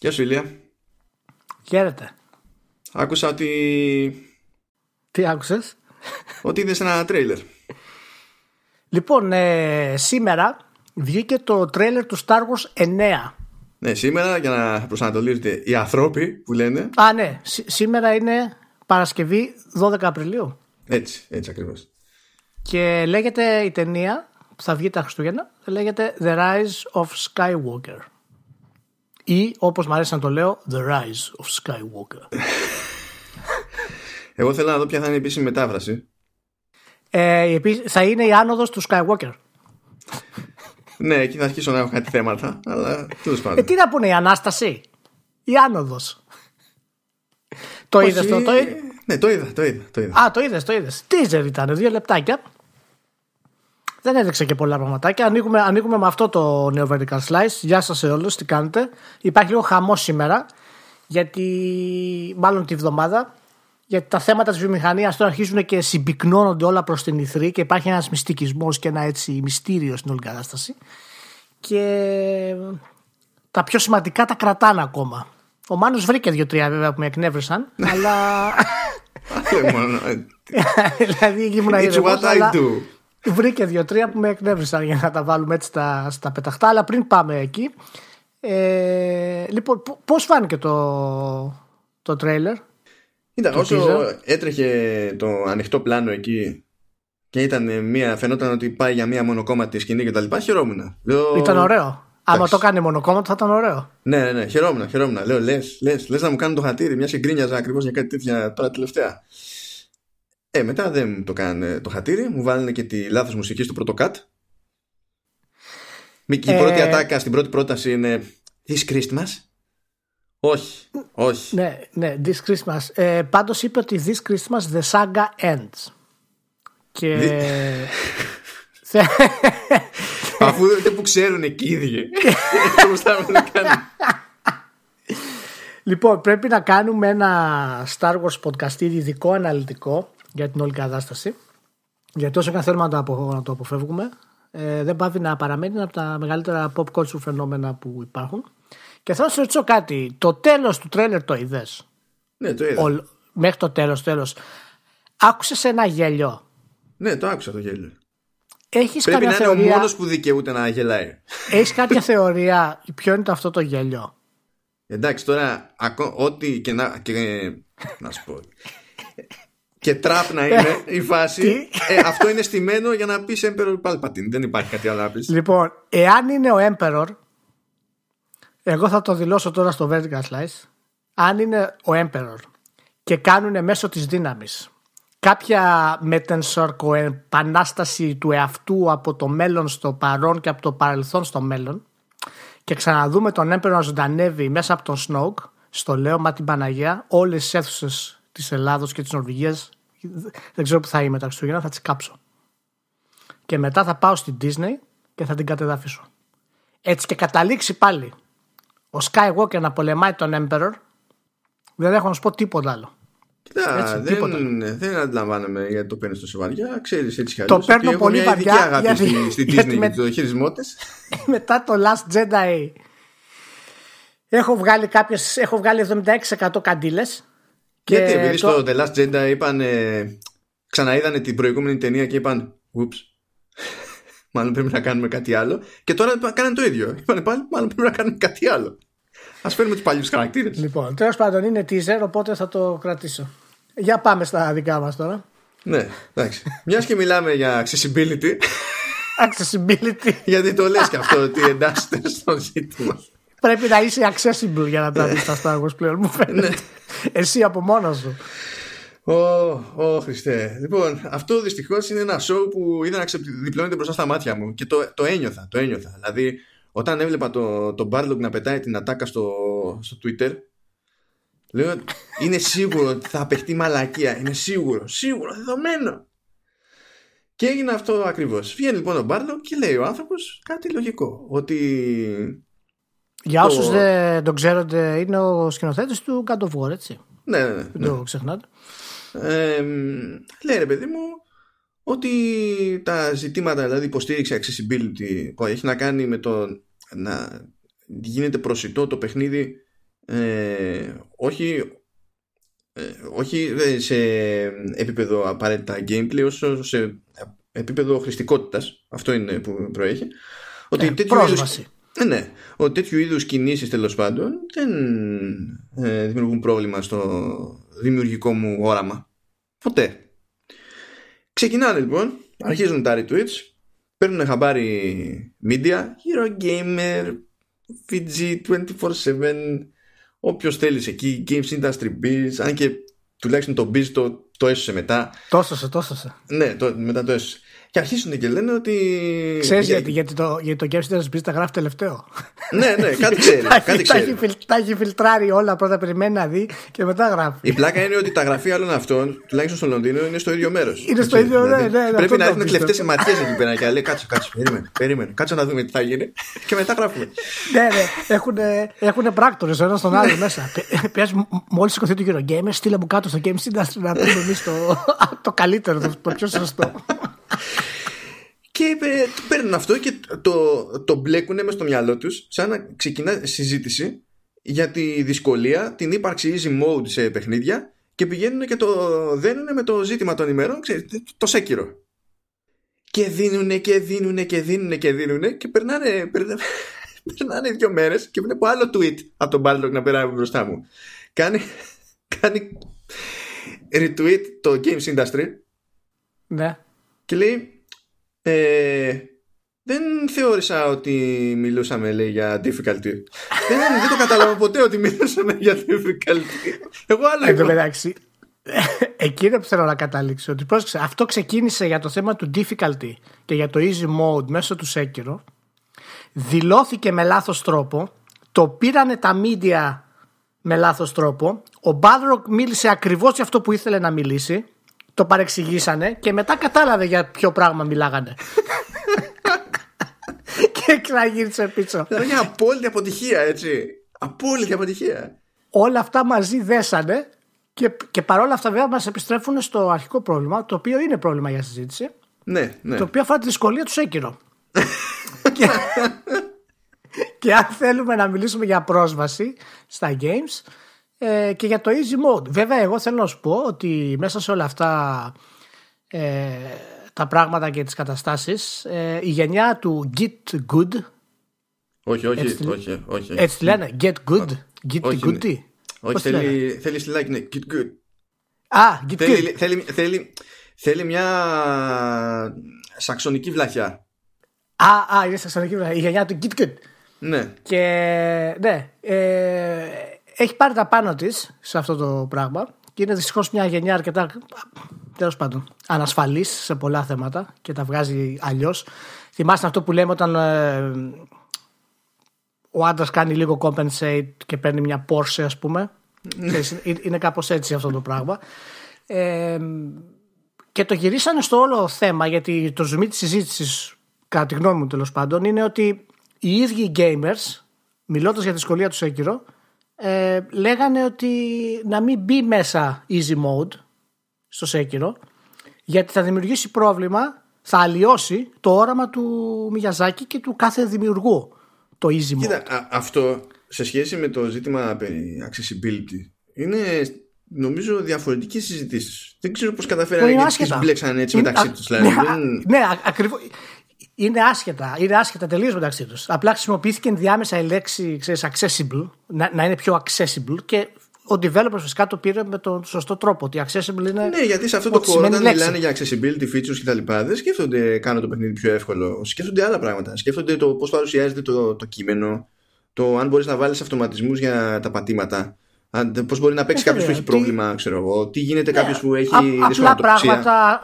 Γεια σου Ηλία. Χαίρετε. Άκουσα ότι... Τι άκουσες; Ότι είδες ένα τρέιλερ. Λοιπόν, ε, σήμερα βγήκε το τρέιλερ του Star Wars 9. Ναι, σήμερα για να προσανατολίζετε οι ανθρώποι που λένε. Α, ναι. Σ- σήμερα είναι Παρασκευή 12 Απριλίου. Έτσι, έτσι ακριβώς. Και λέγεται η ταινία που θα βγει τα Χριστούγεννα λέγεται The Rise of Skywalker. Ή όπως μου αρέσει να το λέω The Rise of Skywalker. Εγώ θέλω να δω ποια θα είναι η επίσημη μετάφραση. ε, η επί- θα είναι η άνοδος του Skywalker. Ναι, εκεί θα αρχίσω να έχω κάτι θέματα, αλλά τέλος Ε, πάντων. τι να πούνε η Ανάσταση; Η άνοδος. το Όχι, είδες το, το είδες. Ναι, το είδα, το είδα. Το είδα. Α, το είδες, το είδες. Teaser ήταν, δύο λεπτάκια. Δεν έδειξε και πολλά πραγματάκια. Ανοίγουμε, ανοίγουμε με αυτό το νέο Vertical Slice. Γεια σας σε όλους, τι κάνετε. Υπάρχει λίγο χαμός σήμερα, γιατί μάλλον τη βδομάδα. Γιατί τα θέματα της βιομηχανίας τώρα αρχίζουν και συμπυκνώνονται όλα προς την ηθρή και υπάρχει ένας μυστικισμός και ένα έτσι μυστήριο στην όλη κατάσταση. Και τα πιο σημαντικά τα κρατάνε ακόμα. Ο Μάνος βρήκε δύο-τρία βέβαια που με εκνεύρισαν, αλλά Άλλο μόνο. ε, δηλαδή ήμουν It's ήρεμος, what I αλλά do. Βρήκε δύο-τρία που με εκνεύρισαν για να τα βάλουμε έτσι στα, στα πεταχτά. Αλλά πριν πάμε εκεί. Ε, λοιπόν, π- πώς φάνηκε το, το τρέιλερ; Κοίτα, Το όσο teaser; έτρεχε το ανοιχτό πλάνο εκεί και ήταν μια, φαινόταν ότι πάει για μια μονοκόμματη σκηνή και τα λοιπά, χαιρόμουν. Λέω, Ήταν ωραίο. Άμα εντάξει. το κάνει μονοκόμματο θα ήταν ωραίο. Ναι, ναι, ναι, χαιρόμουν, χαιρόμουν. Λέω, λες, λες, λες να μου κάνουν το χατήρι, μια και γκρίνιαζα ακριβώς για κάτι τέτοια τώρα τελευταία. Ε, μετά δεν μου το κάνανε το χατήρι, μου βάλανε και τη λάθος μουσική στο πρώτο cut. Μη- Και η Ε, πρώτη ατάκα στην πρώτη πρόταση είναι This Christmas. Όχι, όχι. Ναι, ναι, This Christmas. Ε, Πάντως είπε ότι This Christmas the saga ends. Και. Θε- Αφού δεν που ξέρουν εκεί οι ίδιοι. Πώς θα να κάνουν. λοιπόν, πρέπει να κάνουμε ένα Star Wars podcast ειδικό αναλυτικό για την όλη κατάσταση. Γιατί όσο και αν θέλουμε να το, απο, να το αποφεύγουμε, ε, δεν πάβει να παραμένει ένα από τα μεγαλύτερα pop culture φαινόμενα που υπάρχουν. Και θέλω να σε ρωτήσω κάτι. Το τέλος του τρέλερ το είδες; Ναι, το είδα. Ολ- μέχρι το τέλος, τέλος. Άκουσες ένα γέλιο; Ναι, το άκουσα το γέλιο. Έχεις Πρέπει κάποια να είναι ο θεωρία, μόνος που δικαιούται να γελάει. έχεις κάποια θεωρία ποιο είναι το αυτό το γέλιο; Εντάξει, τώρα ακό- ό,τι και να. Και, να σου πω. και τραπ να είναι η φάση. ε, αυτό είναι στημένο για να πεις Emperor Palpatine. Δεν υπάρχει κάτι άλλο να πεις. Λοιπόν, εάν είναι ο Emperor, εγώ θα το δηλώσω τώρα στο Vertical Slice, αν είναι ο Emperor και κάνουν μέσω της δύναμης κάποια μετενσορκοεπανάσταση του εαυτού από το μέλλον στο παρόν και από το παρελθόν στο μέλλον και ξαναδούμε τον Emperor να ζωντανεύει μέσα από τον Snoke, στο λέω μα την Παναγία, όλες τις αίθουσες της Ελλάδος και της Νορβηγίας δεν ξέρω που θα είμαι τα Χριστούγεννα, θα τις κάψω. Και μετά θα πάω στην Disney και θα την κατεδαφίσω. Έτσι και καταλήξει πάλι ο Skywalker να πολεμάει τον Emperor, δεν έχω να σου πω τίποτα άλλο. Κοίτα, Έτσι, τίποτα. δεν, δεν αντιλαμβάνομαι γιατί το παίρνεις τόσο βαριά. Ξέρεις έτσι κι Το αλλιώς παίρνω ότι έχω πολύ μια ειδική βαριά, αγάπη γιατί- στη, στη γιατί Disney με- με το χειρισμό της. Μετά το Last Jedi έχω βγάλει κάποιες, έχω βγάλει 76% καντήλες. Γιατί επειδή το- στο The Last Jedi είπαν. Ε, ξαναείδανε την προηγούμενη ταινία και είπαν. Ούψ. Μάλλον πρέπει να κάνουμε κάτι άλλο. Και τώρα κάνανε το ίδιο. Είπανε πάλι, μάλλον πρέπει να κάνουμε κάτι άλλο. Α φέρουμε τους παλιούς χαρακτήρες. Λοιπόν, τέλος πάντων είναι teaser, οπότε θα το κρατήσω. Για πάμε στα δικά μας τώρα. ναι, εντάξει. Μιας και μιλάμε για accessibility, Accessibility. γιατί το λες και αυτό ότι εντάσσεται στο ζήτημα. Πρέπει να είσαι accessible για να τα δεις τα Star Wars πλέον, μου φαίνεται. Εσύ από μόνος σου. Ω, ω, Χριστέ. Λοιπόν, αυτό δυστυχώς είναι ένα show που είδα να ξεδιπλώνεται μπροστά στα μάτια μου και το, το ένιωθα. Το ένιωθα. Δηλαδή, όταν έβλεπα το, το Barlog να πετάει την ατάκα στο, στο Twitter, λέω είναι σίγουρο ότι θα απεχτεί μαλακία. Είναι σίγουρο, σίγουρο, δεδομένο. Και έγινε αυτό ακριβώς. Βγαίνει λοιπόν ο Barlog και λέει ο άνθρωπος κάτι λογικό. Ότι. Για Το- όσους δεν τον ξέρονται, είναι ο σκηνοθέτης του God of War, έτσι. Ναι, ναι, ναι. Δεν το ξεχνάτε. Ε, λέει ρε παιδί μου ότι τα ζητήματα δηλαδή υποστήριξη accessibility που έχει να κάνει με το να γίνεται προσιτό το παιχνίδι ε, όχι ε, όχι σε επίπεδο απαραίτητα gameplay όσο σε επίπεδο χρηστικότητας αυτό είναι που προέχει ότι ε, τέτοιου πρόσβαση. Είδους, ναι, ότι τέτοιου είδους κινήσεις τέλος πάντων δεν ε, δημιουργούν πρόβλημα στο δημιουργικό μου όραμα. Ποτέ. Ξεκινάνε λοιπόν αρχίζουν τα retweets παίρνουν χαμπάρι media Eurogamer VG 24-7 όποιος θέλεις εκεί Games Industry Biz αν και τουλάχιστον το Biz το, το έσωσε μετά τόσωσε τόσωσε ναι το, μετά το έσωσε και αρχίσουν και λένε ότι. Ξέρεις γιατί, γιατί το, γιατί το Games Industry τα γράφει τελευταίο; ναι, ναι, κάτι ξέρει. κάτι ξέρει. Τα έχει φιλτράρει όλα πρώτα, περιμένει να δει και μετά γράφει. Η πλάκα είναι ότι τα γραφεία όλων αυτών, τουλάχιστον στο Λονδίνο, είναι στο ίδιο μέρος. Είναι στο ίδιο μέρο, δηλαδή, ναι, ναι, Πρέπει να έχουν κλεφτές ματιές εκεί πέρα και λέει κάτσε, κάτσε, περίμενε, περίμενε. Κάτσε να δούμε τι θα γίνει και μετά γράφουμε. ναι, ναι, έχουν πράκτορες ένας στον άλλο μέσα. Πε μόλις σηκωθεί το Eurogamer, στείλε μου κάτω στο Games Industry να πούμε εμεί το καλύτερο, το πιο σωστό. Και παίρνουν αυτό και το, το μπλέκουν μέσα στο μυαλό τους σαν να ξεκινά συζήτηση για τη δυσκολία, την ύπαρξη easy mode σε παιχνίδια και πηγαίνουν και το δένουν με το ζήτημα των ημερών, ξέρετε, το σέκυρο. Και δίνουνε και δίνουνε και δίνουνε και δίνουνε και περνάνε, περνάνε, περνάνε δύο μέρες και βλέπω άλλο tweet από τον Balrog να περάει μπροστά μου. Κάνει, κάνει retweet το Games Industry ναι. και λέει ε, δεν θεώρησα ότι μιλούσαμε λέει, για difficulty. δεν, δεν το κατάλαβα ποτέ ότι μιλούσαμε για difficulty. Εγώ άλλο Εν τω μεταξύ, εκείνο που θέλω να καταλήξω ότι πρόσεξε, αυτό ξεκίνησε για το θέμα του difficulty και για το easy mode μέσω του Sekiro δηλώθηκε με λάθος τρόπο το πήρανε τα media με λάθος τρόπο ο Μπάδροκ μίλησε ακριβώς για αυτό που ήθελε να μιλήσει το παρεξηγήσανε και μετά κατάλαβε για ποιο πράγμα μιλάγανε. και ξαναγύρισε πίσω. Ήταν μια απόλυτη αποτυχία, έτσι. Απόλυτη αποτυχία. Όλα αυτά μαζί δέσανε και, και παρόλα αυτά βέβαια μας επιστρέφουν στο αρχικό πρόβλημα, το οποίο είναι πρόβλημα για συζήτηση. Ναι, ναι. Το οποίο αφορά τη δυσκολία του Σέκυρο. και, και αν θέλουμε να μιλήσουμε για πρόσβαση στα games, ε, και για το easy mode. Βέβαια, εγώ θέλω να σου πω ότι μέσα σε όλα αυτά ε, τα πράγματα και τις καταστάσεις ε, η γενιά του get good όχι, όχι, έτσι, όχι, όχι. Έτσι λένε, get good, get όχι, good τι. Όχι, θέλει, θέλει στυλάκι, ναι, get good. Α, get θέλει, good. Θέλει, θέλει, θέλει μια σαξονική βλαχιά. Α, α, είναι σαξονική βλαχιά, η γενιά του get good. Ναι. Και ναι, ε, έχει πάρει τα πάνω της σε αυτό το πράγμα και είναι δυστυχώς μια γενιά αρκετά τέλος πάντων ανασφαλής σε πολλά θέματα και τα βγάζει αλλιώς. Θυμάστε αυτό που λέμε όταν ε, ο άντρας κάνει λίγο compensate και παίρνει μια Porsche, ας πούμε. Ναι. είναι κάπως έτσι αυτό το πράγμα. Ε, και το γυρίσανε στο όλο θέμα γιατί το ζουμί της συζήτησης, κατά τη γνώμη μου τέλος πάντων, είναι ότι οι ίδιοι οι gamers, μιλώντας για τη δυσκολία τους Sekiro, ε, λέγανε ότι να μην μπει μέσα easy mode στο Sekiro γιατί θα δημιουργήσει πρόβλημα, θα αλλοιώσει το όραμα του Μιγιαζάκη και του κάθε δημιουργού το easy mode. Κοίτα, αυτό σε σχέση με το ζήτημα περί accessibility είναι νομίζω διαφορετικές συζητήσεις. Δεν ξέρω πώς καταφέρανε και τι μπλέξαν έτσι μεταξύ τους. Δηλαδή. Ναι, ακριβώς είναι άσχετα, είναι άσχετα τελείως μεταξύ τους. Απλά χρησιμοποιήθηκε ενδιάμεσα η λέξη ξέρεις, accessible, να, να είναι πιο accessible και ο developer φυσικά το πήρε με τον σωστό τρόπο. Ότι accessible είναι. Ναι, γιατί σε αυτό το χώρο, όταν μιλάνε για accessibility features κτλ., δεν σκέφτονται κάνω το παιχνίδι πιο εύκολο. Σκέφτονται άλλα πράγματα. Σκέφτονται το πώς παρουσιάζεται το, το κείμενο, το αν μπορείς να βάλεις αυτοματισμούς για τα πατήματα. Πώς μπορεί να παίξει ε, κάποιος που έχει πρόβλημα, ξέρω εγώ. Τι γίνεται ναι, κάποιος που έχει Απλά πράγματα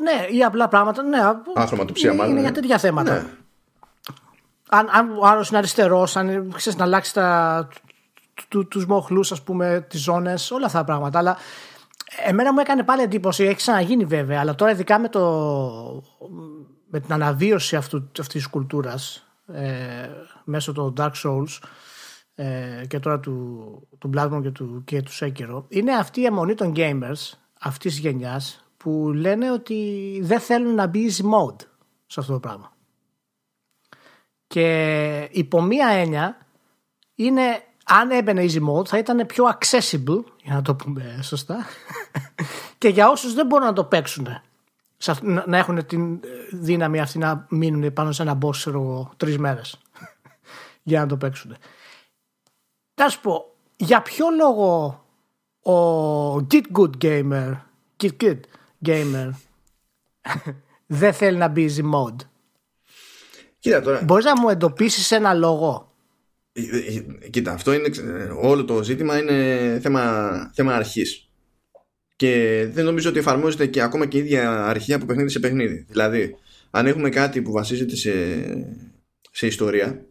ναι, ή απλά πράγματα. Ναι, Αχρωματοψία, μάλλον. Είναι για ναι. τέτοια θέματα. Ναι. Αν, αν ο άλλος είναι αριστερός, αν ξέρεις να αλλάξει τα, του, τους μοχλούς ας πούμε τις ζώνες όλα αυτά τα πράγματα αλλά εμένα μου έκανε πάλι εντύπωση έχει ξαναγίνει βέβαια αλλά τώρα ειδικά με, το, με την αναβίωση αυτού, αυτής της κουλτούρας ε, μέσω του Dark Souls ε, και τώρα του, του Bloodborne και του, και του Sekiro είναι αυτή η αιμονή των gamers αυτής της γενιάς που λένε ότι δεν θέλουν να μπει easy mode σε αυτό το πράγμα. Και υπό μία έννοια είναι αν έμπαινε easy mode θα ήταν πιο accessible, για να το πούμε σωστά, και για όσους δεν μπορούν να το παίξουν. Να έχουν την δύναμη αυτή να μείνουν πάνω σε ένα boss ξέρω, τρεις μέρες για να το παίξουν. Θα σου πω, για ποιο λόγο ο Git Good Gamer, Git Good Gamer δεν θέλει να μπει easy mode. Κοίτα τώρα. Μπορείς να μου εντοπίσεις ένα λόγο; Ε, ε, κοίτα, αυτό είναι, όλο το ζήτημα είναι θέμα, θέμα αρχής. Και δεν νομίζω ότι εφαρμόζεται και ακόμα και η ίδια αρχή από παιχνίδι σε παιχνίδι. Δηλαδή, αν έχουμε κάτι που βασίζεται σε, σε ιστορία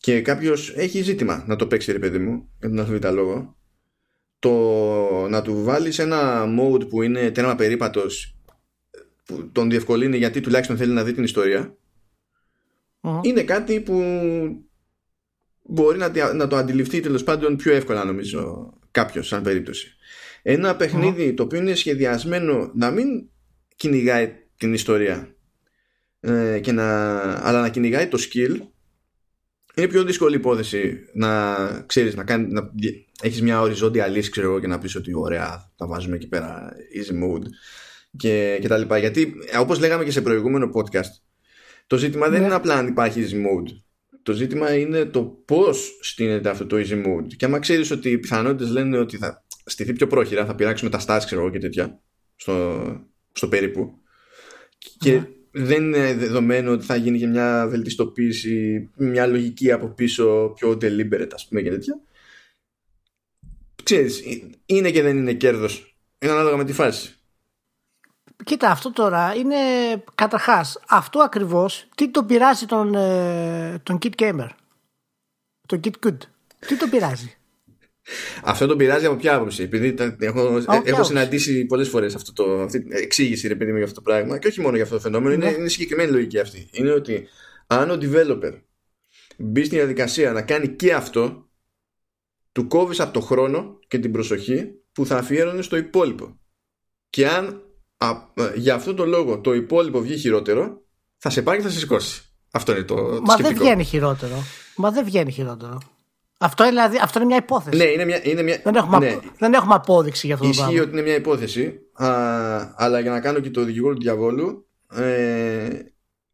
και κάποιος έχει ζήτημα να το παίξει, ρε παιδί μου, για τον αβ' λόγο, το να του βάλεις ένα mode που είναι τέρμα περίπατος που τον διευκολύνει γιατί τουλάχιστον θέλει να δει την ιστορια είναι κάτι που μπορεί να, να το αντιληφθεί τέλος πάντων πιο εύκολα νομίζω κάποιος σαν περίπτωση. Ένα το οποίο είναι σχεδιασμένο να μην κυνηγάει την ιστορία ε, και να, αλλά να κυνηγάει το skill είναι πιο δύσκολη υπόθεση να ξέρεις να, κάνει, να έχεις μια οριζόντια λύση ξέρω εγώ και να πεις ότι ωραία θα βάζουμε εκεί πέρα easy mode και, και τα λοιπά. Γιατί όπως λέγαμε και σε προηγούμενο podcast το ζήτημα δεν ναι. είναι απλά αν υπάρχει easy mode το ζήτημα είναι το πώς στείνεται αυτό το easy mode και άμα ξέρεις ότι οι πιθανότητες λένε ότι θα στηθεί πιο πρόχειρα θα πειράξουμε τα stars ξέρω εγώ και τέτοια στο, στο περίπου και ναι δεν είναι δεδομένο ότι θα γίνει και μια βελτιστοποίηση, μια λογική από πίσω πιο deliberate ας πούμε και τέτοια. Ξέρεις, είναι και δεν είναι κέρδος. Είναι ανάλογα με τη φάση. Κοίτα, αυτό τώρα είναι καταρχάς. Αυτό ακριβώς τι τον πειράζει τον, ε, τον Kid Gamer. Τον Kid Good. Τι τον πειράζει; Αυτό τον πειράζει από ποια άποψη. Επειδή έχω, έχω συναντήσει πολλές φορές αυτή την εξήγηση ρε παιδί μου για αυτό το πράγμα και όχι μόνο για αυτό το φαινόμενο, είναι, ναι. είναι συγκεκριμένη λογική αυτή. Είναι ότι αν ο developer μπει στην διαδικασία να κάνει και αυτό, του κόβεις από το χρόνο και την προσοχή που θα αφιέρωνες στο υπόλοιπο. Και αν α, για αυτό το λόγο το υπόλοιπο βγει χειρότερο, θα σε πάρει και θα σε σηκώσει. Αυτό είναι το, το Μα δεν βγαίνει χειρότερο. Μα δεν βγαίνει χειρότερο. Αυτό, δηλαδή, αυτό είναι μια υπόθεση. Ναι, είναι μια, είναι μια... Δεν, έχουμε, ναι. δεν έχουμε απόδειξη για αυτό Ισχύει το πράγμα. ότι είναι μια υπόθεση, α, αλλά για να κάνω και το δικηγόρο του διαβόλου, ε,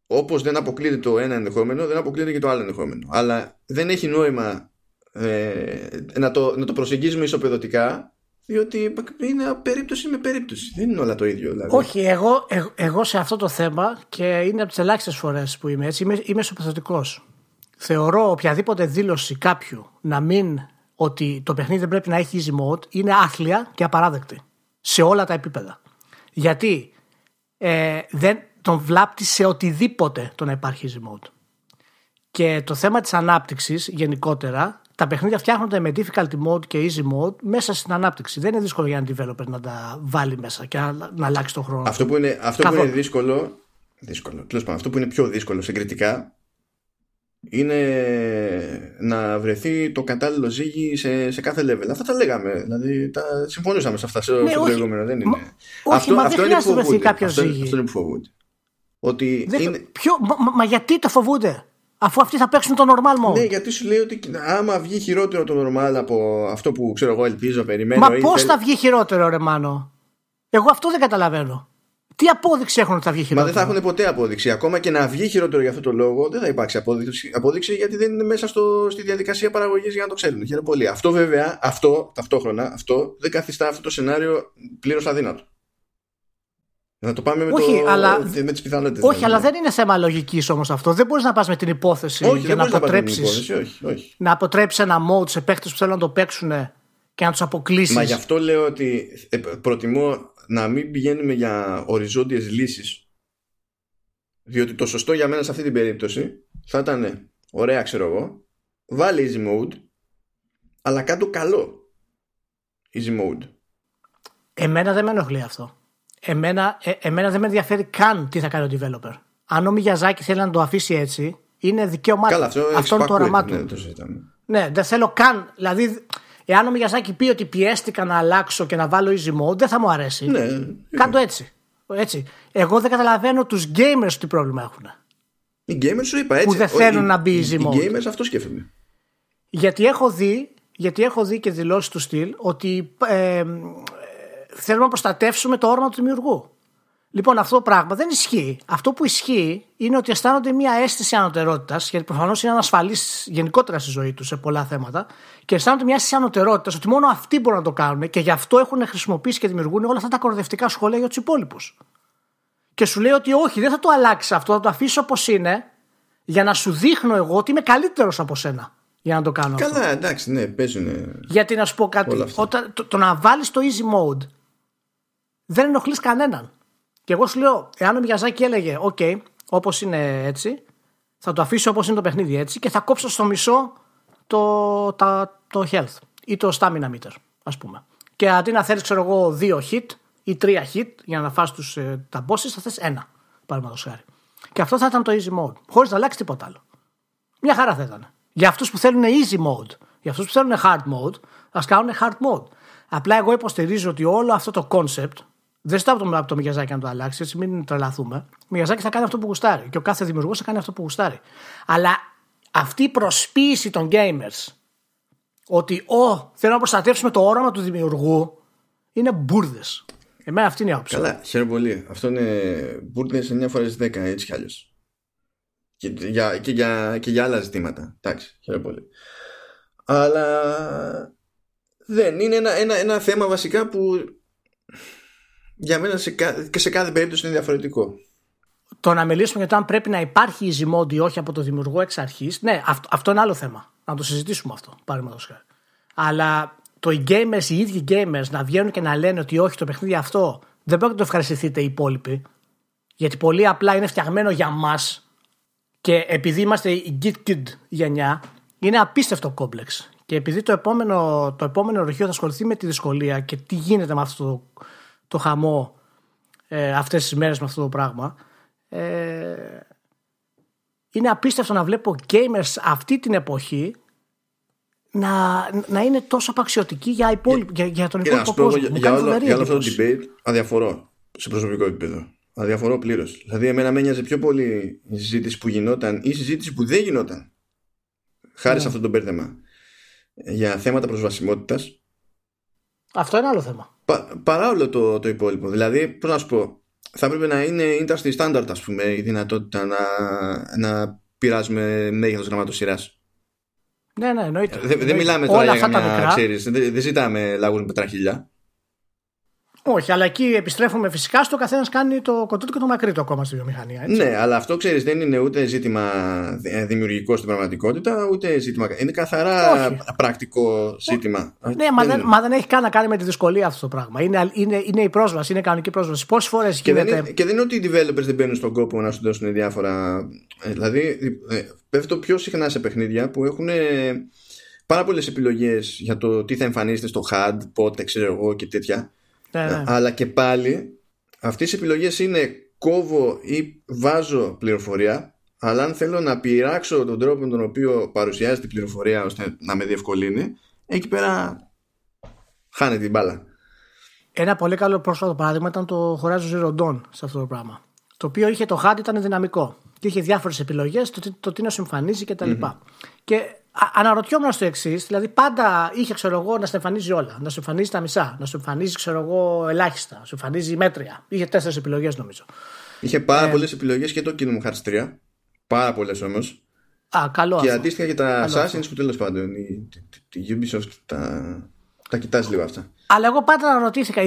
όπως δεν αποκλείεται το ένα ενδεχόμενο, δεν αποκλείεται και το άλλο ενδεχόμενο. Αλλά δεν έχει νόημα ε, να, το, να το προσεγγίζουμε ισοπεδωτικά, διότι είναι περίπτωση με περίπτωση. Δεν είναι όλα το ίδιο. Δηλαδή. Όχι, εγώ, εγώ, εγώ σε αυτό το θέμα και είναι από τις ελάχιστες φορές που είμαι έτσι, είμαι, είμαι θεωρώ οποιαδήποτε δήλωση κάποιου να μην ότι το παιχνίδι δεν πρέπει να έχει easy mode είναι άθλια και απαράδεκτη σε όλα τα επίπεδα. Γιατί ε, δεν τον βλάπτει σε οτιδήποτε το να υπάρχει easy mode. Και το θέμα της ανάπτυξης γενικότερα, τα παιχνίδια φτιάχνονται με difficulty mode και easy mode μέσα στην ανάπτυξη. Δεν είναι δύσκολο για έναν developer να τα βάλει μέσα και να, να αλλάξει τον χρόνο. Αυτό που είναι, αυτό που είναι δύσκολο, δύσκολο αυτό που είναι πιο δύσκολο συγκριτικά είναι να βρεθεί το κατάλληλο ζύγι σε, σε κάθε level. Αυτά τα λέγαμε. Δηλαδή, τα συμφωνούσαμε σε αυτά ναι, στο προηγούμενο. Δεν είναι. όχι, αυτό, μα αυτό δεν χρειάζεται να βρεθεί κάποιος ζύγι. Αυτό είναι που φοβούνται. Ότι δεν, είναι... ποιο, μα, μα, γιατί το φοβούνται, αφού αυτοί θα παίξουν το normal mode. Ναι, γιατί σου λέει ότι άμα βγει χειρότερο το normal από αυτό που ξέρω εγώ ελπίζω, περιμένω. Μα πώς θα βγει χειρότερο, ρε Μάνο; Εγώ αυτό δεν καταλαβαίνω. Τι απόδειξη έχουν ότι θα βγει χειρότερο; Μα δεν θα έχουν ποτέ απόδειξη. Ακόμα και να βγει χειρότερο για αυτό το λόγο, δεν θα υπάρξει απόδειξη, απόδειξη γιατί δεν είναι μέσα στο, στη διαδικασία παραγωγής για να το ξέρουν. Χαίρομαι πολύ. Αυτό βέβαια, αυτό ταυτόχρονα, αυτό δεν καθιστά αυτό το σενάριο πλήρως αδύνατο. Να το πάμε με, όχι, το, αλλά, με τις πιθανότητες. Όχι, δηλαδή. αλλά δεν είναι θέμα λογικής όμως αυτό. Δεν μπορείς να πας με την υπόθεση όχι, και να αποτρέψει. Να αποτρέψεις ένα mode σε παίχτε που θέλουν να το παίξουν και να τους αποκλείσεις. Μα γι' αυτό λέω ότι ε, προτιμώ να μην πηγαίνουμε για οριζόντιες λύσεις. Διότι το σωστό για μένα σε αυτή την περίπτωση θα ήταν ωραία ξέρω εγώ βάλει easy mode αλλά κάτω καλό easy mode. Εμένα δεν με ενοχλεί αυτό. Εμένα, ε, εμένα δεν με ενδιαφέρει καν τι θα κάνει ο developer. Αν ο Μιγιαζάκη θέλει να το αφήσει έτσι είναι δικαίωμά του. Αυτό, αυτό είναι το όραμά του. ναι, ναι, δεν θέλω καν δηλαδή Εάν ο Μιγιαζάκη πει ότι πιέστηκα να αλλάξω και να βάλω easy mode, δεν θα μου αρέσει. Ναι, Κάντο έτσι. έτσι. Εγώ δεν καταλαβαίνω τους gamers τι πρόβλημα έχουν. Οι gamers σου είπα έτσι. Που δεν θέλουν να μπει easy mode. Οι gamers αυτό σκέφτονται. Γιατί έχω δει, γιατί έχω δει και δηλώσεις του στυλ ότι ε, θέλουμε να προστατεύσουμε το όρομα του δημιουργού. Λοιπόν, αυτό το πράγμα δεν ισχύει. Αυτό που ισχύει είναι ότι αισθάνονται μια αίσθηση ανωτερότητας, γιατί προφανώς είναι ανασφαλεί γενικότερα στη ζωή τους σε πολλά θέματα, και αισθάνονται μια αίσθηση ανωτερότητας ότι μόνο αυτοί μπορούν να το κάνουν και γι' αυτό έχουν χρησιμοποιήσει και δημιουργούν όλα αυτά τα κορδευτικά σχόλια για τους υπόλοιπους. Και σου λέει ότι όχι, δεν θα το αλλάξεις αυτό, θα το αφήσω όπως είναι, για να σου δείχνω εγώ ότι είμαι καλύτερος από σένα για να το κάνω Καλά, αυτό. εντάξει, ναι, παίζουν. Γιατί να σου πω κάτι, όταν, το, το να βάλεις το easy mode δεν ενοχλείς κανέναν. Και εγώ σου λέω, εάν ο Μιαζάκη έλεγε, OK, όπως είναι έτσι, θα το αφήσω όπως είναι το παιχνίδι έτσι και θα κόψω στο μισό το, τα, το health ή το stamina meter, ας πούμε. Και αντί να θέλεις, ξέρω εγώ, δύο hit ή τρία hit για να φας τους, ε, τα bosses, θα θες ένα, παραδείγματος χάρη. Και αυτό θα ήταν το easy mode, χωρίς να αλλάξει τίποτα άλλο. Μια χαρά θα ήταν. Για αυτούς που θέλουν easy mode, για αυτούς που θέλουν hard mode, ας κάνουν hard mode. Απλά εγώ υποστηρίζω ότι όλο αυτό το concept δεν ζητάω από το, από το Μιαζάκη να το αλλάξει, έτσι μην τρελαθούμε. Ο Μιαζάκη θα κάνει αυτό που γουστάρει και ο κάθε δημιουργός θα κάνει αυτό που γουστάρει. Αλλά αυτή η προσποίηση των gamers ότι ο, θέλω να προστατεύσουμε το όραμα του δημιουργού είναι μπουρδες. Εμένα αυτή είναι η άποψη. Καλά, χαίρομαι πολύ. Αυτό είναι μπουρδες 9 φορές 10, έτσι κι αλλιώς. Και, για, και, για, και για άλλα ζητήματα. Εντάξει, χαίρομαι πολύ. Αλλά δεν είναι ένα, ένα, ένα θέμα βασικά που για μένα σε, και σε κάθε περίπτωση είναι διαφορετικό. Το να μιλήσουμε για το αν πρέπει να υπάρχει easy mode ή όχι από το δημιουργό εξ αρχής, ναι, αυτό, αυτό είναι άλλο θέμα. Να το συζητήσουμε αυτό, παραδείγματος χάρη. Αλλά το οι gamers, οι ίδιοι gamers να βγαίνουν και να λένε ότι όχι, το παιχνίδι αυτό δεν πρέπει να το ευχαριστηθείτε οι υπόλοιποι. Γιατί πολύ απλά είναι φτιαγμένο για μας και επειδή είμαστε η Git Kid γενιά, είναι απίστευτο κόμπλεξ. Και επειδή το επόμενο, το επόμενο ροχείο θα ασχοληθεί με τη δυσκολία και τι γίνεται με αυτό το το χαμό ε, αυτές τις μέρες με αυτό το πράγμα ε, είναι απίστευτο να βλέπω gamers αυτή την εποχή να, να είναι τόσο απαξιωτικοί για, υπόλοιπο, για, για τον υπόλοιπο κόσμο. Για, για, όλο, για όλο αυτό το debate αδιαφορώ σε προσωπικό επίπεδο. Αδιαφορώ πλήρως. Δηλαδή, εμένα με νοιάζει πιο πολύ η συζήτηση που γινόταν ή η συζήτηση που δεν γινόταν. Χάρη yeah. σε ναι. αυτό το μπέρδεμα. Για θέματα προσβασιμότητας. Αυτό είναι άλλο θέμα. Πα, παρά όλο το, το υπόλοιπο. Δηλαδή, πώς να σου πω, θα έπρεπε να είναι industry standard, ας πούμε, η δυνατότητα να, να πειράζουμε μέγεθος γραμματοσυράς. Ναι, ναι, εννοείται. Δεν, δεν μιλάμε τώρα για μια, ξέρεις, δεν, δεν ζητάμε λαγούς με πετραχίλια. Όχι, αλλά εκεί επιστρέφουμε φυσικά στο καθένας κάνει το κοντό και το μακρύ το ακόμα στη βιομηχανία. Έτσι. Ναι, αλλά αυτό ξέρεις δεν είναι ούτε ζήτημα δημιουργικό στην πραγματικότητα, ούτε ζήτημα. Είναι καθαρά Όχι. πρακτικό ζήτημα. Ναι, μα δεν, μα δεν έχει καν να κάνει με τη δυσκολία αυτό το πράγμα. Είναι, είναι, είναι η πρόσβαση, είναι η κανονική πρόσβαση. Πόσες φορές και, γίνεται... δεν είναι, και δεν είναι ότι οι developers δεν μπαίνουν στον κόπο να σου δώσουν διάφορα. Ε, δηλαδή, ε, πέφτω πιο συχνά σε παιχνίδια που έχουν πάρα πολλές επιλογές για το τι θα εμφανίζεται στο HUD, πότε, ξέρω εγώ και τέτοια. Ναι, ναι. Αλλά και πάλι αυτές οι επιλογές είναι κόβω ή βάζω πληροφορία αλλά αν θέλω να πειράξω τον τρόπο με τον οποίο παρουσιάζεται η πληροφορία ώστε να με διευκολύνει εκεί πέρα χάνει την μπάλα. Ένα πολύ καλό πρόσφατο παράδειγμα ήταν το Horizon Zero Dawn σε αυτό το πράγμα. Το οποίο είχε το HUD, ήταν δυναμικό. Και είχε διάφορες επιλογές, το, το, τι να σου εμφανίζει κτλ. Mm-hmm. Και αναρωτιόμουν στο εξής, δηλαδή πάντα είχε ξέρω εγώ να σε εμφανίζει όλα. Να σου εμφανίζει τα μισά, να σου εμφανίζει ξέρω εγώ ελάχιστα, να σου εμφανίζει μέτρια. Είχε τέσσερις επιλογές νομίζω. Είχε πάρα ε, πολλές επιλογές και το Kingdom Hearts 3. Πάρα πολλές όμως. Α, καλό Και αντίστοιχα και τα Assassins που τέλος πάντων η, η, Ubisoft τα, τα κοιτάζει λίγο αυτά. Αλλά εγώ πάντα αναρωτήθηκα,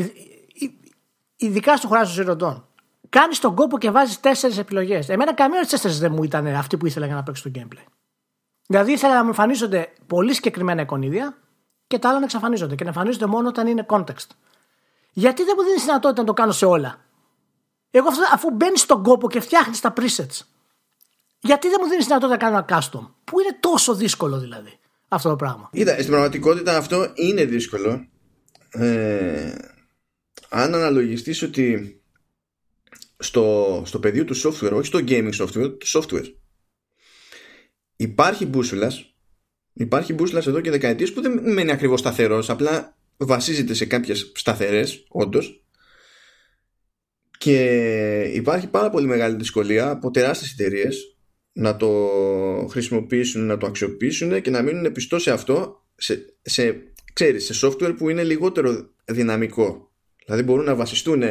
ειδικά στο Horizon Zero Dawn, κάνεις τον κόπο και βάζεις τέσσερις επιλογές. Εμένα καμία από τις τέσσερις δεν μου ήταν αυτή που ήθελα για να παίξω το gameplay. Δηλαδή ήθελα να μου εμφανίζονται πολύ συγκεκριμένα εικονίδια και τα άλλα να εξαφανίζονται και να εμφανίζονται μόνο όταν είναι context. Γιατί δεν μου δίνεις δυνατότητα να το κάνω σε όλα; Εγώ αφού μπαίνεις στον κόπο και φτιάχνεις τα presets, γιατί δεν μου δίνεις δυνατότητα να κάνω ένα custom, που είναι τόσο δύσκολο δηλαδή αυτό το πράγμα. Είδα, στην πραγματικότητα αυτό είναι δύσκολο. Ε, αν αναλογιστείς ότι στο, στο πεδίο του software, όχι στο gaming software, του software, υπάρχει μπούσουλας. Υπάρχει μπούσουλας εδώ και δεκαετίες που δεν μένει ακριβώς σταθερός, απλά βασίζεται σε κάποιες σταθερές, όντως. Και υπάρχει πάρα πολύ μεγάλη δυσκολία από τεράστιες εταιρείες να το χρησιμοποιήσουν, να το αξιοποιήσουν και να μείνουν πιστό σε αυτό σε, σε, ξέρεις, σε software που είναι λιγότερο δυναμικό. Δηλαδή μπορούν να βασιστούν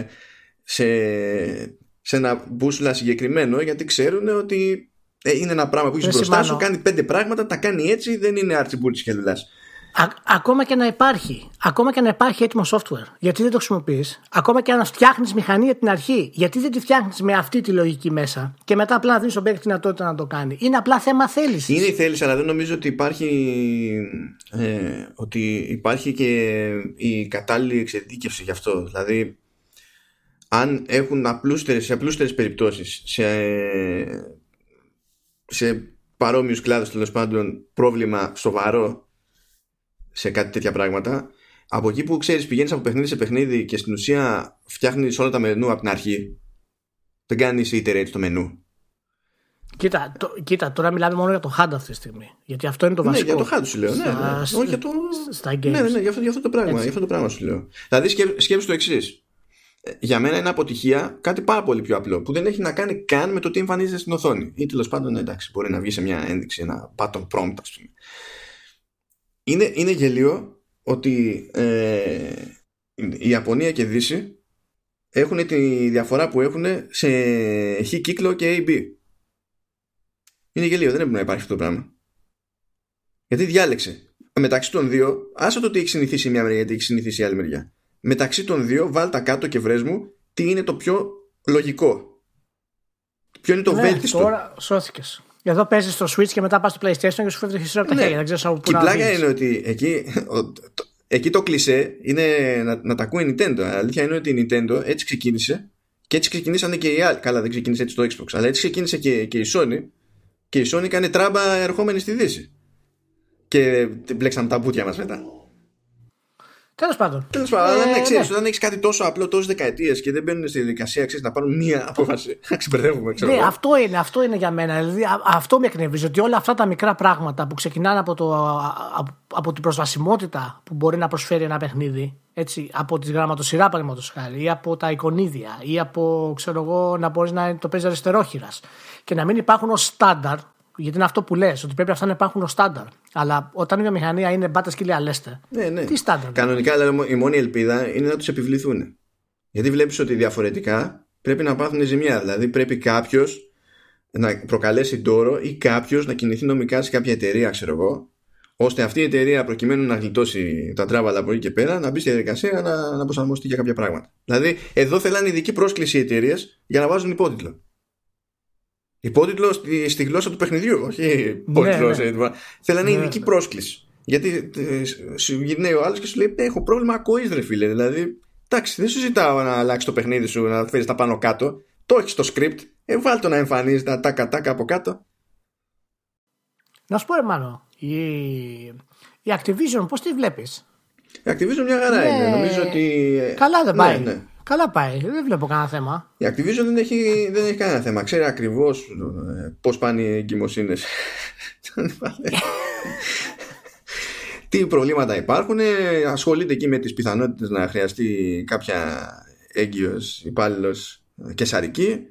σε, σε ένα μπούσουλα συγκεκριμένο γιατί ξέρουν ότι ε, είναι ένα πράγμα που έχεις μπροστά σου, κάνει πέντε πράγματα, τα κάνει έτσι, δεν είναι αρτσιμπούρτη και ακόμα και να υπάρχει, ακόμα και να υπάρχει έτοιμο software, γιατί δεν το χρησιμοποιείς, ακόμα και να φτιάχνεις μηχανή για την αρχή, γιατί δεν τη φτιάχνεις με αυτή τη λογική μέσα και μετά απλά να δίνεις στον παίκτη τη δυνατότητα να το κάνει. Είναι απλά θέμα θέλησης. Είναι η θέληση, αλλά δεν νομίζω ότι υπάρχει, ε, ότι υπάρχει και η κατάλληλη εξειδίκευση γι' αυτό. Δηλαδή, αν έχουν απλούστερες, σε απλούστερες περιπτώσεις σε, σε παρόμοιους κλάδους τέλος πάντων πρόβλημα σοβαρό σε κάτι τέτοια πράγματα από εκεί που ξέρεις πηγαίνεις από παιχνίδι σε παιχνίδι και στην ουσία φτιάχνεις όλα τα μενού από την αρχή δεν κάνεις iterate στο μενού Κοίτα, το, κοίτα, τώρα μιλάμε μόνο για το HUD αυτή τη στιγμή. Γιατί αυτό είναι το βασικό. Ναι, για το HUD σου λέω. Ναι, ναι. Όχι για το... Στα games. Ναι, ναι, ναι, για αυτό, για αυτό το πράγμα. Για αυτό το πράγμα σου λέω. Δηλαδή σκέψου το εξής για μένα είναι αποτυχία κάτι πάρα πολύ πιο απλό που δεν έχει να κάνει καν με το τι εμφανίζεται στην οθόνη. Ή τέλος πάντων εντάξει μπορεί να βγει σε μια ένδειξη ένα button prompt ας πούμε. Είναι, είναι γελίο ότι ε, η Ιαπωνία και η Δύση έχουν τη διαφορά που έχουν σε χ κύκλο και AB είναι γελίο δεν έπρεπε να υπάρχει αυτό το πράγμα. Γιατί διάλεξε. Μεταξύ των δύο άσε το ότι έχει συνηθίσει η μια μεριά γιατί έχει συνηθίσει η άλλη μεριά μεταξύ των δύο βάλτα κάτω και βρες μου τι είναι το πιο λογικό. Ποιο είναι το ναι, βέλτιστο. Τώρα σώθηκες. Εδώ παίζεις στο Switch και μετά πας στο PlayStation και σου φεύγει το χειρότερο από τα ναι. χέρια. Δεν ξέρω από πού Και η πλάκα είναι ότι εκεί, το, εκεί το κλισέ είναι να, να τα ακούει η Nintendo. Η αλήθεια είναι ότι η Nintendo έτσι ξεκίνησε και έτσι ξεκινήσανε και οι άλλοι. Καλά, δεν ξεκίνησε έτσι το Xbox, αλλά έτσι ξεκίνησε και, και η Sony. Και η Sony κάνει τράμπα ερχόμενη στη Δύση. Και μπλέξαμε τα μπουτια μας μετά. Τέλος πάντων. Τέλος πάντων, ε, αλλά ξέρεις, ναι. όταν έχεις κάτι τόσο απλό τόσες δεκαετίες και δεν μπαίνουν στη διαδικασία ξέρεις, να πάρουν μία απόφαση. Να ξεπερδεύουμε, ξέρω. Ναι, αυτό είναι, αυτό είναι για μένα. Δηλαδή, αυτό με εκνευρίζει. Ότι όλα αυτά τα μικρά πράγματα που ξεκινάνε από, το, από, από την προσβασιμότητα που μπορεί να προσφέρει ένα παιχνίδι, έτσι, από τη γραμματοσυρά παραδείγματος χάρη, ή από τα εικονίδια, ή από ξέρω εγώ, να μπορείς να το παίζεις αριστερόχειρας και να μην υπάρχουν ως στάνταρ γιατί είναι αυτό που λες, ότι πρέπει αυτά να υπάρχουν ως στάνταρ. Αλλά όταν η βιομηχανία είναι μπάτα σκύλια αλέστε, ναι, ναι. τι στάνταρ. Κανονικά η μόνη ελπίδα είναι να τους επιβληθούν. Γιατί βλέπεις ότι διαφορετικά πρέπει να πάθουν ζημιά. Δηλαδή πρέπει κάποιος να προκαλέσει τόρο ή κάποιος να κινηθεί νομικά σε κάποια εταιρεία, ξέρω εγώ, ώστε αυτή η εταιρεία προκειμένου να γλιτώσει τα τράβαλα από εκεί και πέρα να μπει στη διαδικασία να, να προσαρμοστεί για κάποια πράγματα. Δηλαδή, εδώ θέλανε ειδική πρόσκληση οι εταιρείες για να βάζουν υπότιτλο. Υπότιτλο στη, στη γλώσσα του παιχνιδιού, όχι υπότιτλο. Ναι, ναι. Θέλανε ναι, ειδική ναι. πρόσκληση. Γιατί ε, σου γυρνάει ο άλλος και σου λέει: Έχω πρόβλημα ακοής, ρε φίλε. Δηλαδή, εντάξει, δεν σου ζητάω να αλλάξεις το παιχνίδι σου, να φέρεις τα πάνω κάτω. Το έχεις στο script. Ε, βάλ το να εμφανίζεις τα τάκα τάκα από κάτω. Να σου πω, Εμμάνο, η, η Activision πώς τη βλέπεις; Η Activision μια χαρά είναι. Νομίζω ότι. Καλά δεν πάει. Ναι, Καλά πάει, δεν βλέπω κανένα θέμα. Η Activision δεν έχει, δεν έχει κανένα θέμα. Ξέρει ακριβώς ε, πώς πάνε οι εγκυμοσύνες. Τι προβλήματα υπάρχουν, ε, ασχολείται εκεί με τις πιθανότητες να χρειαστεί κάποια έγκυος υπάλληλος και σαρική,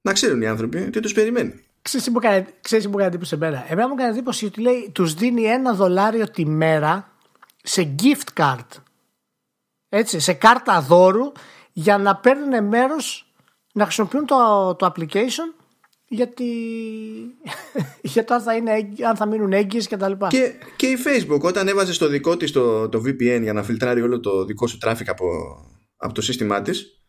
να ξέρουν οι άνθρωποι τι τους περιμένει. Ξέρεις που κάνει, ξέρεις που κάνει εντύπωση σε μένα. Εμένα μου κάνει εντύπωση ότι λέει τους δίνει ένα δολάριο τη μέρα σε gift card. Έτσι, σε κάρτα δώρου για να παίρνουν μέρος να χρησιμοποιούν το, το application γιατί για το αν θα, είναι, αν θα μείνουν έγκυες και τα λοιπά. Και, και η Facebook όταν έβαζε στο δικό της το, το VPN για να φιλτράρει όλο το δικό σου traffic από, από το σύστημά της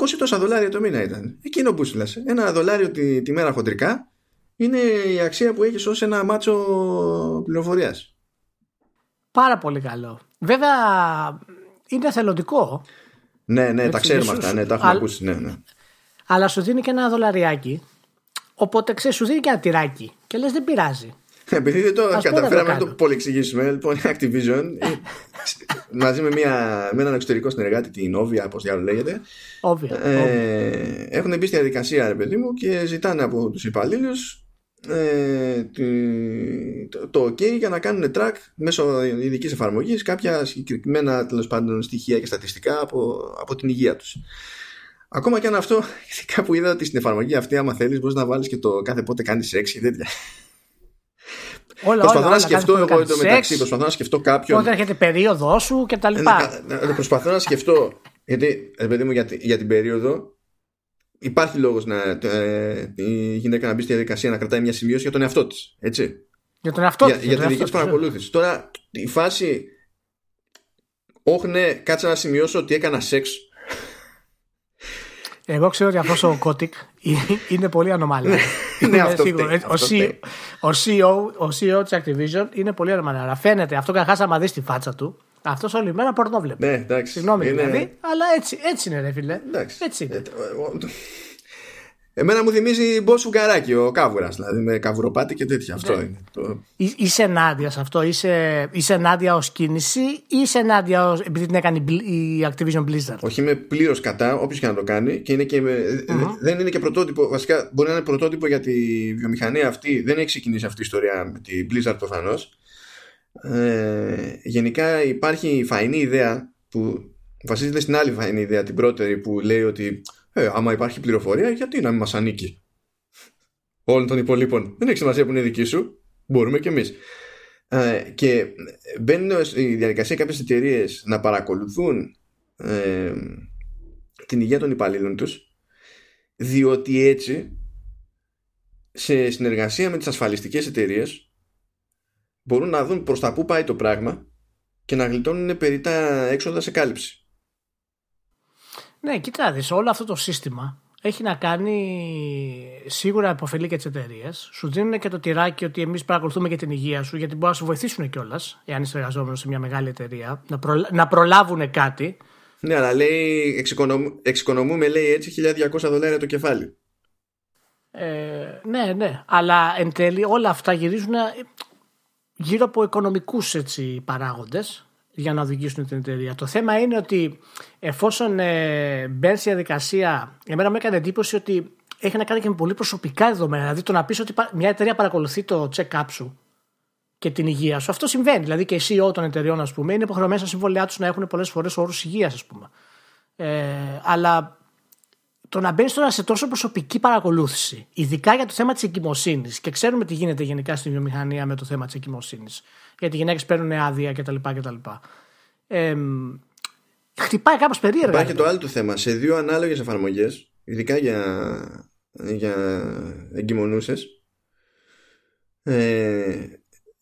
20 τόσα δολάρια το μήνα ήταν. Εκείνο που σου Ένα δολάριο τη, τη μέρα χοντρικά είναι η αξία που έχεις ως ένα μάτσο πληροφορίας. Πάρα πολύ καλό. Βέβαια είναι θελοντικό. Ναι, ναι, τα ξέρουμε αυτά. Ναι, τα έχουμε ακούσει. Ναι, ναι. Αλλά σου δίνει και ένα δολαριάκι. Οπότε ξέρεις, σου δίνει και ένα τυράκι. Και λες, δεν πειράζει. Επειδή δεν το καταφέραμε να το πολυεξηγήσουμε, λοιπόν, η Activision μαζί με, μια, με έναν εξωτερικό συνεργάτη, την Ovia, όπως διάλογο λέγεται, Ovia, ε, έχουν μπει στη διαδικασία, ρε παιδί μου, και ζητάνε από τους υπαλλήλους ε, το, το OK για να κάνουν track μέσω ειδικής εφαρμογής κάποια συγκεκριμένα τέλος πάντων στοιχεία και στατιστικά από, από την υγεία τους. Ακόμα και αν αυτό, κάπου είδα ότι στην εφαρμογή αυτή, άμα θέλεις, μπορείς να βάλεις και το κάθε πότε κάνεις σεξ και τέτοια. Όλα, προσπαθώ όλα, να όλα, σκεφτώ κάθε εγώ φορά το κάνεις μεταξύ, σεξ, προσπαθώ να σκεφτώ κάποιον. Πότε έρχεται η περίοδος σου και τα Ε, λοιπά. ναι, κα- ε, Προσπαθώ να σκεφτώ. Γιατί, ρε παιδί μου, για, τη- για την περίοδο υπάρχει λόγος να ε, η γυναίκα να μπει στη διαδικασία να κρατάει μια σημείωση για τον εαυτό της. Έτσι. Για τον εαυτό για, της, για τον τη δική εαυτό τη της, παρακολούθησης. Τώρα, η φάση. Όχι, ναι, κάτσε να σημειώσω ότι έκανα σεξ. Εγώ ξέρω ότι αυτός ο Κώτικ είναι πολύ ανομαλία. Ναι, αυτό σίγουρο. φταίει, Ε, Ο αυτό CEO, φταίει. ο CEO, ο CEO της Activision είναι πολύ ανομαλία. Αλλά φαίνεται αυτό καταρχάς άμα δεις τη φάτσα του, αυτός όλη μέρα πορνό βλέπει. Ναι, εντάξει. Συγγνώμη Είναι- δηλαδή, αλλά έτσι, έτσι είναι ρε φίλε. Εντάξει. Έτσι είναι. Ε, ο- ο- Εμένα μου θυμίζει μπο σουγκαράκι ο κάβουρας, δηλαδή με καβουροπάτι και τέτοια. Αυτό Ναι. είναι. Το... Εί- Είσαι ενάντια σε αυτό, είσαι, είσαι ενάντια ως κίνηση ή είσαι ενάντια ως, επειδή την έκανε η Bl- η Activision Blizzard; Όχι, είμαι πλήρως κατά, όποιος και να το κάνει. Και, είναι και με- δεν είναι και πρωτότυπο. Βασικά, μπορεί να είναι πρωτότυπο για τη βιομηχανία αυτή. Δεν έχει ξεκινήσει αυτή η ιστορία με τη Blizzard προφανώς. Ε, γενικά υπάρχει η φαϊνή ιδέα που βασίζεται στην άλλη φαϊνή ιδέα, την πρώτερη, που λέει ότι ε, άμα υπάρχει πληροφορία, γιατί να μην μας ανήκει; Όλων των υπολείπων. Δεν έχει σημασία που είναι δική σου. Μπορούμε κι εμείς. Ε, και μπαίνουν στη διαδικασία κάποιες εταιρείες να παρακολουθούν ε, την υγεία των υπαλλήλων τους διότι έτσι σε συνεργασία με τις ασφαλιστικές εταιρείες μπορούν να δουν προς τα που πάει το πράγμα και να γλιτώνουν περί τα έξοδα σε κάλυψη. Ναι, κοίτα, δεις, όλο αυτό το σύστημα έχει να κάνει σίγουρα υποφελεί και τις εταιρείες. Σου δίνουν και το τυράκι ότι εμείς παρακολουθούμε και την υγεία σου, γιατί μπορούν να σου βοηθήσουν κιόλας, εάν είσαι εργαζόμενος σε μια μεγάλη εταιρεία, να, προλα... να προλάβουν κάτι. Ναι, αλλά λέει εξοικονομ- εξοικονομούμε λέει έτσι 1200 δολάρια το κεφάλι. Ε, ναι, ναι. Αλλά εν τέλει όλα αυτά γυρίζουν ε, γύρω από οικονομικούς έτσι, παράγοντες για να οδηγήσουν την εταιρεία. Το θέμα είναι ότι εφόσον ε, μπαίνει στη διαδικασία, εμένα μου έκανε εντύπωση ότι έχει να κάνει και με πολύ προσωπικά δεδομένα. Δηλαδή το να πεις ότι πα- μια εταιρεία παρακολουθεί το check-up σου και την υγεία σου. Αυτό συμβαίνει. Δηλαδή και οι CEO των εταιρεών, ας πούμε, είναι υποχρεωμένοι στα συμβόλαιά τους να έχουν πολλές φορές όρους υγείας, ας πούμε. Ε, αλλά το να μπαίνεις τώρα σε τόσο προσωπική παρακολούθηση, ειδικά για το θέμα της εγκυμοσύνης, και ξέρουμε τι γίνεται γενικά στην βιομηχανία με το θέμα της εγκυμοσύνης, γιατί οι γυναίκες παίρνουν άδεια κτλ. κτλ. Ε, χτυπάει κάπως περίεργα. Υπάρχει και ρε το άλλο το θέμα. Σε δύο ανάλογες εφαρμογές, ειδικά για, για εγκυμονούσες, ε,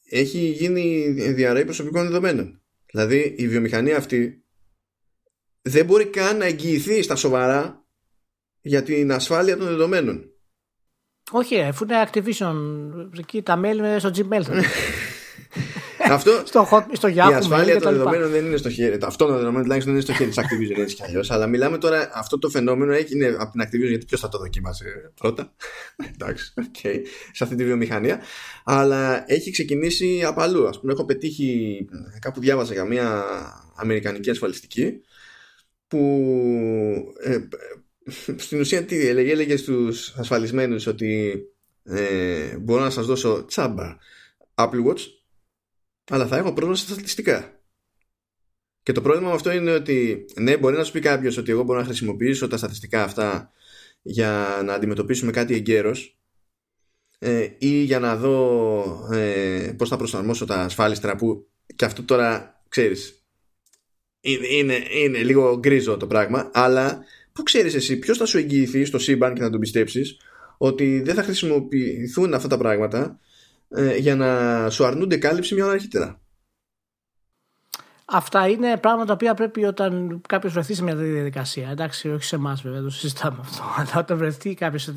έχει γίνει διαρροή προσωπικών δεδομένων. Δηλαδή η βιομηχανία αυτή δεν μπορεί καν να εγγυηθεί στα σοβαρά για την ασφάλεια των δεδομένων. Όχι, ε, αφού είναι Activision, εκεί τα mail είναι στο Gmail. θα- Αυτό στο, hot, στο η Yahoo ασφάλεια mail των κτλ. δεδομένων δεν είναι στο χέρι. Αυτό το δεδομένο τουλάχιστον δεν είναι στο χέρι της Activision έτσι κι αλλιώς. Αλλά μιλάμε τώρα, αυτό το φαινόμενο έγινε από την Activision γιατί ποιος θα το δοκίμασε πρώτα. Εντάξει, οκ, σε αυτή τη βιομηχανία. Αλλά έχει ξεκινήσει από αλλού. Α πούμε, έχω πετύχει, κάπου διάβαζα για μια αμερικανική ασφαλιστική που ε, στην ουσία τι έλεγε, έλεγε στους ασφαλισμένους ότι ε, μπορώ να σας δώσω τσάμπα Apple Watch αλλά θα έχω πρόσβαση στα στατιστικά. Και το πρόβλημα με αυτό είναι ότι ναι, μπορεί να σου πει κάποιος ότι εγώ μπορώ να χρησιμοποιήσω τα στατιστικά αυτά για να αντιμετωπίσουμε κάτι εγκαίρος ε, ή για να δω ε, πώς θα προσαρμόσω τα ασφάλιστρα που και αυτό τώρα ξέρεις είναι, είναι, είναι λίγο γκρίζο το πράγμα αλλά πού ξέρεις εσύ ποιος θα σου εγγυηθεί στο σύμπαν και να τον πιστέψεις ότι δεν θα χρησιμοποιηθούν αυτά τα πράγματα ε, για να σου αρνούνται κάλυψη μια ώρα αρχίτερα; Αυτά είναι πράγματα τα οποία πρέπει όταν κάποιος βρεθεί σε μια τέτοια διαδικασία. Εντάξει, όχι σε εμάς βέβαια, το συζητάμε αυτό. Αλλά όταν βρεθεί κάποιος.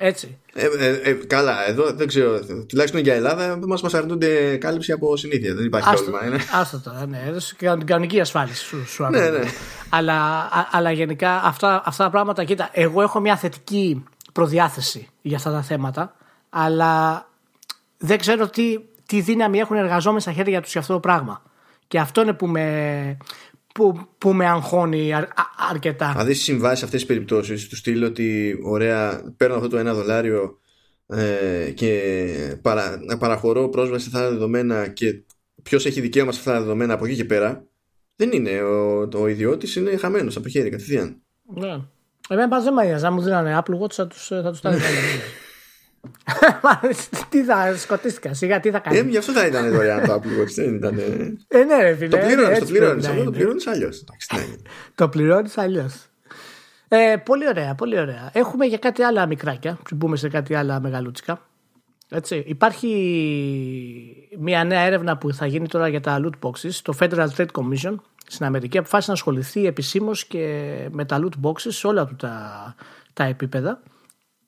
Έτσι. Ε, ε, ε, καλά, εδώ δεν ξέρω. Τουλάχιστον για Ελλάδα μα μας αρνούνται κάλυψη από συνήθεια. Δεν υπάρχει Άστο, πρόβλημα. Είναι. άστο τώρα, ναι. έδωσε και την κανονική ασφάλιση σου, σου Ναι, αρνούνται. ναι. Αλλά, α- αλλά γενικά αυτά, αυτά τα πράγματα, κοίτα, εγώ έχω μια θετική προδιάθεση για αυτά τα θέματα, αλλά δεν ξέρω τι, τι δύναμη έχουν οι εργαζόμενοι στα χέρια τους για αυτό το πράγμα. Και αυτό είναι που με, που, που με αγχώνει αρ- α- αρκετά. Αν δεις συμβάσεις αυτές τις περιπτώσεις, του στείλω ότι ωραία, παίρνω αυτό το ένα δολάριο ε, και παρα, παραχωρώ πρόσβαση σε αυτά τα δεδομένα και ποιος έχει δικαίωμα σε αυτά τα δεδομένα από εκεί και πέρα, δεν είναι. Ο, ο ιδιώτης είναι χαμένος από το χέρι κατευθείαν. Ναι. Εμένα πάντως δεν μ' Αν μου δίνανε Apple Watch θα τους, θα τους τα τι θα σκοτίστηκα, σιγά τι θα κάνεις; Ε, γι' αυτό θα ήταν δωρεάν το Apple Watch. Δεν ήταν. Ε, ναι, ρε, φίλε, το πληρώνεις, έτσι το πληρώνεις. πρέπει να Αυτό το είναι. πληρώνεις αλλιώς. Το πληρώνεις αλλιώς. Ε, πολύ ωραία, πολύ ωραία. Έχουμε για κάτι άλλα μικράκια, πριν μπούμε σε κάτι άλλα μεγαλούτσικα. Έτσι. Υπάρχει μια νέα έρευνα που θα γίνει τώρα για τα loot boxes. Το Federal Trade Commission στην Αμερική αποφάσισε να ασχοληθεί επισήμως και με τα loot boxes σε όλα του τα, τα επίπεδα.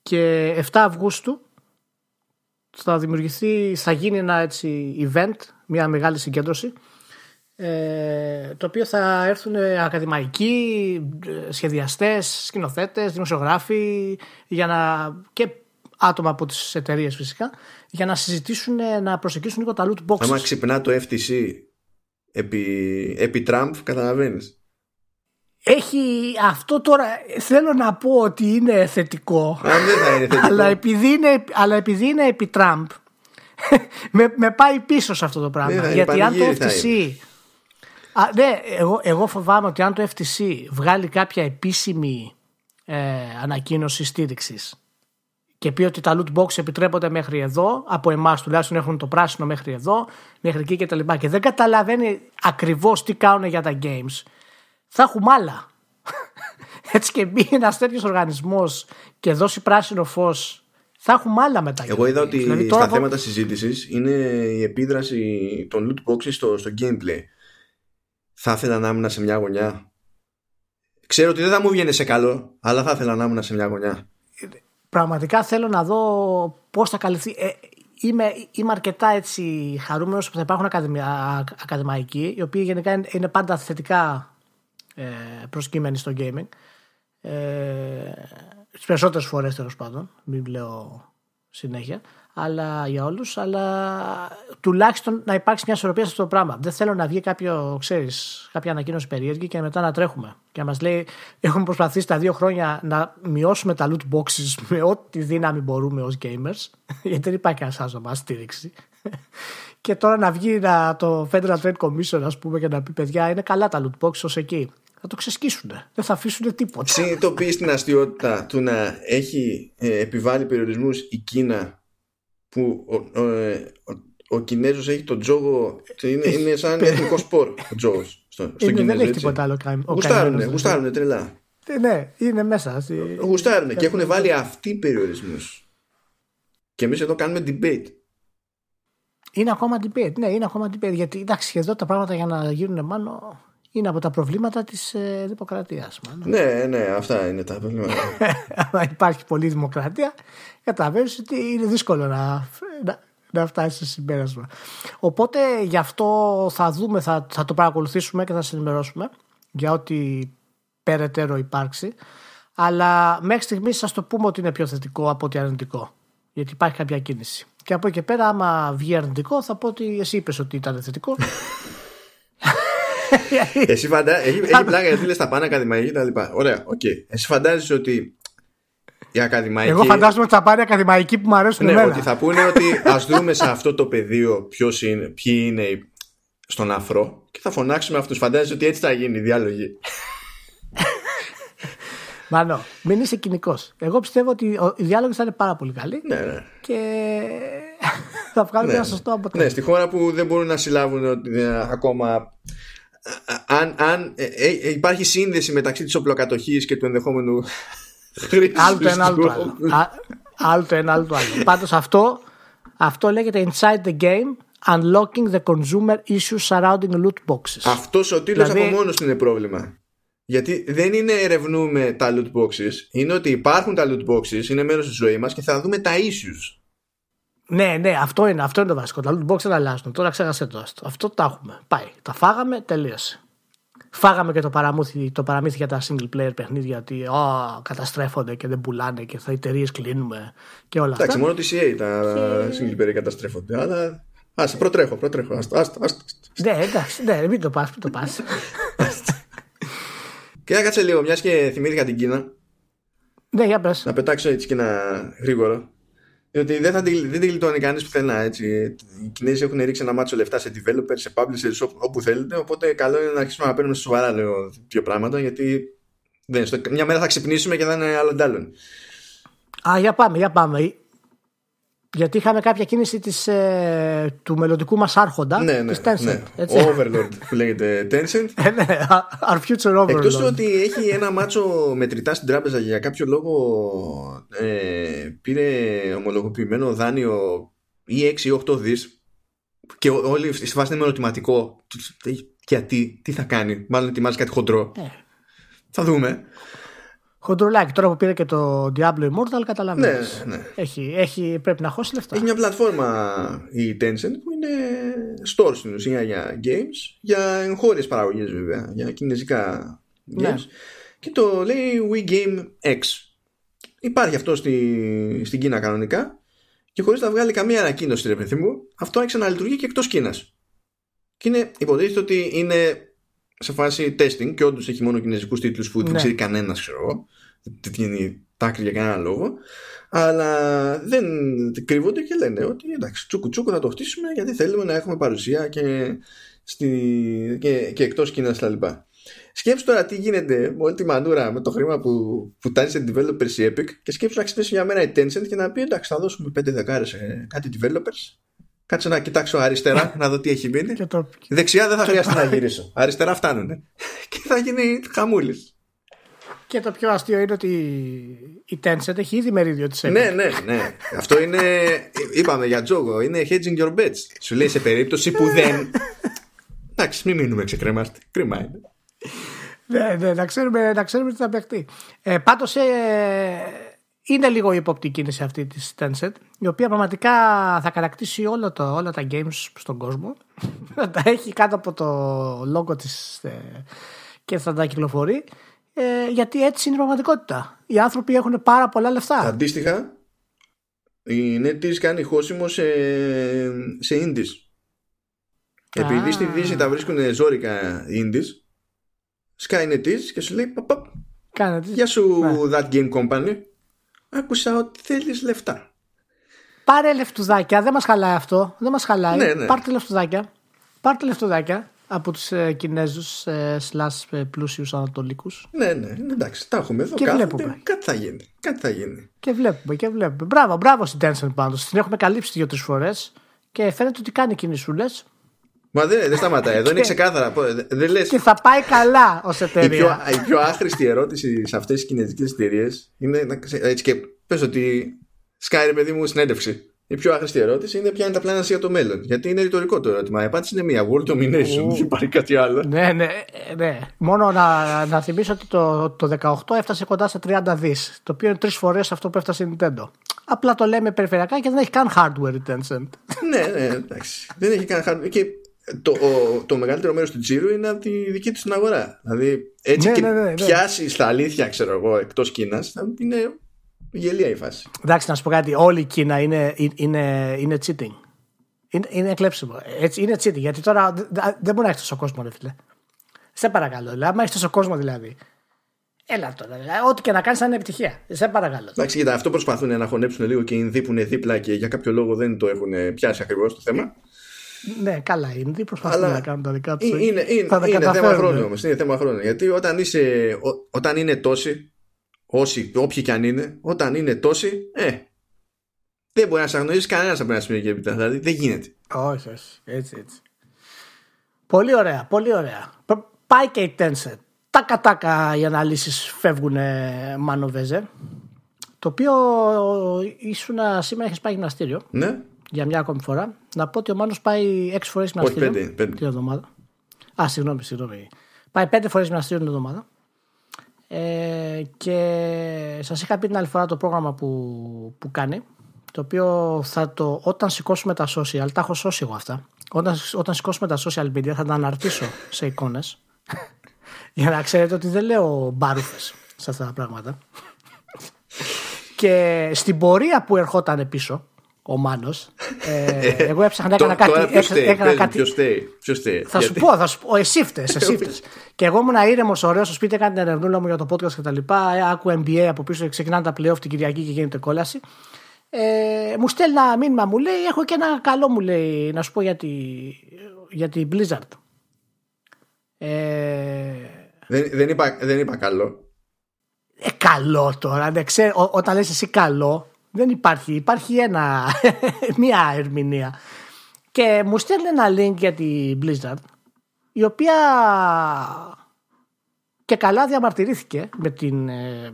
Και 7 Αυγούστου θα δημιουργηθεί, θα γίνει ένα έτσι event, μια μεγάλη συγκέντρωση ε, το οποίο θα έρθουν ακαδημαϊκοί, ε, σχεδιαστές, σκηνοθέτες, δημοσιογράφοι για να, και άτομα από τις εταιρείες φυσικά για να συζητήσουν, ε, να προσεγγίσουν λίγο τα loot boxes. Άμα ξυπνά το FTC επί, επί Trump, καταλαβαίνεις. Έχει αυτό τώρα θέλω να πω ότι είναι θετικό Αν δεν θα είναι θετικό. αλλά, επειδή είναι, αλλά επειδή είναι επί Τραμπ με, με πάει πίσω σε αυτό το πράγμα Ναι, θα είναι, γιατί αν το πανηγύρι θα FTC Α, ναι, εγώ, εγώ φοβάμαι ότι αν το FTC βγάλει κάποια επίσημη ε, ανακοίνωση στήριξης και πει ότι τα loot box επιτρέπονται μέχρι εδώ, από εμάς τουλάχιστον έχουν το πράσινο μέχρι εδώ, μέχρι εκεί κτλ. Και, και δεν καταλαβαίνει ακριβώς τι κάνουν για τα games, θα έχουμε άλλα. Έτσι και μπει ένας τέτοιος οργανισμός και δώσει πράσινο φως, θα έχουμε άλλα μετά. Εγώ είδα ότι Δηλαδή, στα τώρα θα- θέματα συζήτησης είναι η επίδραση των loot boxes στο, στο gameplay. Θα ήθελα να ήμουν σε μια γωνιά. Ξέρω ότι δεν θα μου βγαίνει σε καλό, αλλά θα ήθελα να ήμουν σε μια γωνιά. πραγματικά θέλω να δω πώς θα καλυφθεί. Ε, είμαι, είμαι αρκετά έτσι χαρούμενος που θα υπάρχουν ακαδημια, ακαδημαϊκοί, οι οποίοι γενικά είναι, είναι πάντα θετικά ε, προσκύμενοι στο gaming. Ε, τις περισσότερες φορές τέλος πάντων, μην λέω συνέχεια, αλλά για όλους, αλλά τουλάχιστον να υπάρξει μια ισορροπία σε αυτό το πράγμα. Δεν θέλω να βγει κάποιο, ξέρεις, κάποια ανακοίνωση περίεργη και μετά να τρέχουμε και να μας λέει έχουμε προσπαθήσει τα δύο χρόνια να μειώσουμε τα loot boxes με ό,τι δύναμη μπορούμε ως gamers γιατί δεν υπάρχει κανένας άλλος να μας στήριξει και τώρα να βγει να, το Federal Trade Commission ας πούμε και να πει παιδιά είναι καλά τα loot boxes ως εκεί θα το ξεσκίσουν. Δεν θα αφήσουν τίποτα. Συνειδητοποιείς την αστείωτα του να έχει ε, επιβάλει περιορισμούς η Κίνα που ο, ο, ε, ο, ο Κινέζος έχει τον τζόγο είναι, είναι σαν εθνικό σπορ ο τζόγος στο, στο Είναι, δεν Κινέζο έχει έτσι. τίποτα άλλο. κα- ο Γουστάρουνε, Καημένος. γουστάρουνε τρελά Ε, Ναι, είναι μέσα. στη- Γουστάρουνε και έχουν βάλει αυτοί περιορισμούς και εμείς εδώ κάνουμε debate Είναι ακόμα debate. Ναι, είναι ακόμα debate. Γιατί εντάξει, εδώ τα πράγματα για να γίνουν μάλλον είναι από τα προβλήματα της ε, δημοκρατίας. ναι ναι αυτά είναι τα προβλήματα Αν υπάρχει πολλή δημοκρατία, καταλαβαίνεις ότι είναι δύσκολο να, να, να φτάσει σε συμπέρασμα. Οπότε γι' αυτό θα δούμε, θα, θα το παρακολουθήσουμε και θα σα ενημερώσουμε για ό,τι περαιτέρω υπάρξει. Αλλά μέχρι στιγμής σα το πούμε ότι είναι πιο θετικό από ότι αρνητικό. Γιατί υπάρχει κάποια κίνηση. Και από εκεί και πέρα, άμα βγει αρνητικό, θα πω ότι εσύ είπες ότι ήταν θετικό. Εσύ φαντά... έχει, έχει πλάκα γιατί λες τα πάνε ακαδημαϊκοί και τα λοιπά. Ωραία, οκ. Εσύ φαντάζεσαι ότι οι ακαδημαϊκοί... Εγώ φαντάζομαι ότι θα πάρει ακαδημαϊκοί που μου αρέσουν Ναι, εμένα. ότι θα πούνε ότι ας δούμε σε αυτό το πεδίο ποιος είναι, ποιοι είναι οι- στον αφρό και θα φωνάξουμε αυτούς. Φαντάζεσαι ότι έτσι θα γίνει η διαλογή. Μανώ, μην είσαι κυνικός. Εγώ πιστεύω ότι ο- οι διάλογοι θα είναι πάρα πολύ καλοί ναι, ναι. και θα βγάλουμε Ναι. ένα σωστό ναι, αποτέλεσμα. στη χώρα που δεν μπορούν να συλλάβουν ότι, ε, ακόμα α- αν, αν ε, ε, υπάρχει σύνδεση μεταξύ της οπλοκατοχής και του ενδεχόμενου χρήσης Άλλο το ένα, άλλο το του- άλλο. Α- Άλλο το ένα, άλλο το άλλο. Πάντως αυτό, αυτό λέγεται Inside the Game Unlocking the Consumer Issues Surrounding Loot Boxes. Αυτός ο τίτλος Δηλαδή- από μόνος του είναι πρόβλημα. Γιατί δεν είναι ερευνούμε τα loot boxes, είναι ότι υπάρχουν τα loot boxes, είναι μέρος της ζωής μας και θα δούμε τα issues. Ναι, ναι, αυτό είναι, αυτό είναι το βασικό. Τα loot boxes δεν αλλάζουν. Τώρα ξέχασε το αυτό. Αυτό τα έχουμε. Πάει. Τα φάγαμε, τελείωσε. Φάγαμε και το παραμύθι, το παραμύθι για τα single player παιχνίδια ότι «Ω, καταστρέφονται και δεν πουλάνε και θα εταιρείες κλείνουμε και όλα Εντάξει, αυτά. μόνο τη CA τα single player καταστρέφονται, αλλά άσε, προτρέχω, προτρέχω, άστα, άστα, άστα. Ναι, εντάξει, ναι, μην το πας, μην το πας. Και να κάτσε λίγο, μιας και θυμήθηκα την Κίνα, ναι, για πες. να πετάξω έτσι και ένα γρήγορο. Διότι δεν, θα τη, δεν τη γλιτώνει κανείς πουθενά. Έτσι. Οι Κινέζοι έχουν ρίξει ένα μάτσο λεφτά σε developers, σε publishers, όπου, όπου θέλετε. Οπότε καλό είναι να αρχίσουμε να παίρνουμε στα σοβαρά λέω, δύο πράγματα. Γιατί Δεν, στο, μια μέρα θα ξυπνήσουμε και θα είναι άλλο ντάλλον. Α, για πάμε, για πάμε. Γιατί είχαμε κάποια κίνηση της, ε, του μελλοντικού μας άρχοντα Ναι, ναι, της Tencent. ναι. έτσι. Overlord που λέγεται Tencent. Ε, ναι, our future overlord. Εκτός του ότι έχει ένα μάτσο μετρητά στην τράπεζα για κάποιο λόγο ε, πήρε ομολογοποιημένο δάνειο ή 6 ή 8 δις και ό- όλοι στη φάση είναι με ερωτηματικό γιατί, τι θα κάνει, μάλλον ετοιμάζει κάτι χοντρό. Ε. Θα δούμε. Χοντρουλάκι, τώρα που πήρε και το Diablo Immortal, καταλαβαίνεις. Ναι, ναι. Έχει, έχει, πρέπει να χώσει λεφτά. Έχει μια πλατφόρμα η Tencent που είναι store στην ουσία για games, για εγχώριες παραγωγές βέβαια, για κινέζικα games Ναι. και το λέει We Game X. Υπάρχει αυτό στη, στην Κίνα κανονικά και χωρίς να βγάλει καμία ανακοίνωση ρε παιδί μου, αυτό άρχισε να λειτουργεί και εκτός Κίνας. Και είναι, υποτίθεται ότι είναι σε φάση testing και όντως έχει μόνο κινέζικους τίτλους που δεν Ναι. ξέρει κανένας, ξέρω εγώ. Δεν γίνει τάκρη για κανένα λόγο. Αλλά δεν κρύβονται και λένε ότι εντάξει, τσούκου τσούκου θα το χτίσουμε γιατί θέλουμε να έχουμε παρουσία και, στη, και, και εκτός Κίνας τα λοιπά. Σκέψου τώρα τι γίνεται με όλη τη μανούρα με το χρήμα που, που τάνει σε developers η Epic και σκέψου να ξυπνήσει μια μέρα η Tencent και να πει εντάξει θα δώσουμε 5 δεκάρες σε κάτι developers Κάτσε να κοιτάξω αριστερά να δω τι έχει μείνει. Και το... Δεξιά δεν θα χρειαστεί να γυρίσω. Αριστερά φτάνουν. Και θα γίνει χαμούλης. και το πιο αστείο είναι ότι η Tencent έχει ήδη μερίδιο της Epic. Ναι, ναι, ναι. Αυτό είναι. Είπαμε για τζόγο. Είναι hedging your bets. Σου λέει σε περίπτωση που δεν. Εντάξει, μην μείνουμε ξεκρέμαστοι. Κρίμα είναι. Ναι, ναι, να ξέρουμε, να ξέρουμε τι θα παιχτεί. Ε, Πάντως ε, είναι λίγο υποπτή κίνηση αυτή τη Tencent, η οποία πραγματικά θα κατακτήσει όλο το, όλα τα games στον κόσμο. Θα τα έχει κάτω από το logo της ε, και θα τα κυκλοφορεί. Ε, γιατί έτσι είναι η πραγματικότητα. Οι άνθρωποι έχουν πάρα πολλά λεφτά. Αντίστοιχα, η NetEase κάνει χώσιμο σε, σε indies. Επειδή Α. στη Δύση τα βρίσκουν ζόρικα indies, σκάει NetEase και σου λέει παπ, παπ, Κάνετε. Γεια σου Ναι. That Game Company Άκουσα ότι θέλεις λεφτά Πάρε λεφτουδάκια, δεν μας χαλάει αυτό. Δεν μας χαλάει. Ναι, ναι. Πάρτε λεφτουδάκια. Πάρτε λεφτουδάκια από τους ε, Κινέζους ε, slash ε, πλούσιους Ανατολικούς. Ναι ναι εντάξει τα έχουμε εδώ Και κάθονται. βλέπουμε. Κάτι θα γίνει Κάτι θα γίνει Και βλέπουμε και βλέπουμε. Μπράβο, μπράβο στην Tencent πάντως. Την έχουμε καλύψει δύο-τρεις φορές και φαίνεται ότι κάνει κινησούλες Μα δεν, δεν σταματάει εδώ είναι ξεκάθαρα Πω, Δεν δεν λες και θα πάει καλά ως η πιο, εταιρεία. η πιο άχρηστη ερώτηση σε αυτές τις κινέζικες εταιρείες είναι να ξε- έτσι και πες ότι σκάει ρε παιδί μου συνέντευξη η πιο άχρηστη ερώτηση είναι ποια είναι τα πλάνα σου για το μέλλον. Γιατί είναι ρητορικό το ερώτημα. Η απάντηση είναι μία. World domination. Δεν υπάρχει κάτι άλλο. ναι, ναι, ε, ναι. Μόνο να, να θυμίσω ότι το, το 18 έφτασε κοντά στα 30 δις. Το οποίο είναι τρεις φορές αυτό που έφτασε η Nintendo. Απλά το λέμε περιφερειακά και δεν έχει καν hardware η Tencent. ναι, ναι, εντάξει. Δεν έχει καν hardware. Και το, ο- το μεγαλύτερο μέρος του τζίρου είναι από τη δική τους την αγορά. Δηλαδή, έτσι Ναι, και ναι, ναι, ναι. πιάσει στα αλήθεια, ξέρω εγώ, εκτός Κίνας, είναι γελία η φάση. Εντάξει, να σου πω κάτι. Όλη η Κίνα είναι, είναι, είναι cheating. Είναι, είναι κλέψιμο. Έτσι, είναι cheating. Γιατί τώρα δε- δε- δεν μπορεί να έχεις τόσο κόσμο, ρε φίλε. Σε παρακαλώ. Δηλαδή, άμα έχεις τόσο κόσμο, δηλαδή. Έλα τώρα. Δηλαδή, ό,τι και να κάνεις θα είναι επιτυχία. Σε παρακαλώ. Εντάξει, κοίτα, αυτό προσπαθούν να χωνέψουν λίγο και οι Ινδοί που είναι δίπλα και για κάποιο λόγο δεν το έχουν πιάσει ακριβώς το θέμα. Ναι, καλά είναι. Τι προσπαθούν Αλλά να κάνουν τα δικά τους. Είναι, είναι, είναι, θα τα είναι θέμα καταφέρουν. χρόνου όμως. Είναι θέμα χρόνου. Γιατί όταν, είσαι, ό- όταν είναι τόσοι, όσοι, όποιοι κι αν είναι, όταν είναι τόσοι, ε, δεν μπορεί να σε αγνοήσει κανένας από ένα σημείο και έπειτα. Δηλαδή δεν γίνεται. Όχι, όχι. Έτσι, έτσι. Πολύ ωραία, πολύ ωραία. Π- Πάει και η Tencent. Τάκα τάκα οι αναλύσεις φεύγουν μανοβέζε. Το οποίο ήσουν σήμερα έχεις πάει γυμναστήριο Ναι, για μια ακόμη φορά. Να πω ότι ο Μάνος πάει έξι φορές όχι γυμναστήριο πέντε. πέντε. την εβδομάδα. Α, συγγνώμη, συγγνώμη. Πάει πέντε φορές γυμναστήριο την εβδομάδα. Ε, και σας είχα πει την άλλη φορά το πρόγραμμα που, που κάνει το οποίο θα το, όταν σηκώσουμε τα social, τα έχω σώσει εγώ αυτά όταν, όταν σηκώσουμε τα social media θα τα αναρτήσω σε εικόνες για να ξέρετε ότι δεν λέω μπαρούφες σε αυτά τα πράγματα και στην πορεία που ερχόταν πίσω ο Μάνος ε, εγώ έψαχνα έκανα Τώρα κάτι, ποιος έκανα στέει, πες μου, κάτι ποιος στέει, ποιος στέει. θα σου Γιατί- πω, θα σου πω. Εσύ φταίς, εσύ φταίς. και εγώ ήμουν ήρεμος, ωραίος στο σπίτι, έκανε την ερευνούλα μου για το podcast και τα λοιπά. Ε, Άκου NBA από πίσω, ξεκινάνε τα playoff την Κυριακή και γίνεται κόλαση. Ε, μου στέλνει ένα μήνυμα, μου λέει: Έχω και ένα καλό, μου λέει, να σου πω για, τη, για την Blizzard. Ε, Δεν, δεν, είπα, δεν είπα καλό. Ε, καλό τώρα. Ναι, ξέρω, ό, όταν λες εσύ καλό, δεν υπάρχει. Υπάρχει ένα, μία ερμηνεία. Και μου στέλνει ένα link για τη Blizzard, η οποία και καλά διαμαρτυρήθηκε με, την, ε,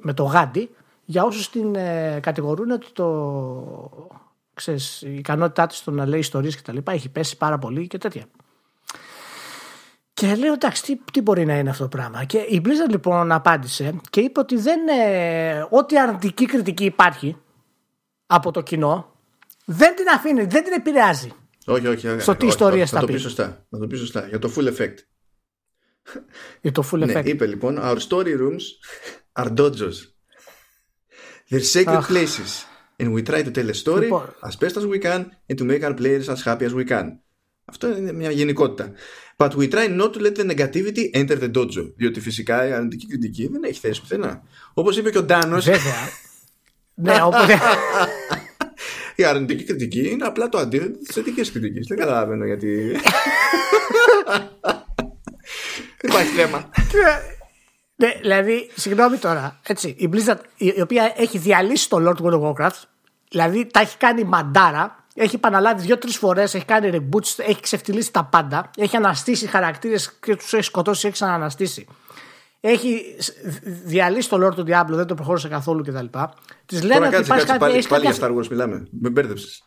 με το γάντι για όσους την ε, κατηγορούν ότι το, ξέρεις, η ικανότητά της στο να λέει ιστορίες και τα λοιπά έχει πέσει πάρα πολύ και τέτοια. Και λέω εντάξει, τι, τι μπορεί να είναι αυτό το πράγμα. Και η Blizzard λοιπόν απάντησε και είπε ότι δεν, ε, ό,τι αρνητική κριτική υπάρχει από το κοινό δεν την αφήνει, δεν την επηρεάζει. Όχι, όχι. όχι στο τι ιστορίες θα πει. πει σωστά. Να το πει σωστά. Για το full effect. Για το full ναι, effect. είπε λοιπόν, Our story rooms are dojos. They're sacred places. And we try to tell a story Λοιπόν. as best as we can and to make our players as happy as we can. Αυτό είναι μια γενικότητα. But we try not to let the negativity enter the dojo. Διότι φυσικά η αρνητική κριτική δεν έχει θέση πουθενά. Όπως είπε και ο Ντάνο, Βέβαια. ναι, οπότε. η αρνητική κριτική είναι απλά το αντίθετο της θετικής κριτικής. Δεν καταλαβαίνω γιατί. Δεν υπάρχει θέμα. ναι, δηλαδή, συγγνώμη τώρα. Έτσι, η Blizzard, η, η οποία έχει διαλύσει το Lord World of Warcraft, δηλαδή τα έχει κάνει μαντάρα, έχει επαναλάβει δύο-τρεις φορές, έχει κάνει reboots, έχει ξεφτυλίσει τα πάντα, έχει αναστήσει χαρακτήρες και τους έχει σκοτώσει, έχει ξανααναστήσει. Έχει διαλύσει το Lord του Diablo, δεν το προχώρησε καθόλου κτλ. Της λένε Τώρα ότι κάτσε, υπάρχει κάτσε, κάτι. πάλι, έχεις πάλι για κάποια- Star Wars μιλάμε. Με μπέρδεψες.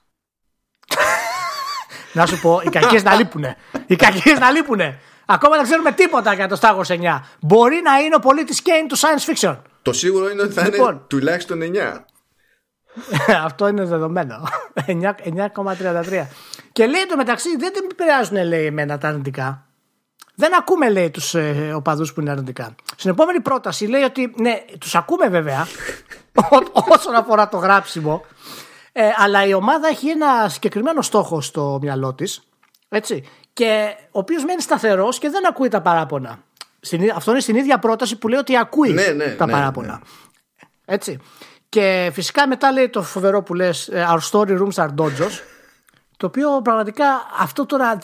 Να σου πω, οι κακίε να λείπουνε. Οι κακίε να λείπουνε. Ακόμα δεν ξέρουμε τίποτα για το Star Wars 9. Μπορεί να είναι ο πολίτης Kane του science fiction. Το σίγουρο είναι ότι θα είναι Λοιπόν. τουλάχιστον 9. Αυτό είναι δεδομένο. 9 9,33. Και λέει το μεταξύ δεν την επηρεάζουν λέει εμένα τα αρνητικά. Δεν ακούμε λέει τους ε, οπαδούς που είναι αρνητικά. Στην επόμενη πρόταση λέει ότι ναι τους ακούμε βέβαια ό- όσον αφορά το γράψιμο ε, αλλά η ομάδα έχει ένα συγκεκριμένο στόχο στο μυαλό της έτσι, και ο οποίος μένει σταθερός και δεν ακούει τα παράπονα. Στην- Αυτό είναι στην ίδια πρόταση που λέει ότι ακούει Ναι, ναι, τα ναι, παράπονα. ναι. Έτσι. Και φυσικά μετά λέει το φοβερό που λες ε, Our story rooms are dojos το οποίο πραγματικά αυτό τώρα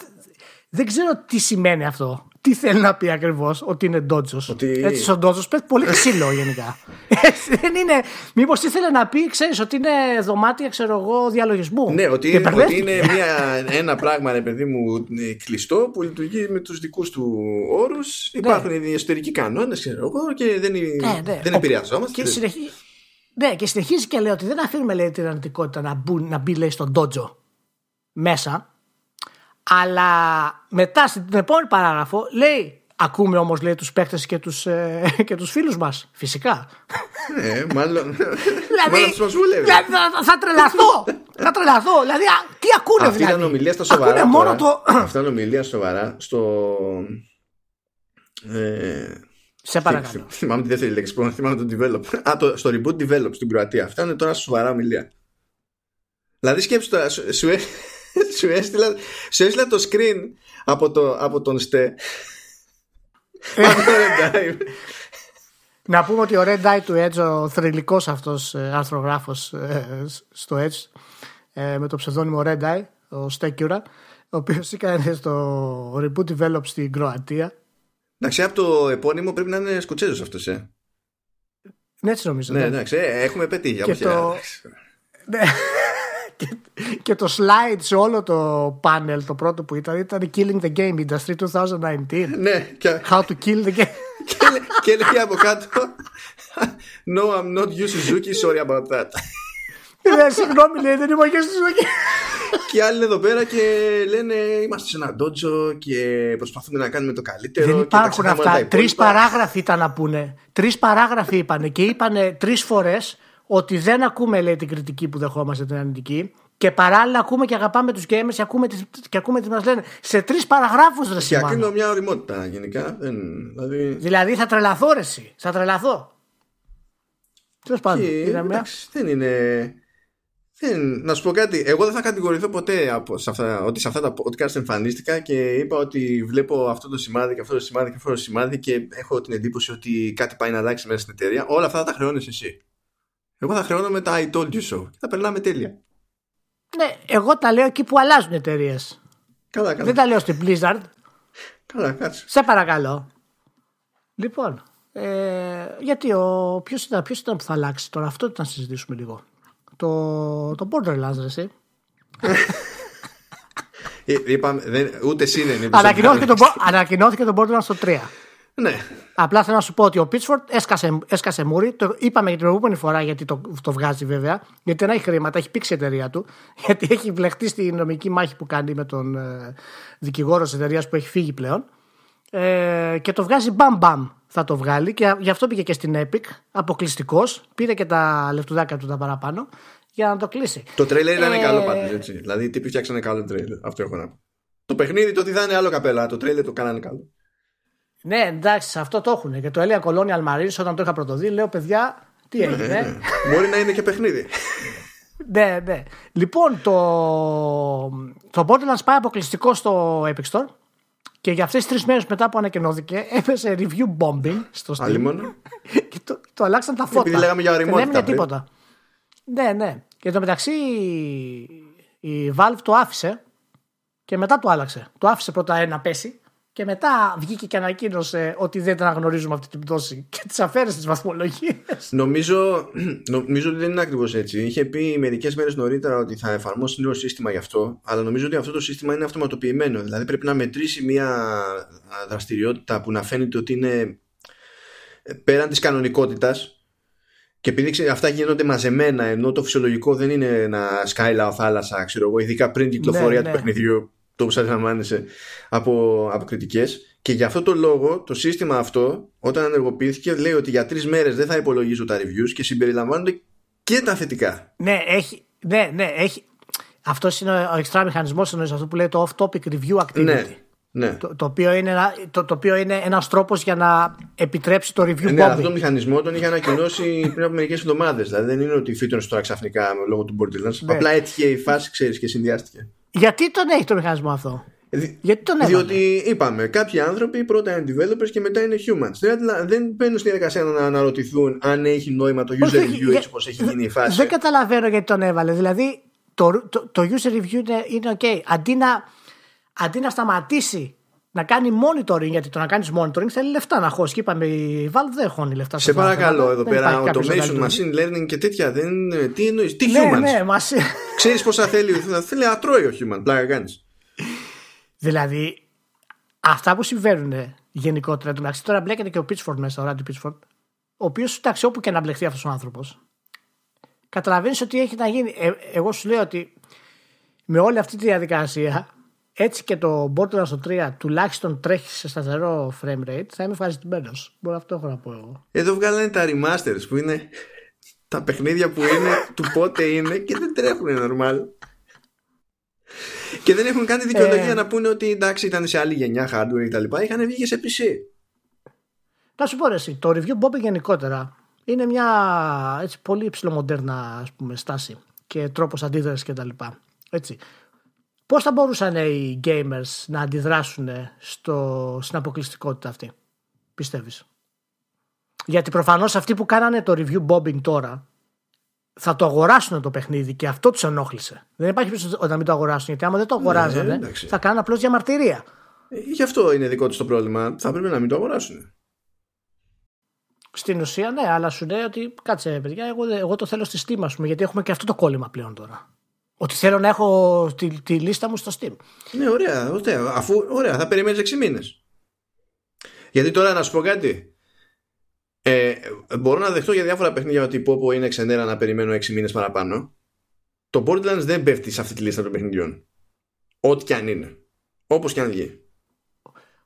δεν ξέρω τι σημαίνει αυτό. Τι θέλει να πει ακριβώς ότι είναι ντότζο. Ότι- Έτσι, στον ντότζο πέφτει πολύ ξύλο γενικά. Έτσι, δεν είναι. Μήπως ήθελε να πει, ξέρεις, ότι είναι δωμάτια, ξέρω εγώ, διαλογισμού. Ναι, ότι, Και είναι, ότι μπερδεύτηκε. είναι μια, ένα πράγμα, ρε παιδί μου, ε, κλειστό που λειτουργεί με τους δικούς του όρους. Υπάρχουν οι εσωτερικοί κανόνες, ξέρω εγώ, και δεν, Ναι, ναι. δεν Ο- επηρεαζόμαστε. Και, συνεχίζει, ναι, και συνεχίζει και λέει ότι δεν αφήνουμε λέει, την αρνητικότητα να, μπουν, να μπει λέει, στον ντότζο μέσα. Αλλά μετά στην επόμενη παράγραφο λέει Ακούμε όμως λέει τους παίκτες και τους, ε, και τους φίλους μας Φυσικά Ναι, μάλλον. Δηλαδή, μάλλον τους μας βούλευε. δηλαδή θα, θα τρελαθώ Θα τρελαθώ Δηλαδή α, τι ακούνε Αυτή δηλαδή; ήταν ομιλία στα σοβαρά. Ακούνε μόνο τώρα. το Αυτά είναι ομιλία σοβαρά στο. Ε, Σε παρακαλώ θυμάμαι τη δεύτερη λέξη που θυμάμαι το develop. Α, το, στο reboot develop στην Κροατία. Αυτά είναι τώρα σοβαρά ομιλία. Δηλαδή σκέψου τώρα, σου, σου, έ- σου έστειλα, σου έστειλα το screen από, το, από τον ΣΤΕ. Από το Red Dive. Να πούμε ότι ο Red Eye του Edge, ο θρηλυκός αυτός ε, αρθρογράφος ε, στο Edge, ε, με το ψευδόνυμο Red Eye, ο Στέκιουρα, ο οποίος έκανε στο Reboot Develop στην Κροατία. Εντάξει, από το επώνυμο πρέπει να είναι Σκοτσέζος αυτός, ε. Ναι, έτσι νομίζω. Ναι, ναι. εντάξει, ε, έχουμε πετύχει. Και όπως το- εντάξει. Ναι. και, και το slide σε όλο το panel, το πρώτο που ήταν, ήταν Killing the Game Industry 2019. Ναι, και, How to kill the game. και, λέ- και έλεγε από κάτω No, I'm not you Suzuki, sorry about that. Ναι, συγγνώμη, λέει, δεν είμαι και στη ζωή. και οι άλλοι είναι εδώ πέρα και λένε Είμαστε σε ένα ντότζο και προσπαθούμε να κάνουμε το καλύτερο. Δεν και τα υπάρχουν ξεχνάμε όλα τα αυτά. Τρεις υπόλοιπα. παράγραφοι ήταν να πούνε. Τρεις παράγραφοι είπανε και είπανε τρεις φορές ότι δεν ακούμε λέει, την κριτική που δεχόμαστε την αρνητική και παράλληλα ακούμε και αγαπάμε τους gamers και ακούμε, τις, και ακούμε τις μας λένε. Σε τρεις παραγράφους ρε Και Σιμάνο. ακρίνω μια οριμότητα γενικά. Δεν, δηλαδή, Δηλαδή θα τρελαθώ ρε εσύ. Θα τρελαθώ. Τέλος πάντων. και, είναι μια- εντάξει, δεν είναι. Δεν, να σου πω κάτι, εγώ δεν θα κατηγορηθώ ποτέ από, σε αυτά, ότι σε αυτά τα podcast εμφανίστηκα και είπα ότι βλέπω αυτό το σημάδι και αυτό το σημάδι και αυτό το σημάδι και έχω την εντύπωση ότι κάτι πάει να αλλάξει μέσα στην εταιρεία. Όλα αυτά θα τα χρεώνεις εσύ. Εγώ θα χρεώνω με τα I told you so και θα περνάμε τέλεια. Ναι, εγώ τα λέω εκεί που αλλάζουν εταιρείες. Καλά, καλά. Δεν τα λέω στην Blizzard. Καλά, κάτσε. Σε παρακαλώ. Λοιπόν, Ε, γιατί ο, ποιος, ήταν, ποιος ήταν που θα αλλάξει τώρα, αυτό ήταν να συζητήσουμε λίγο. Το, το Borderlands, ρε, εσύ. Ε, είπαμε, δεν, ούτε εσύ δεν είναι. Ανακοινώθηκε, το, ανακοινώθηκε το Borderlands στο 3. Ναι. Απλά θέλω να σου πω ότι ο Pitchford έσκασε, έσκασε μούρι. Το είπαμε για την προηγούμενη φορά γιατί το, το βγάζει βέβαια. Γιατί δεν έχει χρήματα, έχει πήξει η εταιρεία του. Γιατί έχει βλεχτεί στη νομική μάχη που κάνει με τον ε, δικηγόρο της εταιρείας που έχει φύγει πλέον. Ε, και το βγάζει μπαμ μπαμ θα το βγάλει και γι' αυτό πήγε και στην Epic αποκλειστικός. Πήρε και τα λεφτουδάκια του τα παραπάνω για να το κλείσει. Το τρέιλερ ήταν ε... καλό πάντως έτσι. Δηλαδή, τύποι φτιάξανε καλό τρέιλερ. Αυτό έχω να πω. Το παιχνίδι το ότι θα είναι άλλο καπέλα. Το τρέιλερ το κάνανε καλό. Ναι, εντάξει, αυτό το έχουν. Και το έλεγα Colonial Marines όταν το είχα πρωτοδεί, λέω παιδιά, τι έγινε. Ναι, ναι. Μπορεί να είναι και παιχνίδι. ναι, ναι. Λοιπόν, το, το Borderlands πάει αποκλειστικό στο Epic Store. Και για αυτές τις τρεις μέρες μετά που ανακοινώθηκε, έπεσε review bombing στο Steam. και το, το αλλάξαν τα φώτα. Επειδή λέγαμε για οριμότητα. Δεν έμεινε τίποτα. Ναι, ναι. Και το μεταξύ η Valve το άφησε και μετά το άλλαξε. Το άφησε πρώτα να πέσει και μετά βγήκε και ανακοίνωσε ότι δεν την αναγνωρίζουμε αυτή την πτώση και τις αφαίρεσε τις βαθμολογίες. Νομίζω, νομίζω ότι δεν είναι ακριβώς έτσι. Είχε πει μερικές μέρες νωρίτερα ότι θα εφαρμόσει νέο σύστημα γι' αυτό, αλλά νομίζω ότι αυτό το σύστημα είναι αυτοματοποιημένο. Δηλαδή πρέπει να μετρήσει μια δραστηριότητα που να φαίνεται ότι είναι πέραν της κανονικότητας. Και επειδή αυτά γίνονται μαζεμένα, ενώ το φυσιολογικό δεν είναι να σκάει θάλασσα, ξέρω εγώ, ειδικά πριν την κυκλοφορία ναι, του ναι. παιχνιδιού το που αντιλαμβάνεσαι από, από κριτικές. Και για αυτό το λόγο το σύστημα αυτό, όταν ενεργοποιήθηκε, λέει ότι για τρεις μέρες δεν θα υπολογίζω τα reviews και συμπεριλαμβάνονται και τα θετικά. Ναι, έχει. Ναι, ναι, έχει. Αυτός είναι ο εξτρά μηχανισμός, αυτό που λέει το off-topic review activity. Ναι. Ναι. Το, το, οποίο είναι ένα, το, το οποίο είναι ένας τρόπος για να επιτρέψει το review ναι, αυτό το μηχανισμό τον είχε ανακοινώσει πριν από μερικές εβδομάδες δηλαδή δεν είναι ότι φύτρωνε τώρα ξαφνικά λόγω του Borderlands ναι. απλά έτυχε η φάση ξέρεις και συνδυάστηκε γιατί τον έχει το μηχανισμό αυτό; Γιατί τον έβαλε; Διότι είπαμε, κάποιοι άνθρωποι πρώτα είναι developers και μετά είναι humans. Δηλαδή δεν μπαίνουν στη διαδικασία να αναρωτηθούν αν έχει νόημα το user review έτσι όπως έχει γίνει η φάση. Δεν καταλαβαίνω γιατί τον έβαλε. Δηλαδή το, το, το user review είναι, είναι ok. Αντί να, αντί να σταματήσει να κάνει monitoring, γιατί το να κάνεις monitoring θέλει λεφτά να χώσει. Και είπαμε, η Valve δεν χώνει λεφτά. Σε παρακαλώ, εδώ πέρα, automation, machine learning και τέτοια δεν. Τι εννοείς, τι ναι, humans; Ναι, μας... Ξέρεις πόσα θέλει, θα θέλει ατρώει ο human, πλάκα κάνεις. Δηλαδή, αυτά που συμβαίνουν γενικότερα, εντάξει, τώρα μπλέκεται και ο Pitchford μέσα, ο Randy Pitchford, ο οποίος εντάξει, όπου και να μπλεχθεί αυτός ο άνθρωπος, καταλαβαίνεις ότι έχει να γίνει. Ε, εγώ σου λέω ότι με όλη αυτή τη διαδικασία έτσι και το Borderlands στο 3 τουλάχιστον τρέχει σε σταθερό frame rate, θα είμαι ευχαριστημένος. Μπορώ αυτό έχω να πω εγώ. Εδώ βγάλανε τα remasters που είναι τα παιχνίδια που είναι του πότε είναι και δεν τρέχουν normal. Και δεν έχουν κάνει δικαιολογία ε... να πούνε ότι εντάξει ήταν σε άλλη γενιά hardware κτλ. Είχαν βγει σε PC. Να σου πω εσύ, το review Bob γενικότερα είναι μια έτσι, πολύ υψηλομοντέρνα ας πούμε, στάση και τρόπος αντίδρασης κτλ. Έτσι. Πώς θα μπορούσαν οι gamers να αντιδράσουν στο, στην αποκλειστικότητα αυτή, πιστεύεις; Γιατί προφανώς αυτοί που κάνανε το review bombing τώρα θα το αγοράσουν το παιχνίδι και αυτό τους ενόχλησε. Δεν υπάρχει περίπτωση όταν μην το αγοράσουν, γιατί άμα δεν το ναι, αγοράζανε ναι, θα κάνουν απλώς διαμαρτυρία. Ε, γι' αυτό είναι δικό τους το πρόβλημα. Θα πρέπει να μην το αγοράσουν. Στην ουσία, ναι, αλλά σου λέει ότι κάτσε, παιδιά, εγώ, εγώ το θέλω στη Steam, ας πούμε, γιατί έχουμε και αυτό το κόλλημα πλέον τώρα. Ότι θέλω να έχω τη, τη λίστα μου στο Steam. Ναι, ωραία, ωραία. Αφού, ωραία, θα περιμένεις 6 μήνες. Γιατί τώρα να σου πω κάτι. Ε, μπορώ να δεχτώ για διάφορα παιχνίδια ότι πω, πω είναι ξενέρα να περιμένω 6 μήνες παραπάνω. Το Borderlands δεν πέφτει σε αυτή τη λίστα των παιχνιδιών. Ό,τι και αν είναι. Όπως και αν βγει.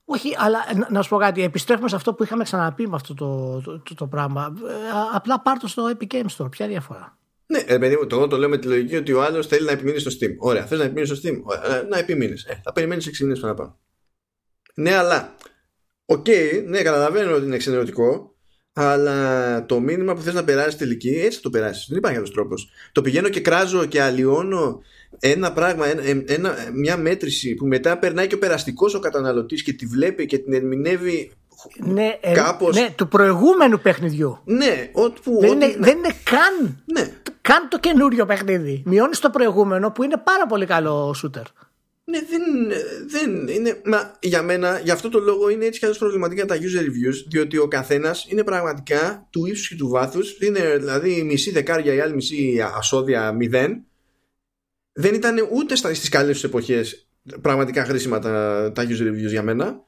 Όχι, αλλά να σου πω κάτι. Επιστρέφουμε σε αυτό που είχαμε ξαναπεί με αυτό το, το, το, το πράγμα. Ε, απλά πάρ' το στο Epic Games Store. Ποια διαφορά; Ναι, ε, παιδί μου, το εγώ το λέω με τη λογική ότι ο άλλος θέλει να επιμείνει στο Steam. Ωραία, θες να επιμείνεις στο Steam; Ωραία, ε, να επιμείνεις. Ε, θα περιμένεις 6 μήνες παραπάνω. Ναι, αλλά. Ok, okay, ναι, καταλαβαίνω ότι είναι εξενερωτικό, αλλά το μήνυμα που θες να περάσεις τελικά, έτσι θα το περάσεις. Δεν υπάρχει άλλος τρόπος. Το πηγαίνω και κράζω και αλλοιώνω ένα πράγμα, ένα, ένα, μια μέτρηση που μετά περνάει και ο περαστικός ο καταναλωτής και τη βλέπει και την ερμηνεύει ναι, ε, κάπως... ναι, του προηγούμενου παιχνιδιού. Ναι, ό,τι δεν, είναι, δεν είναι καν, ναι. καν το καινούριο παιχνίδι. Μειώνεις το προηγούμενο που είναι πάρα πολύ καλό shooter. Ναι, δεν, δεν είναι. Μα για μένα, για αυτό το λόγο είναι έτσι κι άλλως προβληματικά τα user reviews, διότι ο καθένας είναι πραγματικά του ύψους και του βάθους. Είναι δηλαδή μισή δεκάρια, η άλλη μισή ασώδια μηδέν. Δεν ήταν ούτε στις καλές τους εποχές πραγματικά χρήσιμα τα, τα user reviews για μένα.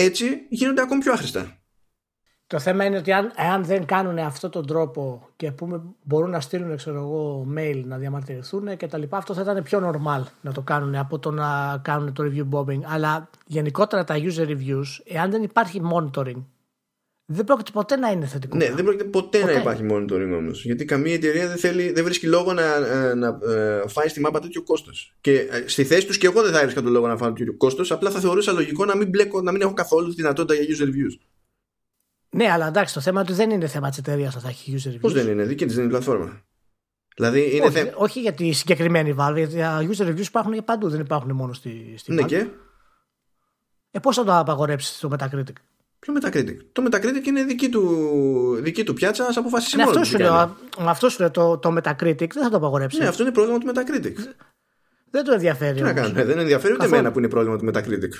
Έτσι γίνονται ακόμη πιο άχρηστα. Το θέμα είναι ότι αν, αν δεν κάνουν αυτόν τον τρόπο και πούμε, μπορούν να στείλουν ξέρω εγώ, mail να διαμαρτυρηθούν και τα λοιπά, αυτό θα ήταν πιο normal να το κάνουν από το να κάνουν το review bombing. Αλλά γενικότερα τα user reviews, εάν δεν υπάρχει monitoring, δεν πρόκειται ποτέ να είναι θετικό. Ναι, δεν πρόκειται ποτέ, ποτέ. να υπάρχει monitoring όμω. Γιατί καμία εταιρεία δεν, θέλει, δεν βρίσκει λόγο να, ε, να, να ε, φάει στη μάπα τέτοιο κόστος. Και ε, στη θέση τους και εγώ δεν θα έβρισκα τον λόγο να φάω τέτοιο κόστος. Απλά θα θεωρούσα λογικό να μην, μπλέκω, να μην έχω καθόλου δυνατότητα για user reviews. Ναι, αλλά εντάξει, το θέμα του δεν είναι θέμα της εταιρείας θα έχει user reviews. Πώς δεν είναι, δική της δεν είναι η πλατφόρμα. Δηλαδή είναι όχι, θε... όχι για τη συγκεκριμένη Valve, γιατί τα user reviews υπάρχουν για παντού, δεν υπάρχουν μόνο στη, στη ναι, Και; Ε, πώς θα το απαγορέψεις το Metacritic; Ποιο Metacritic; Το Metacritic είναι δική του, δική του πιάτσα, ας αποφασίσει ναι, μόνος. Αυτό σου, λέω, αυτό σου λέω, το, το Metacritic δεν θα το απαγορέψεις. Ναι, αυτό είναι πρόβλημα του Metacritic. Δεν το ενδιαφέρει. Τι να κάνουμε, δεν ενδιαφέρει ούτε εμένα που είναι πρόβλημα του Metacritic.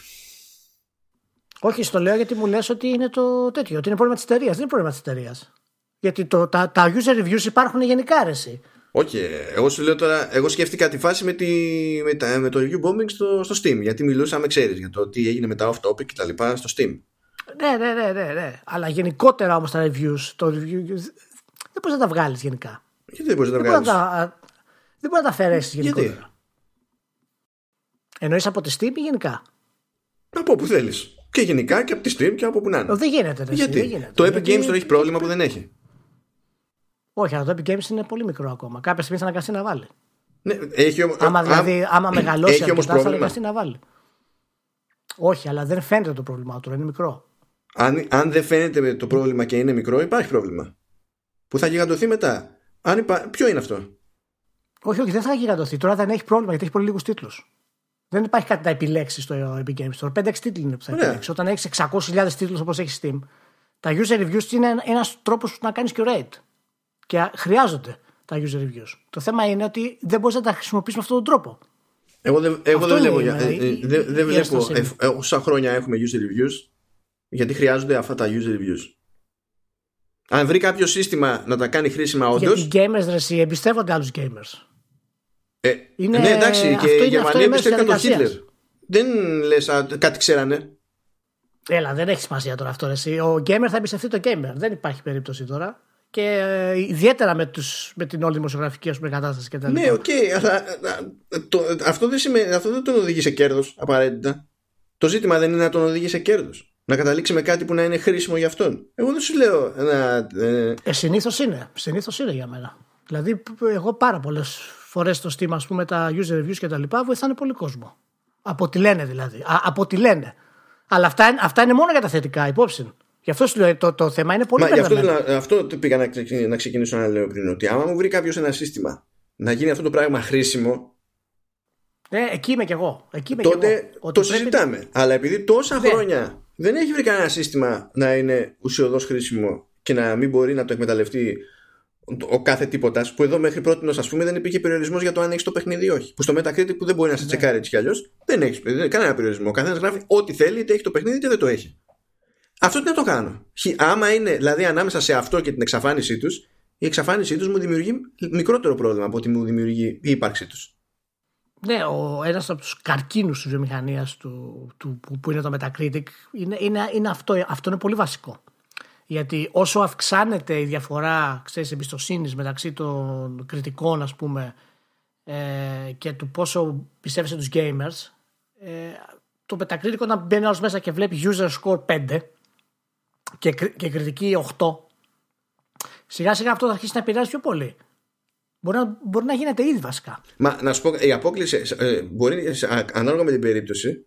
Όχι, στο λέω γιατί μου λες ότι είναι το τέτοιο, ότι είναι πρόβλημα της εταιρείας. Δεν είναι πρόβλημα της εταιρείας. Γιατί το, τα, τα user reviews υπάρχουν γενικά αρέσει. Όχι, εγώ σου λέω τώρα, εγώ σκέφτηκα τη φάση με, τη, με, τα, με το review bombing στο, στο Steam. Γιατί μιλούσαμε, ξέρεις, για το τι έγινε με τα off topic κτλ. στο Steam. Ναι, ναι, ναι, ναι, ναι. Αλλά γενικότερα όμως τα reviews, το review, δεν μπορείς να τα βγάλεις γενικά. Γιατί δεν μπορείς να τα βγάλεις; Δεν μπορεί να τα αφαιρέσεις γενικότερα. Γιατί; Εννοείς από τη Steam ή γενικά; Από όπου θέλεις. Και γενικά και από τη Steam και από που να είναι. Δεν γίνεται. Ρε, Γιατί; Δεν γίνεται. Το Epic Games τώρα έχει πρόβλημα που δεν έχει. Όχι, αλλά το Epic Games είναι πολύ μικρό ακόμα. Κάποια στιγμή θα αναγκαστεί να βάλει. Ναι, έχει, άμα, δηλαδή, άμα μεγαλώσει έχει αρκετά, θα αναγκαστεί να βάλει. Όχι, αλλά δεν φαίνεται το πρόβλημα του, είναι μικρό. Αν, αν δεν φαίνεται το πρόβλημα και είναι μικρό, υπάρχει πρόβλημα. Που θα γιγαντωθεί μετά. Αν υπά... Ποιο είναι αυτό; Όχι, όχι, δεν θα γιγαντωθεί. Τώρα δεν έχει πρόβλημα γιατί έχει πολύ λίγους τίτλους. Δεν υπάρχει κάτι να επιλέξεις στο Epic Games Store. 5-6 τίτλοι είναι που θα επιλέξεις. Όταν έχεις 600.000 τίτλους όπως έχεις Steam, τα user reviews είναι ένα τρόπος να κάνεις curate. Και χρειάζονται τα user reviews. Το θέμα είναι ότι δεν μπορείς να τα χρησιμοποιήσει με αυτόν τον τρόπο. Εγώ δεν, εγώ δεν βλέπω, ε, ε, δεν, δεν βλέπω ε, όσα χρόνια έχουμε user reviews γιατί χρειάζονται αυτά τα user reviews. Αν βρει κάποιο σύστημα να τα κάνει χρήσιμα όντως. Γιατί οι gamers ρε, εμπιστεύονται άλλους gamers. Ε, είναι... Ναι, εντάξει, και οι Γερμανοί εμπιστεύτηκαν τον Χίτλερ. Δεν λες κάτι ξέρανε. Έλα, δεν έχει σημασία τώρα αυτό. Εσύ. Ο gamer θα εμπιστευτεί το gamer. Δεν υπάρχει περίπτωση τώρα. Και ε, ιδιαίτερα με, τους, με την όλη δημοσιογραφική πούμε, κατάσταση και τα Ναι, ok, okay, αλλά το, αυτό, δεν σημαίνει, αυτό δεν τον οδηγεί σε κέρδος απαραίτητα. Το ζήτημα δεν είναι να τον οδηγεί σε κέρδος. Να καταλήξει με κάτι που να είναι χρήσιμο για αυτόν. Εγώ δεν σου λέω να. Ε... ε Συνήθως είναι. Συνήθως είναι για μένα. Δηλαδή, εγώ πάρα πολλές φορές στο Steam, ας πούμε, τα user reviews και τα λοιπά, βοηθάνε πολύ κόσμο. Από ό,τι λένε δηλαδή. Α, από ό,τι λένε. Αλλά αυτά, αυτά είναι μόνο για τα θετικά, υπόψη. Γι' αυτό σου λέω το, το θέμα είναι πολύ Μα, αυτό, αυτό πήγα να, να ξεκινήσω να λέω πριν. Ότι άμα μου βρει κάποιος ένα σύστημα να γίνει αυτό το πράγμα χρήσιμο. Ναι, εκεί είμαι κι εγώ. Εκεί είμαι τότε κι εγώ. το συζητάμε. Αλλά επειδή τόσα ναι. χρόνια δεν έχει βρει κανένα σύστημα να είναι ουσιοδός χρήσιμο και να μην μπορεί να το εκμεταλλευτεί ο κάθε τίποτα, που εδώ μέχρι πρώτη ας πούμε δεν υπήρχε περιορισμός για το αν έχεις το παιχνίδι ή όχι. Που στο Metacritic που δεν μπορεί να σε ναι. τσεκάρει έτσι κι αλλιώς, δεν έχεις κανένα περιορισμό. Ο καθένας γράφει ό,τι θέλει, είτε έχει το παιχνίδι είτε δεν το έχει. Αυτό τι να το κάνω. Άμα είναι δηλαδή ανάμεσα σε αυτό και την εξαφάνισή τους, η εξαφάνισή τους μου δημιουργεί μικρότερο πρόβλημα από ότι μου δημιουργεί η ύπαρξή τους. Ναι, ο, ένας από τους καρκίνους της βιομηχανίας του, του, που, που είναι το Metacritic είναι, είναι, είναι αυτό, αυτό είναι πολύ βασικό. Γιατί όσο αυξάνεται η διαφορά ξέρεις, εμπιστοσύνης μεταξύ των κριτικών ας πούμε ε, και του πόσο πιστεύεις τους gamers ε, το Metacritic όταν μπαίνει άλλος μέσα και βλέπει user score 5 και, και κριτική 8 σιγά σιγά αυτό θα αρχίσει να επηρεάζει πιο πολύ. Μπορεί να, μπορεί να γίνεται ήδη βασικά. Μα να σου πω, η απόκληση ε, μπορεί ανάλογα με την περίπτωση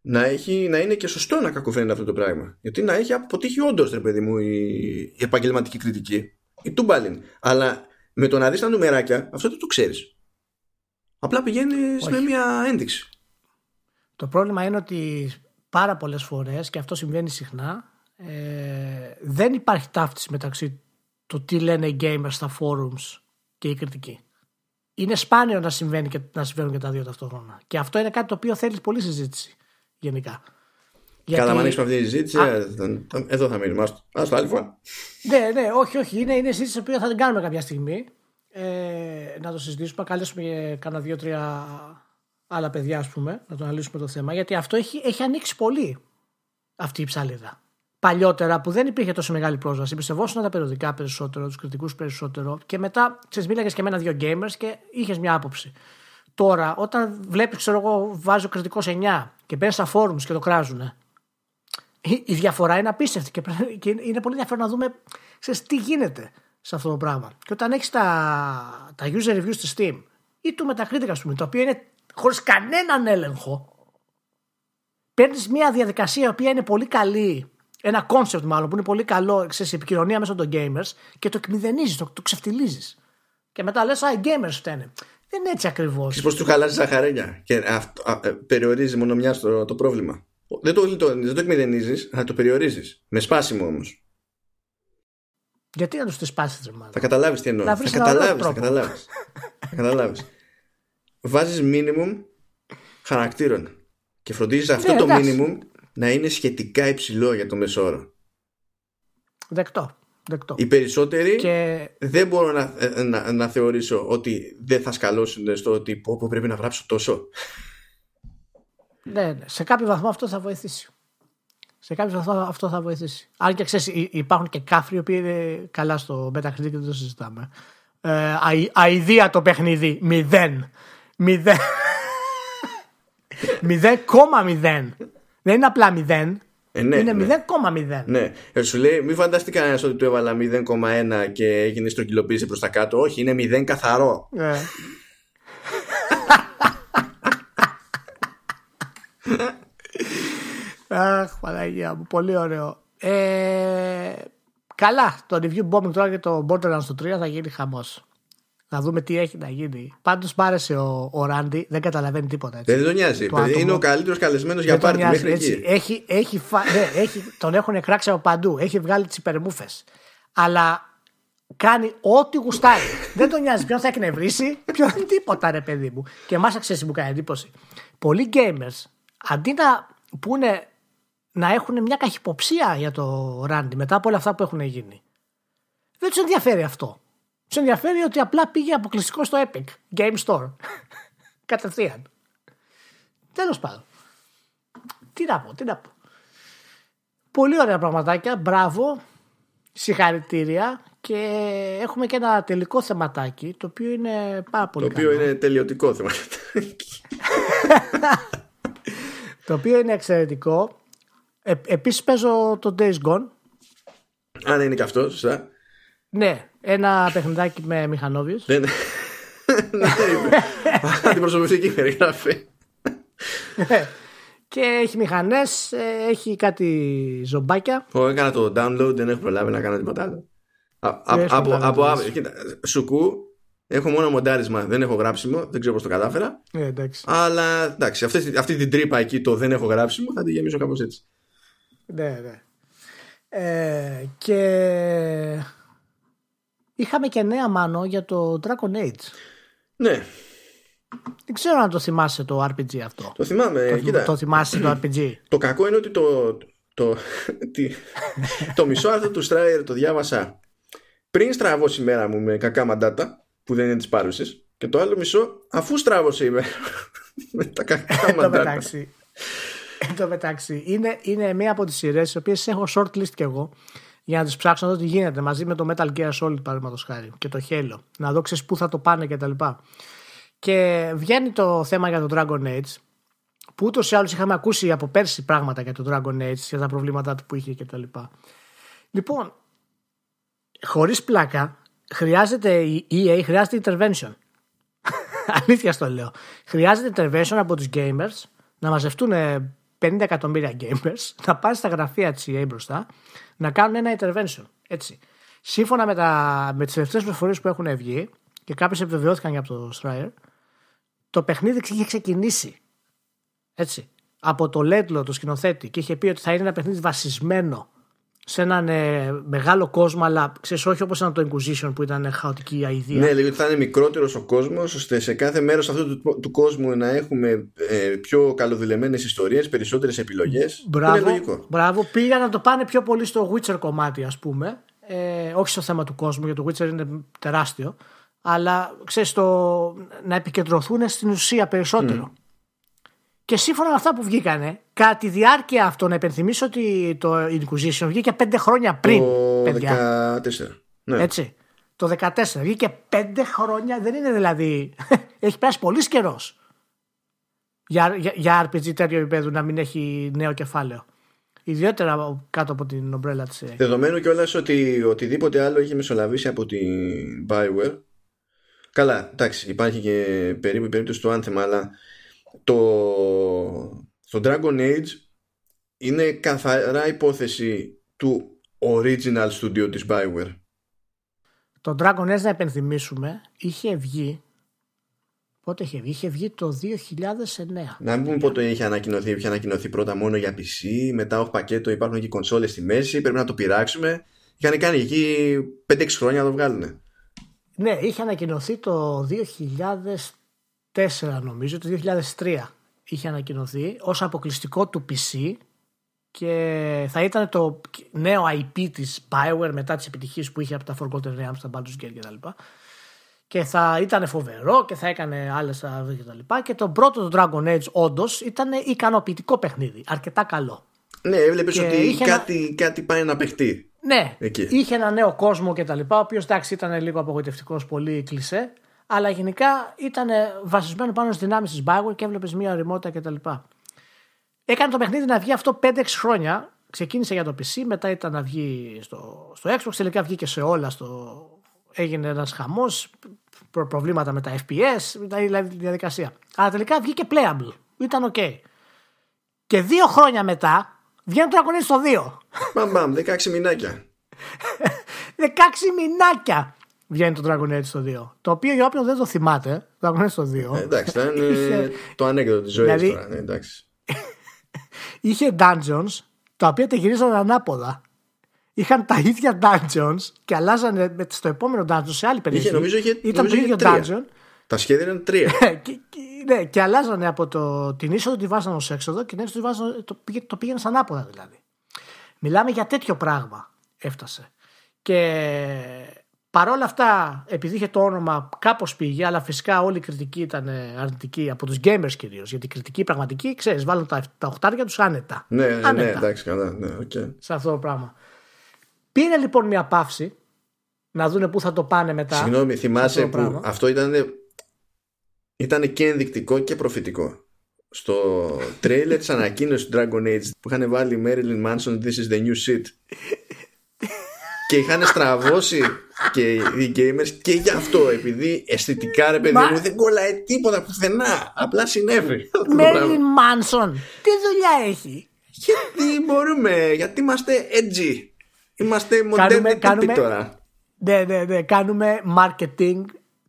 να, έχει, να είναι και σωστό να κακοφαίνεται αυτό το πράγμα. Γιατί να έχει αποτύχει όντως, ρε παιδί μου, η, η επαγγελματική κριτική. Η τούμπαλιν. Αλλά με το να δεις τα νουμεράκια, αυτό δεν το ξέρεις. Απλά πηγαίνεις με μια ένδειξη. Το πρόβλημα είναι ότι πάρα πολλές φορές και αυτό συμβαίνει συχνά ε, δεν υπάρχει ταύτιση μεταξύ το τι λένε οι gamers στα forums και η κριτική. είναι σπάνιο να, συμβαίνει και, να συμβαίνουν και τα δύο ταυτόχρονα. Και αυτό είναι κάτι το οποίο θέλεις πολύ συζήτηση γενικά. Γιατί... Καλά, αν ανοίξουμε αυτή τη συζήτηση, Α... Ε, εδώ θα μείνουμε. Α το άλλη φορά. Ναι, ναι, όχι, όχι. Είναι, είναι συζήτηση που θα την κάνουμε κάποια στιγμή. Ε, να το συζητήσουμε, να καλέσουμε κάνα δύο-τρία άλλα παιδιά, ας πούμε, να το αναλύσουμε το θέμα. Γιατί αυτό έχει, έχει ανοίξει πολύ αυτή η ψαλίδα. Παλιότερα που δεν υπήρχε τόσο μεγάλη πρόσβαση, εμπιστευόσουν τα περιοδικά περισσότερο, τους κριτικούς περισσότερο και μετά ξέρεις, μίλαγες και με ένα-δύο gamers και είχες μια άποψη. Τώρα, όταν βλέπεις, ξέρω εγώ, βάζει ο κριτικός 9 και μπαίνεις στα forums και το κράζουν, η διαφορά είναι απίστευτη και, είναι πολύ ενδιαφέρον να δούμε ξέρεις, τι γίνεται σε αυτό το πράγμα. Και όταν έχεις τα, τα user reviews στη Steam ή του Metacritic, ας πούμε, το οποίο είναι χωρίς κανέναν έλεγχο, παίρνεις μια διαδικασία η οποία είναι πολύ καλή, ένα concept μάλλον που είναι πολύ καλό σε επικοινωνία μέσα των gamers και το εκμηδενίζεις, το, το ξεφτιλίζει. Και μετά λες, Α, οι gamers φταίνε. Δεν είναι έτσι ακριβώς. Και πώς του χαλάζει ζαχαρένια και αυτό, α, ε, περιορίζει μόνο μια το, το πρόβλημα. Δεν το, το, δεν το εκμηδενίζεις, αλλά το περιορίζεις. Με σπάσιμο όμως. Γιατί να τους τη σπάσεις, μάλλον; Θα καταλάβεις τι εννοώ. Θα καταλάβεις. Θα καταλάβεις. θα καταλάβεις. Βάζεις minimum χαρακτήρων και φροντίζεις αυτό ναι, το minimum να είναι σχετικά υψηλό για το μεσόρο. Δεκτό. Δεκτό. Οι περισσότεροι και... δεν μπορώ να, ε, να, να, θεωρήσω ότι δεν θα σκαλώσουν στο ότι πω, πρέπει να γράψω τόσο. Ναι, ναι, σε κάποιο βαθμό αυτό θα βοηθήσει. Σε κάποιο βαθμό αυτό θα βοηθήσει. Αν και ξέρεις, υπάρχουν και κάφροι οι οποίοι είναι καλά στο Metacritic και δεν το συζητάμε. Ε, αηδία το παιχνίδι. Μηδέν. Μηδέν. Μηδέν κόμμα μηδέν. Δεν είναι απλά μηδέν. Ε, ναι, είναι ναι. 0,0. Ναι. Ε, σου λέει, μην φανταστεί κανένας ότι του έβαλα 0,1 και έγινε στρογγυλοποίηση προς τα κάτω. Όχι, είναι 0 καθαρό. Ναι. Αχ, Παναγία μου, πολύ ωραίο. Ε, καλά, το review bombing τώρα για το Borderlands στο 3 θα γίνει χαμός. Να δούμε τι έχει να γίνει. Πάντως μ' άρεσε ο, ο Ράντι, δεν καταλαβαίνει τίποτα. Έτσι. Δεν τον νοιάζει. Το είναι ο καλύτερος καλεσμένος για πάρτι μέχρι εκεί. Έχει, έχει, φα... ναι, έχει, τον έχουν κράξει από παντού. Έχει βγάλει τις υπερμούφες. Αλλά κάνει ό,τι γουστάρει. δεν τον νοιάζει ποιον θα εκνευρίσει, ποιον τίποτα ρε παιδί μου. Και εμά αξίζει μου κάνει εντύπωση. Πολλοί gamers αντί να πούνε να έχουν μια καχυποψία για το Ράντι μετά από όλα αυτά που έχουν γίνει. Δεν τους ενδιαφέρει αυτό. Τους ενδιαφέρει ότι απλά πήγε αποκλειστικό στο Epic Game Store. Κατευθείαν. Τέλος πάντων. Τι να πω, τι να πω. Πολύ ωραία πραγματάκια. Μπράβο. Συγχαρητήρια. Και έχουμε και ένα τελικό θεματάκι το οποίο είναι πάρα πολύ Το οποίο είναι τελειωτικό θεματάκι. το οποίο είναι εξαιρετικό. Ε, Επίσης παίζω το Days Gone. Αν είναι και αυτός, σωστά. Ναι, ένα παιχνιδάκι με μηχανόβιους. Ναι, ναι. Αντιπροσωπευτική περιγραφή. Ναι. Και έχει μηχανές, ε, έχει κάτι ζωμπάκια. Εγώ έκανα το download, δεν έχω προλάβει να κάνω τίποτα άλλο. Από, από, σουκού έχω μόνο μοντάρισμα, δεν έχω γράψιμο, δεν ξέρω πώς το κατάφερα. Ε, εντάξει. Αλλά εντάξει, αυτή, αυτή την τρύπα εκεί το δεν έχω γράψιμο θα τη γεμίσω κάπως έτσι. Ναι, ναι. Ε, και είχαμε και νέα μάνο για το Dragon Age. Ναι. Δεν ξέρω αν το θυμάσαι το RPG αυτό. Το θυμάμαι. Το, κοίτα. το θυμάσαι το RPG; το κακό είναι ότι το, το, το μισό άρθρο του Στράιερ το διάβασα πριν στραβώσει η μέρα μου με κακά μαντάτα που δεν είναι της πάρουσης. Και το άλλο μισό αφού στράβωσε η μέρα με τα κακά μαντάτα. Εν τω μεταξύ, είναι, είναι μία από τις σειρές τι οποίες έχω shortlist κι εγώ για να τι ψάξω να δω τι γίνεται μαζί με το Metal Gear Solid παραδείγματος χάρη και το Halo. Να δω ξέρεις πού θα το πάνε κτλ. Και, και βγαίνει το θέμα για το Dragon Age που ούτως ή άλλως είχαμε ακούσει από πέρσι πράγματα για το Dragon Age για τα προβλήματά του που είχε κτλ. Λοιπόν, χωρίς πλάκα, χρειάζεται η EA, χρειάζεται intervention. Αλήθεια στο λέω. Χρειάζεται intervention από τους gamers να μαζευτούν 50 εκατομμύρια gamers να πάνε στα γραφεία της EA μπροστά να κάνουν ένα intervention. Έτσι. Σύμφωνα με, τα, με τις τελευταίες πληροφορίες που έχουν βγει και κάποιες επιβεβαιώθηκαν για το Stryer το παιχνίδι είχε ξεκινήσει έτσι, από το Λέντλο, το σκηνοθέτη και είχε πει ότι θα είναι ένα παιχνίδι βασισμένο σε έναν ε, μεγάλο κόσμο, αλλά ξέρεις, όχι όπως ήταν το Inquisition που ήταν χαοτική αηδία. Ναι, λέει ότι θα είναι μικρότερος ο κόσμος, ώστε σε κάθε μέρος αυτού του, του κόσμου να έχουμε ε, πιο καλοδηλεμένες ιστορίες, περισσότερες επιλογές. Μπράβο, μπράβο. Πήγαν να το πάνε πιο πολύ στο Witcher κομμάτι, ας πούμε. Ε, όχι στο θέμα του κόσμου, γιατί το Witcher είναι τεράστιο. Αλλά ξέρεις, να επικεντρωθούν στην ουσία περισσότερο. Mm. Και σύμφωνα με αυτά που βγήκανε, κατά τη διάρκεια αυτό, να υπενθυμίσω ότι το Inquisition βγήκε πέντε χρόνια πριν. Το παιδιά. 14. Ναι. Έτσι. Το 14. Βγήκε πέντε χρόνια, δεν είναι δηλαδή. έχει περάσει πολύς καιρός. Για, για, για RPG τέτοιο επίπεδο να μην έχει νέο κεφάλαιο. Ιδιαίτερα κάτω από την ομπρέλα της. Δεδομένου κιόλας ότι οτιδήποτε άλλο είχε μεσολαβήσει από την Bioware. Καλά, εντάξει, υπάρχει και περίπου η περίπτωση του Anthem, αλλά το, το Dragon Age είναι καθαρά υπόθεση του original studio της Bioware. Το Dragon Age να επενθυμίσουμε είχε βγει Πότε είχε βγει, είχε βγει το 2009. Να μην πούμε πότε είχε ανακοινωθεί. Είχε ανακοινωθεί πρώτα μόνο για PC, μετά όχι πακέτο, υπάρχουν και κονσόλες στη μέση, πρέπει να το πειράξουμε. Είχαν κάνει εκεί 5-6 χρόνια να το βγάλουν. Ναι, είχε ανακοινωθεί το 2004 νομίζω, το 2003 είχε ανακοινωθεί ως αποκλειστικό του PC και θα ήταν το νέο IP της Bioware μετά τις επιτυχίες που είχε από τα Forgotten Realms, τα Baldur's Gate κτλ. Και θα ήταν φοβερό και θα έκανε άλλες κτλ. Και, και το πρώτο το Dragon Age όντως ήταν ικανοποιητικό παιχνίδι. Αρκετά καλό. Ναι, έβλεπες ότι κάτι, ένα... κάτι πάει να παιχτεί. Ναι, Εκεί. είχε ένα νέο κόσμο κτλ. Ο οποίος εντάξει ήταν λίγο απογοητευτικός, πολύ κλεισέ αλλά γενικά ήταν βασισμένο πάνω στις δυνάμεις της Bioware και έβλεπες μία ωριμότητα κτλ. Έκανε το παιχνίδι να βγει αυτό 5-6 χρόνια. Ξεκίνησε για το PC, μετά ήταν να βγει στο, στο Xbox, τελικά βγήκε σε όλα. Στο... Έγινε ένας χαμός, προ, προβλήματα με τα FPS, δηλαδή τη διαδικασία. Αλλά τελικά βγήκε playable. Ήταν OK. Και δύο χρόνια μετά βγαίνει το Dragon στο 2. Μπαμ, μπαμ, 16 μηνάκια. 16 μηνάκια βγαίνει το Dragon Age στο 2. Το οποίο για όποιον δεν το θυμάται, το Dragon Age στο 2. Ε, εντάξει, ήταν είχε... το ανέκδοτο της ζωής δηλαδή, τώρα. Ναι, εντάξει. είχε dungeons τα οποία τα γυρίζαν ανάποδα. Είχαν τα ίδια dungeons και αλλάζανε στο επόμενο dungeon σε άλλη περιοχή. Είχε, νομίζω, είχε, Ήταν νομίζω το ίδιο dungeon. Τα σχέδια ήταν τρία. και, και, ναι, και αλλάζανε από το, την είσοδο τη βάζανε ως έξοδο και την έξοδο βάζανε, το, το πήγαινε ανάποδα δηλαδή. Μιλάμε για τέτοιο πράγμα έφτασε. Και Παρ' όλα αυτά, επειδή είχε το όνομα, κάπως πήγε, αλλά φυσικά όλη η κριτική ήταν αρνητική από τους gamers κυρίως. Γιατί η κριτική πραγματική, ξέρεις, βάλουν τα, τα οχτάρια τους άνετα. Ναι, ναι, ναι, εντάξει, καλά. Ναι, okay. Σε αυτό το πράγμα. Πήρε λοιπόν μια παύση να δούνε πού θα το πάνε μετά. Συγγνώμη, θυμάσαι αυτό που αυτό ήταν, ήταν και ενδεικτικό και προφητικό. Στο τρέιλερ της ανακοίνωσης του Dragon Age που είχαν βάλει Marilyn Manson This is the new shit και είχαν στραβώσει και οι gamers και γι' αυτό επειδή αισθητικά ρε παιδί μου δεν κολλάει τίποτα πουθενά. Απλά συνέβη Μέρλιν Μάνσον τι δουλειά έχει; Γιατί μπορούμε γιατί είμαστε edgy. Είμαστε μοντέρνοι κάνουμε, τώρα. Ναι ναι ναι κάνουμε marketing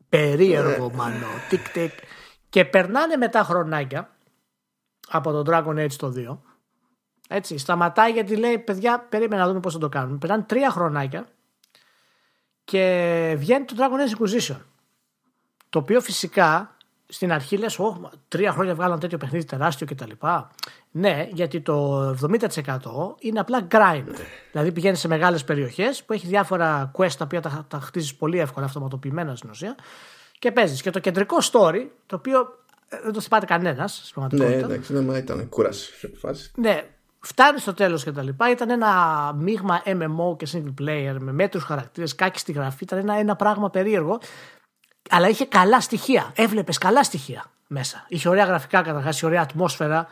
περίεργο ναι. μάνο. Τικ τικ και περνάνε μετά χρονάκια από τον Dragon Age το 2 έτσι, σταματάει γιατί λέει παιδιά περίμενα να δούμε πώς θα το κάνουμε. Περνάνε τρία χρονάκια και βγαίνει το Dragon Age Inquisition. Το οποίο φυσικά στην αρχή λες, oh, τρία χρόνια βγάλαν τέτοιο παιχνίδι τεράστιο κτλ. Ναι, γιατί το 70% είναι απλά grind. Δηλαδή πηγαίνει σε μεγάλες περιοχές που έχει διάφορα quest τα οποία τα, τα χτίζεις πολύ εύκολα αυτοματοποιημένα στην ουσία και παίζεις. Και το κεντρικό story, το οποίο ε, δεν το θυμάται κανένας στην πραγματικότητα. Ναι, εντάξει, δεν ήταν κούραση. Ναι, Φτάνει στο τέλος και τα λοιπά. Ήταν ένα μείγμα MMO και single player με μέτρους χαρακτήρες, κάκι στη γραφή. Ήταν ένα, ένα πράγμα περίεργο. Αλλά είχε καλά στοιχεία. Έβλεπες καλά στοιχεία μέσα. Είχε ωραία γραφικά καταρχάς, είχε ωραία ατμόσφαιρα.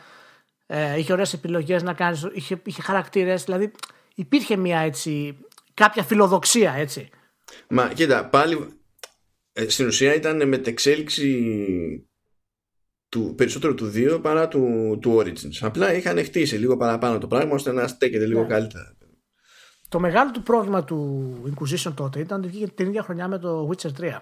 Ε, είχε ωραίες επιλογές να κάνεις. Είχε, είχε χαρακτήρες. Δηλαδή υπήρχε μια έτσι. κάποια φιλοδοξία έτσι. Μα κοίτα, πάλι ε, στην ουσία ήταν μετεξέλιξη του, περισσότερο του 2 παρά του, του Origins. Απλά είχαν χτίσει λίγο παραπάνω το πράγμα ώστε να στέκεται λίγο yeah. Ναι. καλύτερα. Το μεγάλο του πρόβλημα του Inquisition τότε ήταν ότι βγήκε την ίδια χρονιά με το Witcher 3.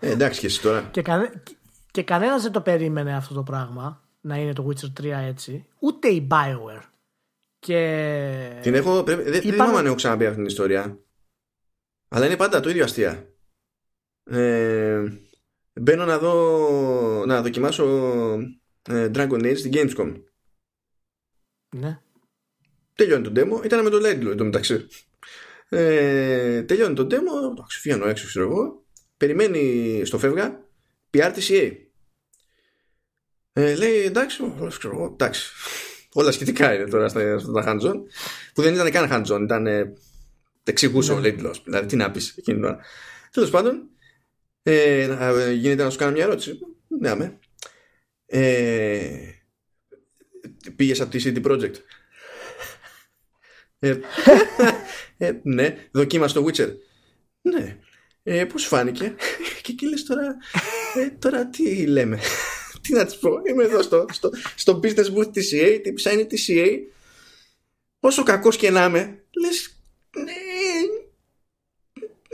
Ε, εντάξει και εσύ τώρα. και, κανε, και κανένας δεν το περίμενε αυτό το πράγμα να είναι το Witcher 3 έτσι. Ούτε η Bioware. Και... Την έχω, πρέπει, δεν, δεν θυμάμαι αν έχω ξαναπεί αυτή την ιστορία. Αλλά είναι πάντα το ίδιο αστεία. Ε, μπαίνω να δω να δοκιμάσω ε, Dragon Age στην Gamescom. Ναι. Τελειώνει το demo. Ήταν με το Light το μεταξύ. Ε, τελειώνει το demo. Εντάξει, φύγανε έξω, ξέρω εγώ. Περιμένει στο φεύγα. PRTCA. Ε, λέει εντάξει, ξέρω εγώ, εντάξει. Όλα σχετικά είναι τώρα στα, στα hands-on. Που δεν ήταν καν hands-on, ήταν. Ε, εξηγούσε ο ναι. Lady Δηλαδή, τι να πεις εκείνη την ώρα. Τέλος πάντων, ε, ε, γίνεται να σου κάνω μια ερώτηση. Ναι, με. Ε, πήγες από τη CD Projekt. Ε, ε, ναι, δοκίμασε το Witcher. Ναι. Ε, πώς φάνηκε; και εκεί λες τώρα, ε, τώρα τι λέμε; τι να της πω; Είμαι εδώ στο, στο, στο business booth TCA, τι ψάχνει TCA. Όσο κακός και να είμαι, λες, ναι,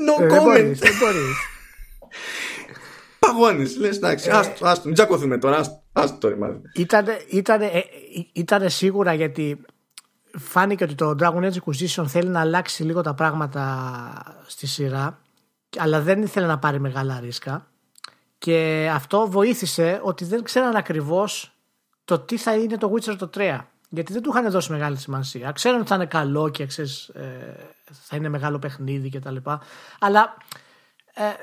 no ε, comment. Δεν μπορείς, Παγώνεις, λες, εντάξει, άστο, άστο, μην τσακωθούμε τώρα, άστο, άστο τώρα. Ήτανε, ήτανε, ήτανε σίγουρα γιατί φάνηκε ότι το Dragon Age Inquisition θέλει να αλλάξει λίγο τα πράγματα στη σειρά αλλά δεν ήθελε να πάρει μεγάλα ρίσκα και αυτό βοήθησε ότι δεν ξέραν ακριβώς το τι θα είναι το Witcher το 3 γιατί δεν του είχαν δώσει μεγάλη σημασία. Ξέραν ότι θα είναι καλό και ξέρεις, ε, θα είναι μεγάλο παιχνίδι κτλ. Αλλά ε,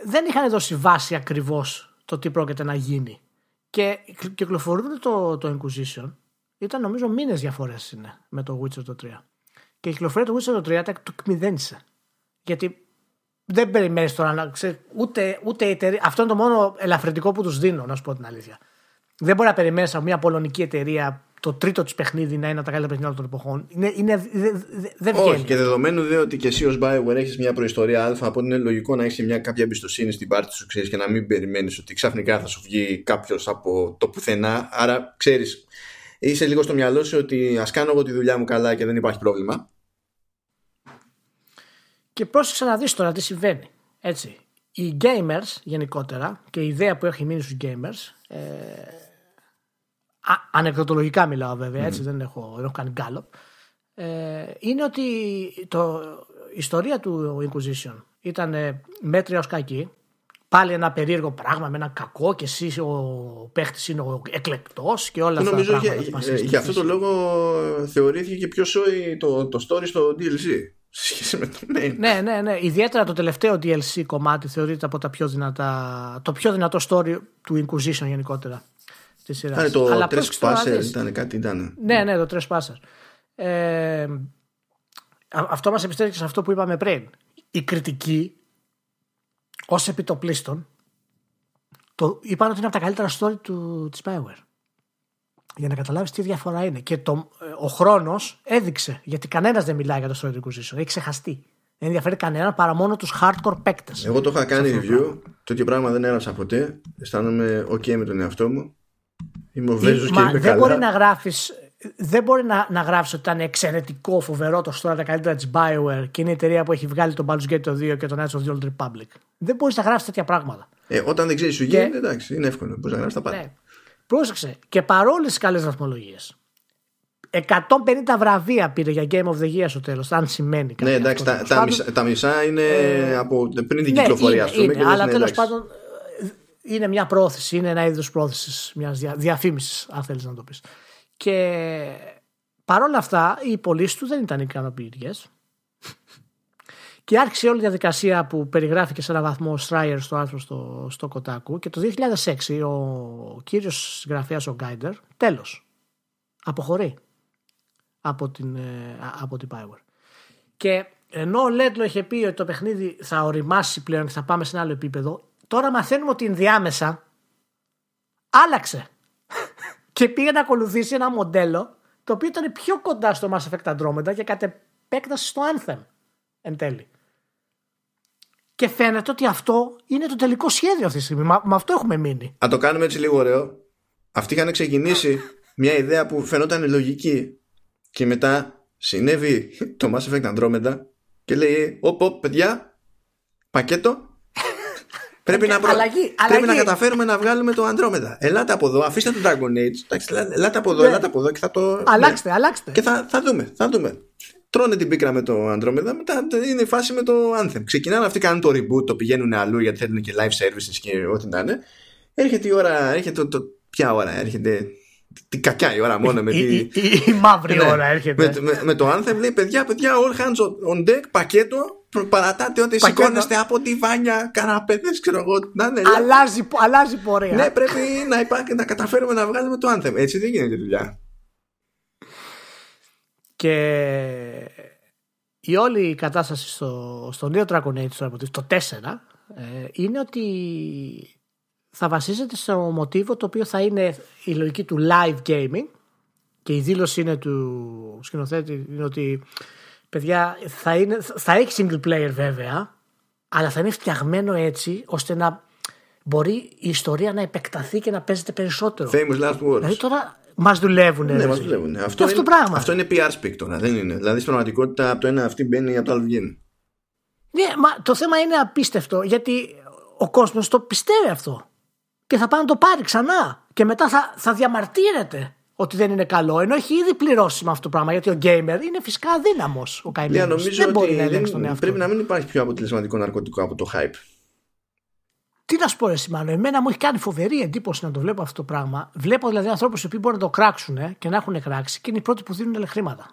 δεν είχαν δώσει βάση ακριβώς το τι πρόκειται να γίνει. Και κυκλοφορούν το, το Inquisition ήταν νομίζω μήνες διαφορές είναι με το Witcher το 3. Και η κυκλοφορία του Witcher το 3 το εκμυδένισε. Γιατί δεν περιμένεις τώρα να ξέρει ούτε, ούτε εταιρεία. Αυτό είναι το μόνο ελαφρυντικό που τους δίνω, να σου πω την αλήθεια. Δεν μπορεί να περιμένεις από μια πολωνική εταιρεία το τρίτο της παιχνίδι να είναι τα καλύτερα παιχνίδια των εποχών. Είναι, είναι, δεν βγαίνει. Όχι, και δεδομένου δε ότι και εσύ ως Bioware έχεις μια προϊστορία Α, από είναι λογικό να έχεις μια κάποια εμπιστοσύνη στην πάρτι σου ξέρεις, και να μην περιμένεις ότι ξαφνικά θα σου βγει κάποιος από το πουθενά. Άρα ξέρεις, είσαι λίγο στο μυαλό σου ότι ας κάνω εγώ τη δουλειά μου καλά και δεν υπάρχει πρόβλημα. Και πρόσεξε να δεις τώρα τι συμβαίνει. Έτσι. Οι gamers γενικότερα και η ιδέα που έχει μείνει στους gamers ε, ανεκδοτολογικά μιλάω βέβαια έτσι δεν, έχω, δεν έχω κάνει γκάλωπ ε, είναι ότι το, η ιστορία του Inquisition ήταν μέτρια ως κακή πάλι ένα περίεργο πράγμα με ένα κακό και εσύ ο παίχτης είναι ο εκλεκτός και όλα αυτά. Νομίζω για, για, για αυτό το λόγο θεωρήθηκε και πιο σόι το, το story στο DLC. Σχέση με το main. Ναι, ναι, ναι. Ιδιαίτερα το τελευταίο DLC κομμάτι θεωρείται από τα πιο δυνατά. Το πιο δυνατό story του Inquisition γενικότερα. Τη σειράς. το Αλλά Trespass ήταν κάτι. Ήταν. Ναι, ναι, το Trespass. Ε, αυτό μας επιστρέφει και σε αυτό που είπαμε πριν. Η κριτική ως επιτοπλίστων το είπαν ότι είναι από τα καλύτερα story του, της Bioware. Για να καταλάβεις τι διαφορά είναι. Και το, ο χρόνος έδειξε. Γιατί κανένας δεν μιλάει για το story του Inquisition. Έχει ξεχαστεί. Δεν ενδιαφέρει κανέναν παρά μόνο τους hardcore παίκτες. Εγώ το είχα κάνει review. Τέτοιο πράγμα δεν έγραψα ποτέ. Αισθάνομαι OK με τον εαυτό μου. Είμαι ο Βέζος και είμαι δεν καλά. Μπορεί να γράφεις, δεν μπορεί να, να γράψεις ότι ήταν εξαιρετικό, φοβερό το story τα καλύτερα της Bioware και είναι η εταιρεία που έχει βγάλει τον Baldur's Gate 2 και τον Knights of the Old Republic. Δεν μπορείς να γράψεις τέτοια πράγματα. Ε, όταν δεν ξέρεις σου γίνεται, εντάξει, είναι εύκολο. Μπορείς να γράψεις τα πάντα. Ναι. Πρόσεξε. Και παρόλες τις καλές βαθμολογίες, 150 βραβεία πήρε για Game of the Year στο τέλος, αν σημαίνει κάτι. Ναι, εντάξει, τα, τα, μισά, τα, μισά, είναι ε, από πριν την ναι, κυκλοφορία, ας πούμε. Είναι, αλλά τέλος πάντων είναι μια πρόθεση, είναι ένα είδος πρόθεσης, μιας διαφήμισης, αν θέλεις να το πεις. Και παρόλα αυτά, οι πωλήσει του δεν ήταν ικανοποιητικές. Και άρχισε όλη η διαδικασία που περιγράφηκε σε ένα βαθμό ο Στράιερ στο άρθρο στο, στο Κοτάκου και το 2006 ο κύριος συγγραφέας ο Γκάιντερ τέλος αποχωρεί από την, ε, από την Bioware. Και ενώ ο Λέντλο είχε πει ότι το παιχνίδι θα οριμάσει πλέον και θα πάμε σε ένα άλλο επίπεδο, τώρα μαθαίνουμε ότι ενδιάμεσα άλλαξε και πήγε να ακολουθήσει ένα μοντέλο το οποίο ήταν πιο κοντά στο Mass Effect Andromeda και κατ' επέκταση στο Anthem εν τέλει. Και φαίνεται ότι αυτό είναι το τελικό σχέδιο αυτή τη στιγμή. Με αυτό έχουμε μείνει. Αν το κάνουμε έτσι λίγο ωραίο. Αυτοί είχαν ξεκινήσει μια ιδέα που φαινόταν λογική και μετά συνέβη το Mass Effect Andromeda και λέει «Ωπ, ωπ, παιδιά, πακέτο, Πρέπει, να, προ... αλλαγή, πρέπει αλλαγή. να καταφέρουμε να βγάλουμε το Andromeda. Ελάτε από εδώ, αφήστε το Dragon Age. Εντάξει, ελάτε από εδώ, Ναι. ελάτε από εδώ και θα το. Αλλάξτε, ναι. αλλάξτε. Και θα, θα δούμε, θα δούμε. Τρώνε την πίκρα με το Andromeda, μετά είναι η φάση με το Anthem. Ξεκινάνε αυτοί, κάνουν το reboot, το πηγαίνουν αλλού γιατί θέλουν και live services και ό,τι να είναι. Έρχεται η ώρα, έρχεται το, το, ποια ώρα, έρχεται; Την κακιά η ώρα μόνο με η, τη... η, η, η μαύρη Ναι, ώρα έρχεται. Με, με, με το Anthem λέει παιδιά, παιδιά, all hands on- on deck, πακέτο. Προ- Παρατάτε ότι Πακέτο. σηκώνεστε από τη βάνια, καραπέδες, ξέρω εγώ. Να είναι, αλλάζει, αλλάζει πορεία. ναι, πρέπει να, υπάρχει, να καταφέρουμε να βγάλουμε το Anthem. Έτσι δεν γίνεται δουλειά. Και η όλη κατάσταση στο, στο νέο Dragon Age, τώρα, το 4, ε, είναι ότι θα βασίζεται στο μοτίβο το οποίο θα είναι η λογική του live gaming και η δήλωση είναι του σκηνοθέτη είναι ότι παιδιά θα, είναι, θα έχει single player βέβαια αλλά θα είναι φτιαγμένο έτσι ώστε να μπορεί η ιστορία να επεκταθεί και να παίζεται περισσότερο. Famous last words. Δηλαδή τώρα μας δουλεύουν. Ναι, μας δουλεύουν. Αυτό, αυτό είναι, πράγμα. αυτό είναι PR speak τώρα, δεν είναι. Δηλαδή στην πραγματικότητα από το ένα αυτή μπαίνει, από το άλλο βγαίνει. Ναι, μα το θέμα είναι απίστευτο γιατί ο κόσμος το πιστεύει αυτό. Και θα πάει να το πάρει ξανά. Και μετά θα, θα διαμαρτύρεται ότι δεν είναι καλό. Ενώ έχει ήδη πληρώσει με αυτό το πράγμα. Γιατί ο γκέιμερ είναι φυσικά αδύναμος ο Λέα, καημένο. νομίζω Δεν μπορεί ότι να ελέγξει τον δεν, εαυτό. πρέπει να μην υπάρχει πιο αποτελεσματικό ναρκωτικό από το hype. Τι να σου πω, Εσύ, Μάνο, εμένα μου έχει κάνει φοβερή εντύπωση να το βλέπω αυτό το πράγμα. Βλέπω δηλαδή ανθρώπους οι οποίοι μπορούν να το κράξουν ε, και να έχουν κράξει και είναι οι πρώτοι που δίνουν χρήματα.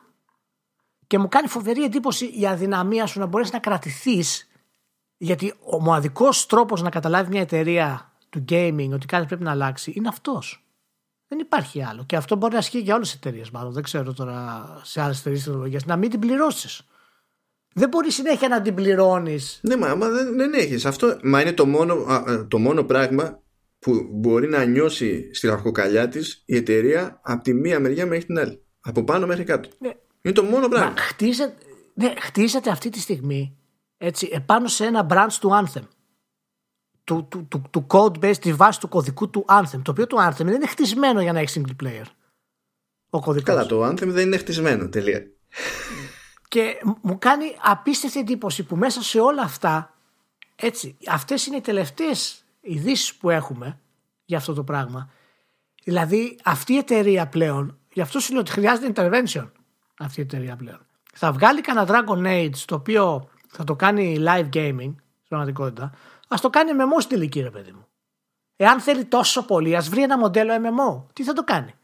Και μου κάνει φοβερή εντύπωση η αδυναμία σου να μπορέσεις να κρατηθείς. Γιατί ο μοναδικός τρόπος να καταλάβει μια εταιρεία του gaming ότι κάτι πρέπει να αλλάξει είναι αυτός. Δεν υπάρχει άλλο. Και αυτό μπορεί να ισχύει για όλες τις εταιρείες, μάλλον. Δεν ξέρω τώρα σε άλλες εταιρείες τεχνολογίας. Να μην την πληρώσεις. Δεν μπορεί συνέχεια να την πληρώνεις. Ναι, μα, μα δεν, δεν έχεις. Αυτό μα είναι το μόνο, α, α, το μόνο πράγμα που μπορεί να νιώσει στη ραχοκαλιά της η εταιρεία από τη μία μεριά μέχρι την άλλη. Από πάνω μέχρι κάτω. Ναι. Είναι το μόνο πράγμα. Μα χτίζεται, ναι, χτίζεται αυτή τη στιγμή έτσι, επάνω σε ένα branch του Anthem. Του, του, του, του code base, τη βάση του κωδικού του Anthem. Το οποίο το Anthem δεν είναι χτισμένο για να έχει single player. Ο κωδικός. Καλά, το Anthem δεν είναι χτισμένο. Τελεία. Και μου κάνει απίστευτη εντύπωση που μέσα σε όλα αυτά, έτσι, αυτές είναι οι τελευταίες ειδήσεις που έχουμε για αυτό το πράγμα. Δηλαδή αυτή η εταιρεία πλέον, γι' αυτό σου λέω ότι χρειάζεται intervention αυτή η εταιρεία πλέον. Θα βγάλει κανένα Dragon Age το οποίο θα το κάνει live gaming στην πραγματικότητα, ας το κάνει MMO στην τελική ρε παιδί μου. Εάν θέλει τόσο πολύ, ας βρει ένα μοντέλο MMO. Τι θα το κάνει;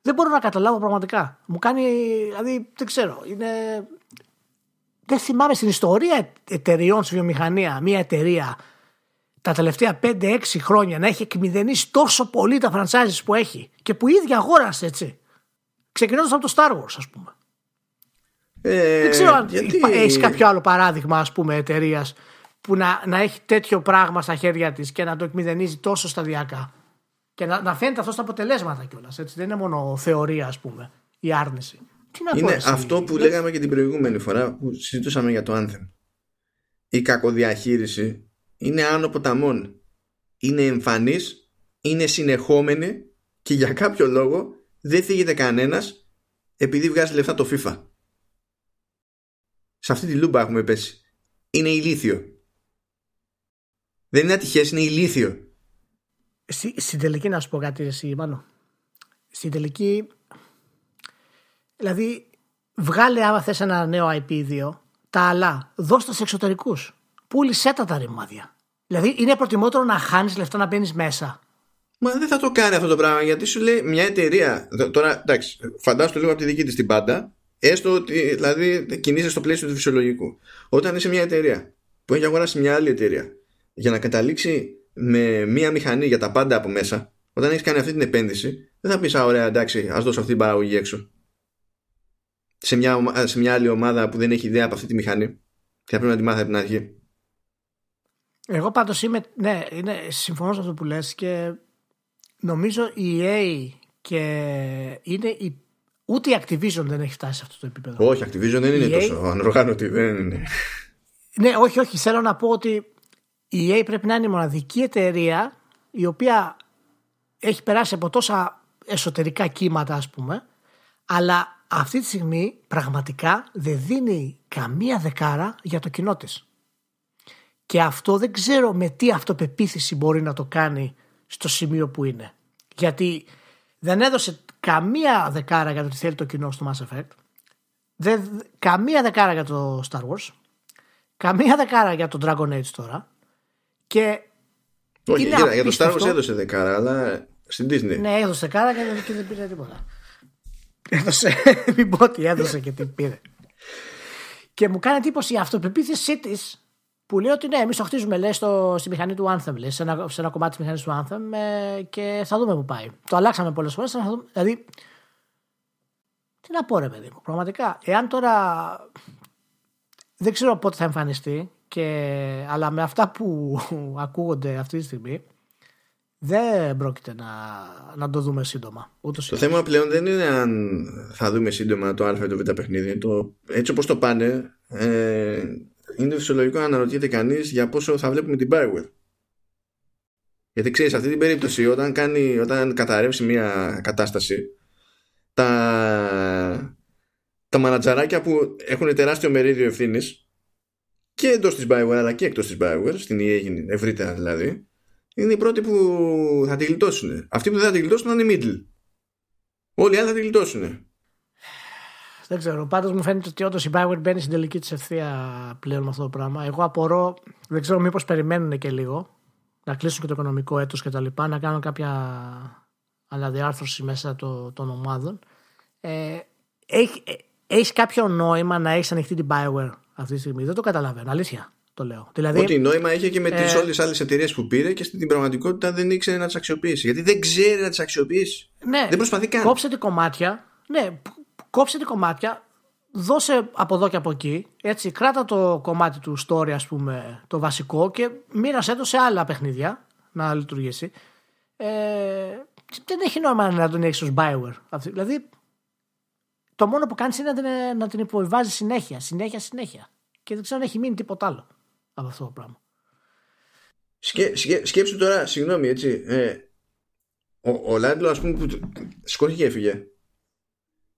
Δεν μπορώ να καταλάβω πραγματικά. Μου κάνει, δηλαδή, δεν ξέρω. Είναι... Δεν θυμάμαι στην ιστορία εταιριών στη βιομηχανία, μια εταιρεία τα τελευταία 5-6 χρόνια να έχει εκμηδενήσει τόσο πολύ τα franchises που έχει και που η ίδια αγόρασε έτσι. Ξεκινώντας από το Star Wars, ας πούμε. Ε, δεν ξέρω αν γιατί- έχεις κάποιο άλλο παράδειγμα, ας πούμε, εταιρείας που να, να έχει τέτοιο πράγμα στα χέρια της και να το εκμηδενίζει τόσο σταδιακά. Και να, να φαίνεται αυτό στα αποτελέσματα κιόλας. Δεν είναι μόνο θεωρία, ας πούμε, η άρνηση. Τι να πω, Είναι εσύ, αυτό που δεν- λέγαμε και την προηγούμενη φορά που συζητούσαμε για το Anthem. Η κακοδιαχείριση είναι άνω ποταμών. Είναι εμφανής, είναι συνεχόμενη και για κάποιο λόγο δεν θίγεται κανένας επειδή βγάζει λεφτά το FIFA. Σε αυτή τη λούμπα έχουμε πέσει. Είναι ηλίθιο. Δεν είναι ατυχές, είναι ηλίθιο. Στη, στην τελική να σου πω κάτι εσύ Μάνο. Στην τελική δηλαδή βγάλε άμα θες ένα νέο IP2 τα άλλα δώσ' τα σε εξωτερικούς πούλησέ τα τα ρημάδια δηλαδή είναι προτιμότερο να χάνεις λεφτά να μπαίνεις μέσα Μα δεν θα το κάνει αυτό το πράγμα γιατί σου λέει μια εταιρεία. δ- Τώρα εντάξει, φαντάσου λίγο από τη δική της την πάντα, έστω ότι δηλαδή κινείσαι στο πλαίσιο του φυσιολογικού. Όταν είσαι μια εταιρεία που έχει αγοράσει μια άλλη εταιρεία για να καταλήξει με μια μηχανή για τα πάντα από μέσα, όταν έχεις κάνει αυτή την επένδυση, δεν θα πεις Α, ωραία, εντάξει, ας δώσω αυτή την παραγωγή έξω. Σε μια, ομα- σε μια άλλη ομάδα που δεν έχει ιδέα από αυτή τη μηχανή και θα πρέπει να τη μάθει από την αρχή. εγώ πάντως είμαι ναι είναι, συμφωνώ σε αυτό που λες και νομίζω η EA και είναι η, ούτε η Activision δεν έχει φτάσει σε αυτό το επίπεδο Όχι, Activision δεν είναι EA τόσο ανοργάνωτη. Δεν είναι. Ναι, όχι, όχι. Θέλω να πω ότι η EA πρέπει να είναι η μοναδική εταιρεία η οποία έχει περάσει από τόσα εσωτερικά κύματα, ας πούμε, αλλά αυτή τη στιγμή πραγματικά δεν δίνει καμία δεκάρα για το κοινό της. Και αυτό δεν ξέρω με τι αυτοπεποίθηση μπορεί να το κάνει στο σημείο που είναι. Γιατί δεν έδωσε καμία δεκάρα για το τι θέλει το κοινό στο Mass Effect. Δεν, καμία δεκάρα για το Star Wars. Καμία δεκάρα για το Dragon Age τώρα. Και όχι, για το Star Wars έδωσε δεκάρα, αλλά στην Disney. Ναι, έδωσε δεκάρα και δεν πήρε τίποτα. Έδωσε, μην πω ότι έδωσε και την πήρε. Και μου κάνει εντύπωση η αυτοπεποίθησή τη που λέει ότι ναι, εμείς το χτίζουμε λέει, στο, στη μηχανή του Anthem, λέει, σε, ένα, σε ένα κομμάτι της μηχανής του Anthem ε, και θα δούμε που πάει. Το αλλάξαμε πολλές φορές. Δηλαδή, τι να πω, ρε παιδί μου, πραγματικά. Εάν τώρα. Δεν ξέρω πότε θα εμφανιστεί, και, αλλά με αυτά που ακούγονται αυτή τη στιγμή, δεν πρόκειται να, να το δούμε σύντομα. Ούτως το θέμα πλέον δεν είναι αν θα δούμε σύντομα το Α ή το Β παιχνίδι. Το, έτσι όπως το πάνε, ε, είναι φυσιολογικό να αναρωτιέται κανείς για πόσο θα βλέπουμε την Bioware. Γιατί ξέρεις, σε αυτή την περίπτωση, όταν, κάνει, όταν καταρρεύσει μια κατάσταση, τα, τα μανατζαράκια που έχουν τεράστιο μερίδιο ευθύνης και εντός της Bioware αλλά και εκτός της Bioware, στην EA ευρύτερα δηλαδή, είναι οι πρώτοι που θα τη γλιτώσουν. Αυτοί που δεν θα τη γλιτώσουν θα είναι middle. Όλοι οι άλλοι θα τη γλιτώσουν. Δεν ξέρω. Πάντως μου φαίνεται ότι όντως η Bioware μπαίνει στην τελική της ευθεία πλέον με αυτό το πράγμα. Εγώ απορώ, δεν ξέρω μήπως περιμένουν και λίγο να κλείσουν και το οικονομικό έτος και τα λοιπά, να κάνουν κάποια αναδιάρθρωση μέσα το, των ομάδων. Ε, έχει, ε, έχεις κάποιο νόημα να έχεις ανοιχτεί την Bioware; Αυτή τη στιγμή. Δεν το καταλαβαίνω. Αλήθεια το λέω. Δηλαδή, Ό,τι νόημα είχε και με ε, τι όλες τι άλλες εταιρείες που πήρε και στην πραγματικότητα δεν ήξερε να τις αξιοποιήσει. Γιατί δεν ξέρει να τις αξιοποιήσει. Ναι, δεν προσπαθεί καν. Κόψε κομμάτια. Ναι, κόψε την κομμάτια, δώσε από εδώ και από εκεί, έτσι, κράτα το κομμάτι του story, ας πούμε, το βασικό και μοίρασέ το σε άλλα παιχνίδια να λειτουργήσει. Ε, δεν έχει νόημα να τον έχεις ως Bioware. Δηλαδή, το μόνο που κάνεις είναι να την, να την υποβιβάζεις συνέχεια, συνέχεια, συνέχεια. Και δεν ξέρω αν έχει μείνει τίποτα άλλο από αυτό το πράγμα. Σκέ, σκέ, σκέψου τώρα, συγγνώμη, έτσι. Ε, ο, ο Λάντλο, ας πούμε, που σηκώθηκε και έφυγε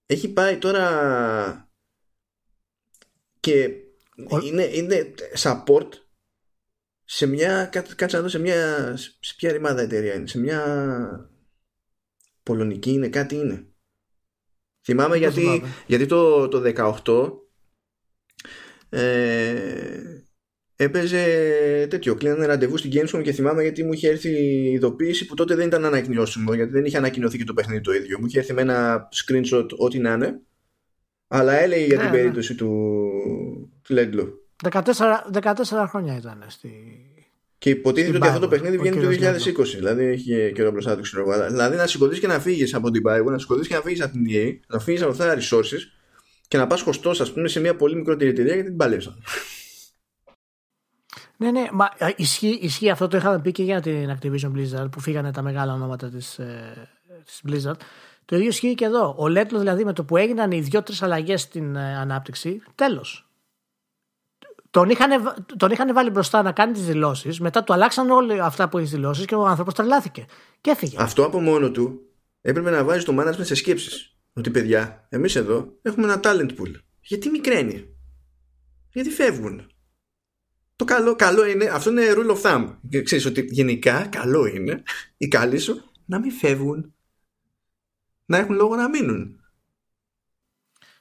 έχει πάει τώρα και είναι, είναι support σε μια κάτσε να δω σε μια σε ποια ρημάδα εταιρεία είναι σε μια πολωνική είναι κάτι είναι θυμάμαι γιατί, γιατί το, το 18 ε, έπαιζε τέτοιο. Κλείνανε ραντεβού στην Gamescom και θυμάμαι γιατί μου είχε έρθει η ειδοποίηση που τότε δεν ήταν ανακοινώσιμο, γιατί δεν είχε ανακοινωθεί και το παιχνίδι το ίδιο. Μου είχε έρθει με ένα screenshot ό,τι να είναι, αλλά έλεγε για την ναι, ναι. περίπτωση του, του 14, 14 χρόνια ήταν στη. Και υποτίθεται ότι αυτό το παιχνίδι βγαίνει το 2020. Δηλαδή έχει καιρό μπροστά του, ξέρω εγώ. Δηλαδή να σηκωθεί και να φύγεις από την Bioware, να σηκωθεί και να φύγεις από την EA, να φύγεις από αυτά τα resources και να πας χωστός, ας πούμε, σε μια πολύ μικρότερη εταιρεία γιατί την παλέψαν. Ναι, ναι, μα ισχύει, ισχύει αυτό το είχαμε πει και για την Activision Blizzard που φύγανε τα μεγάλα ονόματα της, ε, της Blizzard. Το ίδιο ισχύει και εδώ. Ο Λέτλος δηλαδή με το που έγιναν οι δύο-τρει αλλαγές στην ε, ανάπτυξη, τέλος. Τον είχαν, τον είχαν βάλει μπροστά να κάνει τις δηλώσεις, μετά του αλλάξαν όλα αυτά που έχει δηλώσεις και ο άνθρωπος τρελάθηκε. Και έφυγε. Αυτό από μόνο του έπρεπε να βάζει το management σε σκέψεις. Ότι παιδιά, εμείς εδώ έχουμε ένα talent pool. Γιατί μικραίνει; Γιατί φεύγουν; Το καλό, καλό είναι, αυτό είναι rule of thumb. Ξέρεις ότι γενικά καλό είναι οι καλοί σου να μην φεύγουν. Να έχουν λόγο να μείνουν.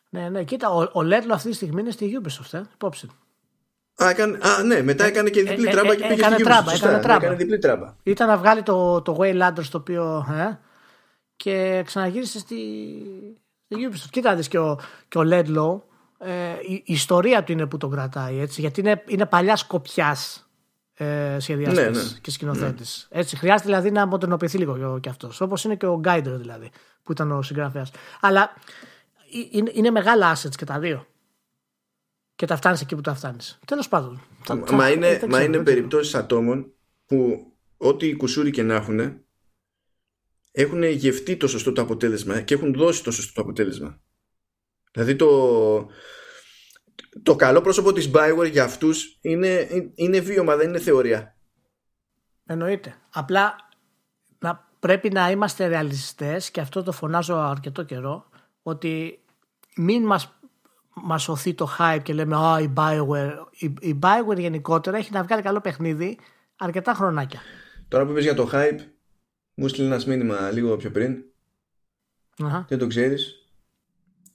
Ναι, ναι, κοίτα, ο, ο Λέτλο αυτή τη στιγμή είναι στη Ubisoft, ε, υπόψη. Α, έκανε, α, ναι, μετά ε, έκανε και διπλή ε, τράμπα ε, και πήγε έκανε στη τράμπα, έκανε, τράμπα. έκανε διπλή τράμπα. Ήταν να βγάλει το, το Waylanders το οποίο ε, και ξαναγύρισε στη, στη Ubisoft. Κοίτα, δεις και ο, και ο Λέντλο ε, η, ιστορία του είναι που τον κρατάει έτσι, γιατί είναι, είναι παλιά σκοπιά ε, σχεδιαστή ναι, ναι. και σκηνοθέτη. Ναι. Έτσι, χρειάζεται δηλαδή να μοντernοποιηθεί λίγο κι αυτό. Όπω είναι και ο Γκάιντερ δηλαδή, που ήταν ο συγγραφέα. Αλλά είναι, είναι μεγάλα assets και τα δύο. Και τα φτάνεις εκεί που τα φτάνεις. Τέλος πάντων. Μα, είναι, μα είναι περιπτώσεις ατόμων που ό,τι κουσούρι και να έχουν έχουν γευτεί το σωστό το αποτέλεσμα και έχουν δώσει το σωστό το αποτέλεσμα. Δηλαδή το, το καλό πρόσωπο της Bioware για αυτούς είναι, είναι βίωμα, δεν είναι θεωρία. Εννοείται. Απλά να, πρέπει να είμαστε ρεαλιστές και αυτό το φωνάζω αρκετό καιρό ότι μην μας μας σωθεί το hype και λέμε Α, η Bioware. Η, η Bioware γενικότερα έχει να βγάλει καλό παιχνίδι αρκετά χρονάκια. Τώρα που είπες για το hype, μου στείλει ένας μήνυμα λίγο πιο πριν. Αχα. Δεν το ξέρεις.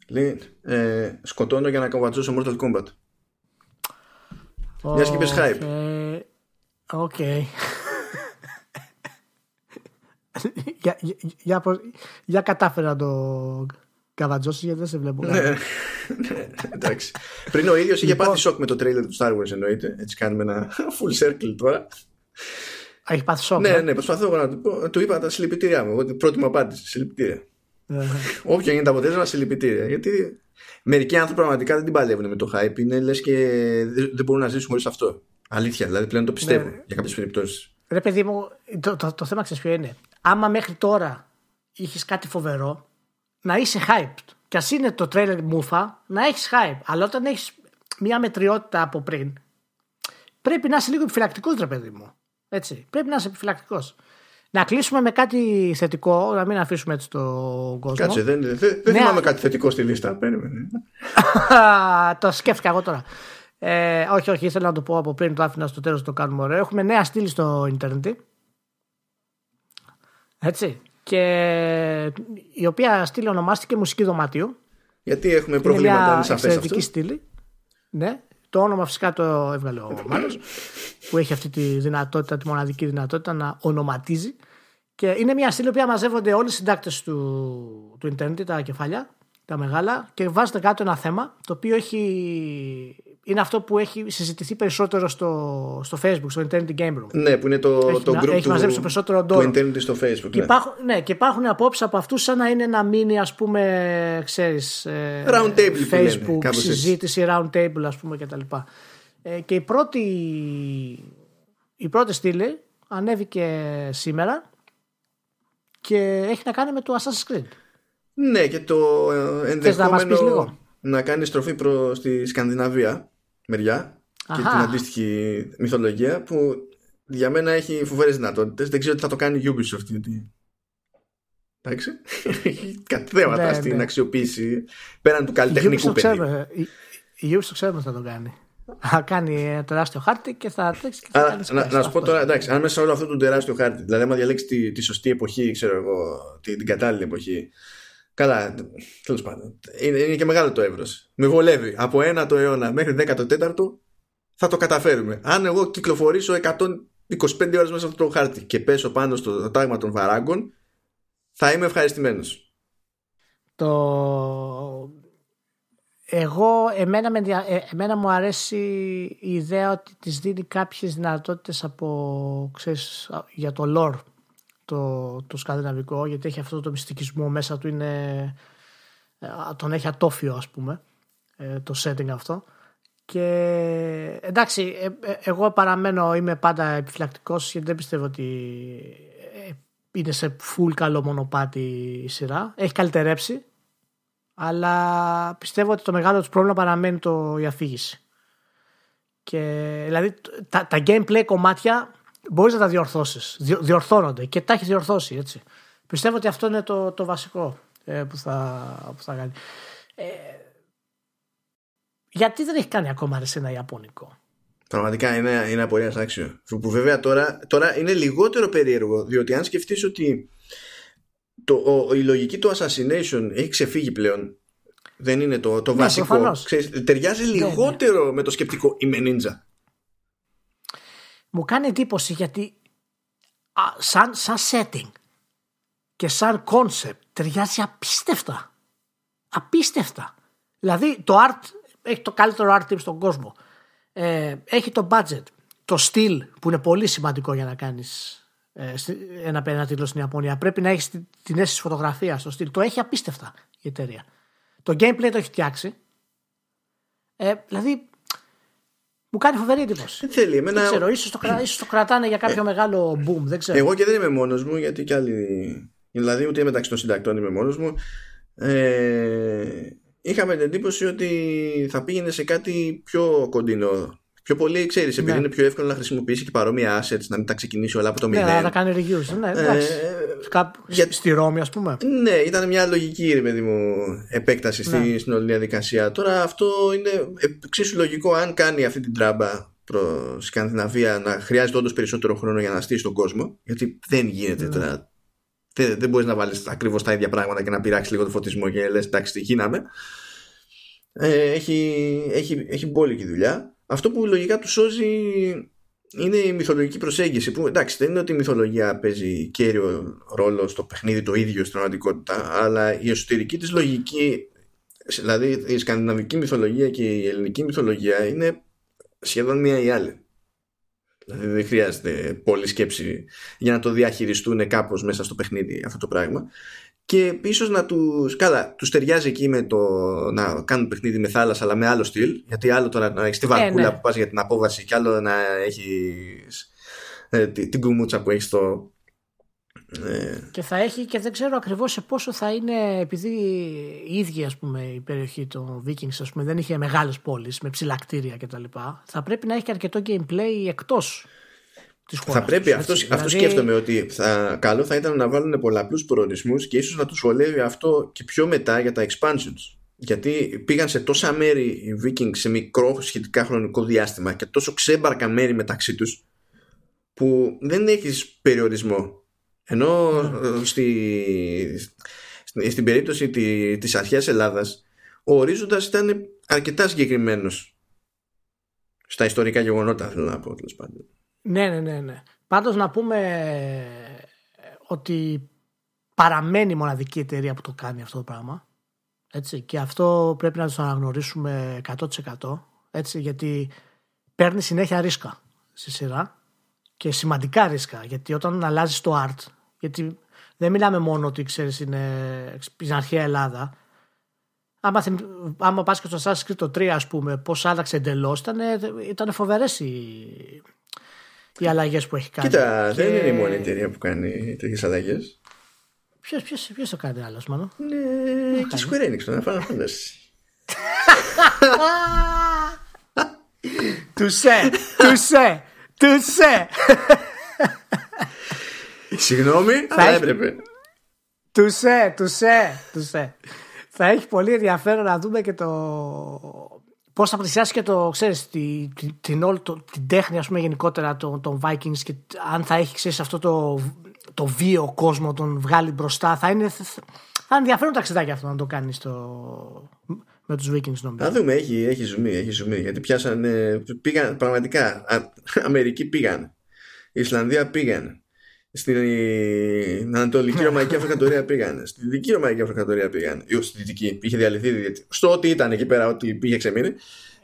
Λέει, ε, σκοτώνω για να καβατσώσω Mortal Kombat. Μιας και είπες hype. ΟΚ. για, για, για, πώς- για κατάφερα να το καβατζώσει γιατί δεν σε βλέπω. Ναι, ναι, εντάξει. Πριν ο ίδιος είχε Λοιπόν. πάθει σοκ με το τρέιλερ του Star Wars εννοείται. Έτσι κάνουμε ένα full circle τώρα. Έχει πάθει σοκ. Ναι, ε; ναι, προσπαθώ εγώ να του πω. Του είπα τα συλληπιτήριά μου. Εγώ την πρώτη μου απάντηση. Συλληπιτήρια. Ε, Όποια είναι το αποτέλεσμα, συλληπιτήρια. Γιατί μερικοί άνθρωποι πραγματικά δεν την παλεύουν με το hype. Είναι λες και δεν δεν μπορούν να ζήσουν χωρίς αυτό. Αλήθεια, δηλαδή πλέον το πιστεύω Ναι. για κάποιες περιπτώσεις. Ρε παιδί μου, το, το, το θέμα ξέρεις ποιο είναι. Άμα μέχρι τώρα είχες κάτι φοβερό, να είσαι hyped. Κι ας είναι το τρέλερ μούφα, να έχεις hype. Αλλά όταν έχεις μια μετριότητα από πριν, πρέπει να είσαι λίγο επιφυλακτικός, ρε παιδί μου. Έτσι. Πρέπει να είσαι επιφυλακτικός. Να κλείσουμε με κάτι θετικό, να μην αφήσουμε έτσι τον κόσμο. Κάτσε, δεν, δεν, δεν Ναι, θυμάμαι α- κάτι θετικό στη λίστα. Περίμενε. το σκέφτηκα εγώ τώρα. Ε, όχι, όχι, ήθελα να το πω από πριν, το άφηνα στο τέλος το κάνουμε ωραίο. Έχουμε νέα στήλη στο ίντερνετ. Έτσι. Και η οποία στήλη ονομάστηκε Μουσική Δωμάτιο. Γιατί έχουμε Είναι προβλήματα, μια είναι σαφέ αυτό. εξαιρετική στήλη. Ναι. Το όνομα φυσικά το έβγαλε ο Μάνος που έχει αυτή τη δυνατότητα, τη μοναδική δυνατότητα να ονοματίζει. Και είναι μια στήλη που μαζεύονται όλοι οι συντάκτες του, του ίντερνετ, τα κεφάλια, τα μεγάλα, και βάζετε κάτω ένα θέμα το οποίο έχει, είναι αυτό που έχει συζητηθεί περισσότερο στο, στο Facebook, στο Internet Game Room. Ναι, που είναι το, Έχει το να- group έχει μαζέψει του, περισσότερο του ντόρο. internet στο facebook. Και ναι. υπάρχουν, ναι, και υπάρχουν απόψεις από αυτούς σαν να είναι ένα mini ας πούμε ξέρεις ε, Round table που λένε, Facebook κάπως έτσι. συζήτηση round table ας πούμε και τα λοιπά. Ε, και η πρώτη η πρώτη στήλη ανέβηκε σήμερα και έχει να κάνει με το Assassin's Creed. Ναι, και το ε, Θες να μας πεις ενδεχόμενο λίγο; να κάνει στροφή προς τη Σκανδιναβία μεριά και Αχα. την αντίστοιχη μυθολογία που για μένα έχει φοβερές δυνατότητες. Δεν ξέρω τι θα το κάνει η Ubisoft. Γιατί... Εντάξει. Έχει κάτι θέματα Ναι, στην ναι. αξιοποίηση πέραν του Η καλλιτεχνικού Ubisoft πεδίου. ξέρουμε, η, η Ubisoft ξέρουμε τι θα το κάνει. Θα κάνει ένα τεράστιο χάρτη και θα τρέξει και θα Άρα, κάνει να, space. να σου πω Αυτό. τώρα, εντάξει, αν μέσα σε όλο αυτό το τεράστιο χάρτη, δηλαδή, άμα διαλέξει τη, τη σωστή εποχή, ξέρω εγώ, την, την κατάλληλη εποχή. Καλά, τέλος πάντων. Είναι, είναι και μεγάλο το εύρος. Με βολεύει. Από 1ο αιώνα μέχρι 14ο θα το καταφέρουμε. Αν εγώ κυκλοφορήσω 125 ώρες μέσα σε αυτό το χάρτη και πέσω πάνω στο τάγμα των βαράγκων, θα είμαι ευχαριστημένος. Το... Εγώ, εμένα, με, ενδια- ε, εμένα μου αρέσει η ιδέα ότι της δίνει κάποιες δυνατότητες από, ξέρεις, α- για το lore το, το σκανδιναβικό γιατί έχει αυτό το μυστικισμό μέσα του είναι ε, α, τον έχει ατόφιο ας πούμε ε, το setting αυτό και εντάξει ε, ε, εγώ παραμένω είμαι πάντα επιφυλακτικός γιατί δεν πιστεύω ότι ε, είναι σε full καλό μονοπάτι η σειρά έχει καλυτερέψει αλλά πιστεύω ότι το μεγάλο του πρόβλημα παραμένει το, η αφήγηση. Και δηλαδή τα, τα gameplay κομμάτια μπορείς να τα διορθώσεις. Διο- διορθώνονται και τα έχεις διορθώσει έτσι. Πιστεύω ότι αυτό είναι το, το βασικό ε, που, θα, που θα κάνει. Ε, γιατί δεν έχει κάνει ακόμα ρε, σε ένα Ιαπωνικό; Πραγματικά είναι, είναι απορία άξιο. Που βέβαια τώρα, τώρα είναι λιγότερο περίεργο, διότι αν σκεφτείς ότι το, ο- η λογική του assassination έχει ξεφύγει πλέον. Δεν είναι το, το Ναι, βασικό. προφανώς. Ξέρεις, ταιριάζει ναι. λιγότερο με το σκεπτικό είμαι ninja. Μου κάνει εντύπωση γιατί α, σαν, σαν setting και σαν concept ταιριάζει απίστευτα. Απίστευτα. Δηλαδή το art έχει το καλύτερο art team στον κόσμο. Ε, έχει το budget, το style που είναι πολύ σημαντικό για να κάνεις ε, στη- ένα, ένα τίτλο στην Ιαπωνία. Πρέπει να έχεις την, την αίσθηση φωτογραφίας στο στυλ. Το έχει απίστευτα η εταιρεία. Το gameplay το έχει φτιάξει. Ε, δηλαδή μου κάνει φοβερή εντύπωση. Δεν θέλει. Εμένα, Δεν ξέρω, ίσως το, κρα- ίσως το κρατάνε για κάποιο μεγάλο boom, δεν ξέρω. Εγώ και δεν είμαι μόνος μου, γιατί κι άλλοι. Δηλαδή, ούτε μεταξύ των συντακτών είμαι μόνος μου. Ε, είχαμε την εντύπωση ότι θα πήγαινε σε κάτι πιο κοντινό Πιο πολύ, ξέρεις, επειδή ναι. είναι πιο εύκολο να χρησιμοποιήσει και παρόμοια assets, να μην τα ξεκινήσει όλα από το μηδέν. Ναι, να κάνει reviews. Ναι, εντάξει. Ε, για... Στη Ρώμη, ας πούμε. Ναι, ήταν μια λογική, ρε παιδί μου, επέκταση ναι. στην όλη διαδικασία. Τώρα αυτό είναι εξίσου λογικό αν κάνει αυτή την τράμπα προ Σκανδιναβία να χρειάζεται όντως περισσότερο χρόνο για να στήσει τον κόσμο. Γιατί δεν γίνεται ναι. τώρα. Δεν, δεν μπορείς να βάλεις ακριβώς τα ίδια πράγματα και να πειράξεις λίγο το φωτισμό και λες: Εντάξει, τι γίναμε. Ε, έχει, έχει, έχει μπόλικη δουλειά. Αυτό που λογικά του σώζει είναι η μυθολογική προσέγγιση που εντάξει δεν είναι ότι η μυθολογία παίζει κέριο ρόλο στο παιχνίδι το ίδιο στην πραγματικότητα αλλά η εσωτερική της λογική δηλαδή η σκανδιναβική μυθολογία και η ελληνική μυθολογία είναι σχεδόν μία ή άλλη. Δηλαδή δεν χρειάζεται πολλή σκέψη για να το διαχειριστούν κάπως μέσα στο παιχνίδι αυτό το πράγμα και ίσως να του. Καλά, τους ταιριάζει εκεί με το να κάνουν παιχνίδι με θάλασσα, αλλά με άλλο στυλ. Γιατί άλλο τώρα να έχεις τη βαρκούλα ε, ναι. που πας για την απόβαση, και άλλο να έχεις ε, την κουμούτσα που έχεις στο. Ε. Και θα έχει και δεν ξέρω ακριβώς σε πόσο θα είναι, επειδή η ίδια ας πούμε, η περιοχή των Vikings ας πούμε, δεν είχε μεγάλες πόλεις με ψηλά κτίρια κτλ. Θα πρέπει να έχει και αρκετό gameplay εκτός θα πρέπει, αυτό, αυτό δηλαδή- σκέφτομαι ότι θα, καλό θα ήταν να βάλουν πολλαπλούς προορισμούς και ίσως να τους βολεύει αυτό και πιο μετά για τα expansions. Γιατί πήγαν σε τόσα μέρη οι Vikings σε μικρό σχετικά χρονικό διάστημα και τόσο ξέμπαρκα μέρη μεταξύ τους που δεν έχεις περιορισμό. Ενώ ναι. στη, στην περίπτωση τη, της αρχαίας Ελλάδας ο ορίζοντας ήταν αρκετά συγκεκριμένος στα ιστορικά γεγονότα θέλω να πω τέλος πάντων. Ναι, ναι, ναι, ναι. Πάντως να πούμε ότι παραμένει η μοναδική εταιρεία που το κάνει αυτό το πράγμα. Έτσι, και αυτό πρέπει να το αναγνωρίσουμε 100% έτσι, γιατί παίρνει συνέχεια ρίσκα στη σειρά και σημαντικά ρίσκα γιατί όταν αλλάζεις το art γιατί δεν μιλάμε μόνο ότι ξέρεις είναι στην αρχαία Ελλάδα άμα, άμα πας και στο Assassin's Creed το 3 ας πούμε πώς άλλαξε εντελώς ήταν, ήταν φοβερές οι, οι αλλαγές που έχει κάνει. Κοίτα, και... δεν είναι η μόνη εταιρεία που κάνει τέτοιες αλλαγές. Ποιος ποιος, το κάνει άλλος, μάλλον. Ναι, και Square Enix το Final Fantasy. Τουσέ, τουσέ, τουσέ. Συγγνώμη, αλλά έπρεπε. Τουσέ, τουσέ, τουσέ. Θα έχει πολύ ενδιαφέρον να δούμε και το πώ θα πλησιάσει και το, ξέρεις, τη, την, όλη, το, την τέχνη ας πούμε, γενικότερα των, των Vikings και αν θα έχει ξέρεις, αυτό το, το βίο κόσμο τον βγάλει μπροστά. Θα είναι, θα είναι ενδιαφέρον ταξιδάκι αυτό να το κάνεις στο, με τους Vikings νομίζω. Να δούμε, έχει, έχει ζουμί, έχει ζουμί γιατί πιάσαν, πήγαν πραγματικά, Αμερική πήγαν, Ισλανδία πήγαν, στην Ανατολική Ρωμαϊκή Αυτοκρατορία πήγαν. Στη Δυτική Ρωμαϊκή Αυτοκρατορία πήγαν. Ή στη Δυτική, είχε διαλυθεί. Στο ότι ήταν εκεί πέρα, ότι πήγε ξεμείνει.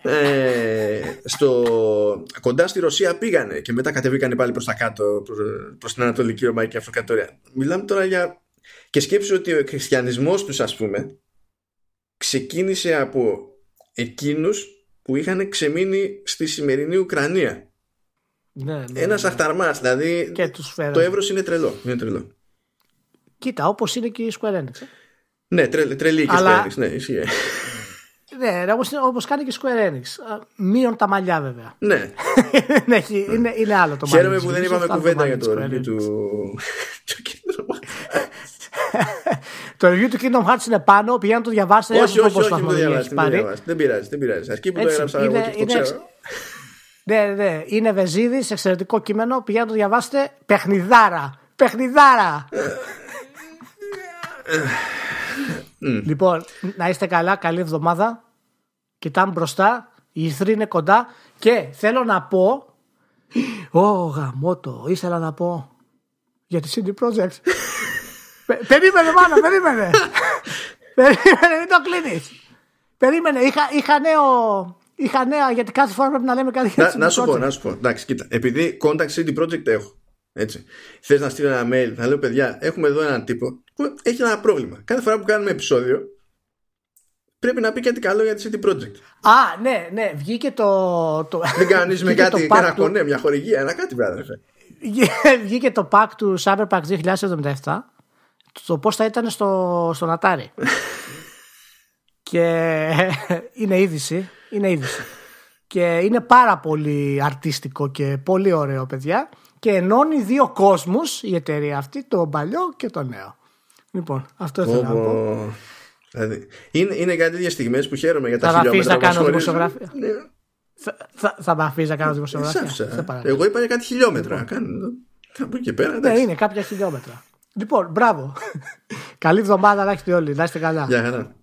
Ε, στο, κοντά στη Ρωσία πήγανε και μετά κατεβήκανε πάλι προς τα κάτω προς, την Ανατολική Ρωμαϊκή Αυτοκρατορία μιλάμε τώρα για και σκέψου ότι ο χριστιανισμός τους ας πούμε ξεκίνησε από εκείνους που είχαν ξεμείνει στη σημερινή Ουκρανία ναι, ναι, Ένας ναι. αχταρμάς, δηλαδή. Και τους το εύρος είναι τρελό. Είναι τρελό. Κοίτα, όπως είναι και η Square Enix. Ε. Ναι, τρε, τρελή και η Square Enix. Ναι, ισχύει. Ναι, όπως κάνει και η Square Enix. Μείον τα μαλλιά, βέβαια. Ναι. ναι είναι, είναι άλλο το μαλλιά. Χαίρομαι που δεν είπαμε κουβέντα για το review του. το review του Kingdom Hearts είναι πάνω, πηγαίνω να το διαβάσετε. Όχι, όχι, όχι, δεν πειράζει, δεν πειράζει. Αρκεί που το έγραψα εγώ και το ξέρω. Ναι, ναι, είναι Βεζίδης, εξαιρετικό κείμενο. Πηγαίνετε να το διαβάσετε. Παιχνιδάρα. Παιχνιδάρα. λοιπόν, να είστε καλά. Καλή εβδομάδα. Κοιτάμε μπροστά. Η ηθρή είναι κοντά. Και θέλω να πω. Ω, γαμότο. Ήθελα να πω για τη CD Projekt. περίμενε, μάνα, περίμενε. περίμενε, μην το κλείνεις. Περίμενε, είχα, είχα νέο είχα νέα γιατί κάθε φορά πρέπει να λέμε κάτι να, να σου πω, να σου πω. Εντάξει, κοίτα. Επειδή contact CD project έχω. Έτσι. Θες να στείλω ένα mail, θα λέω παιδιά, έχουμε εδώ έναν τύπο που έχει ένα πρόβλημα. Κάθε φορά που κάνουμε επεισόδιο, πρέπει να πει κάτι καλό για τη CD Project. Α, ναι, ναι, βγήκε το. το... Δεν κάνεις με κάτι, ένα του... κονέ, μια χορηγία, ένα κάτι, βράδυ. βγήκε το pack του Cyberpunk 2077. Το πώς θα ήταν στο, στο και είναι είδηση είναι είδηση. και είναι πάρα πολύ αρτιστικό και πολύ ωραίο παιδιά και ενώνει δύο κόσμους η εταιρεία αυτή, το παλιό και το νέο. Λοιπόν, αυτό ήθελα να πω. Δηλαδή, είναι, είναι κάτι τέτοιες στιγμές που χαίρομαι για τα Θα με χιλιόμετρα αφήσεις να που μας κάνω χωρίζουν. δημοσιογραφία. Ναι, Θα, θα, θα με αφήσεις να κάνω δημοσιογραφία. σ' άφησα. Σε παρακαλώ. Εγώ είπα για κάτι χιλιόμετρα. Κάνω- Από εκεί και πέρα. Ναι, εντάξει. είναι κάποια χιλιόμετρα. Λοιπόν, μπράβο. Καλή εβδομάδα να έχετε όλοι. Να είστε καλά. Γεια χαρά.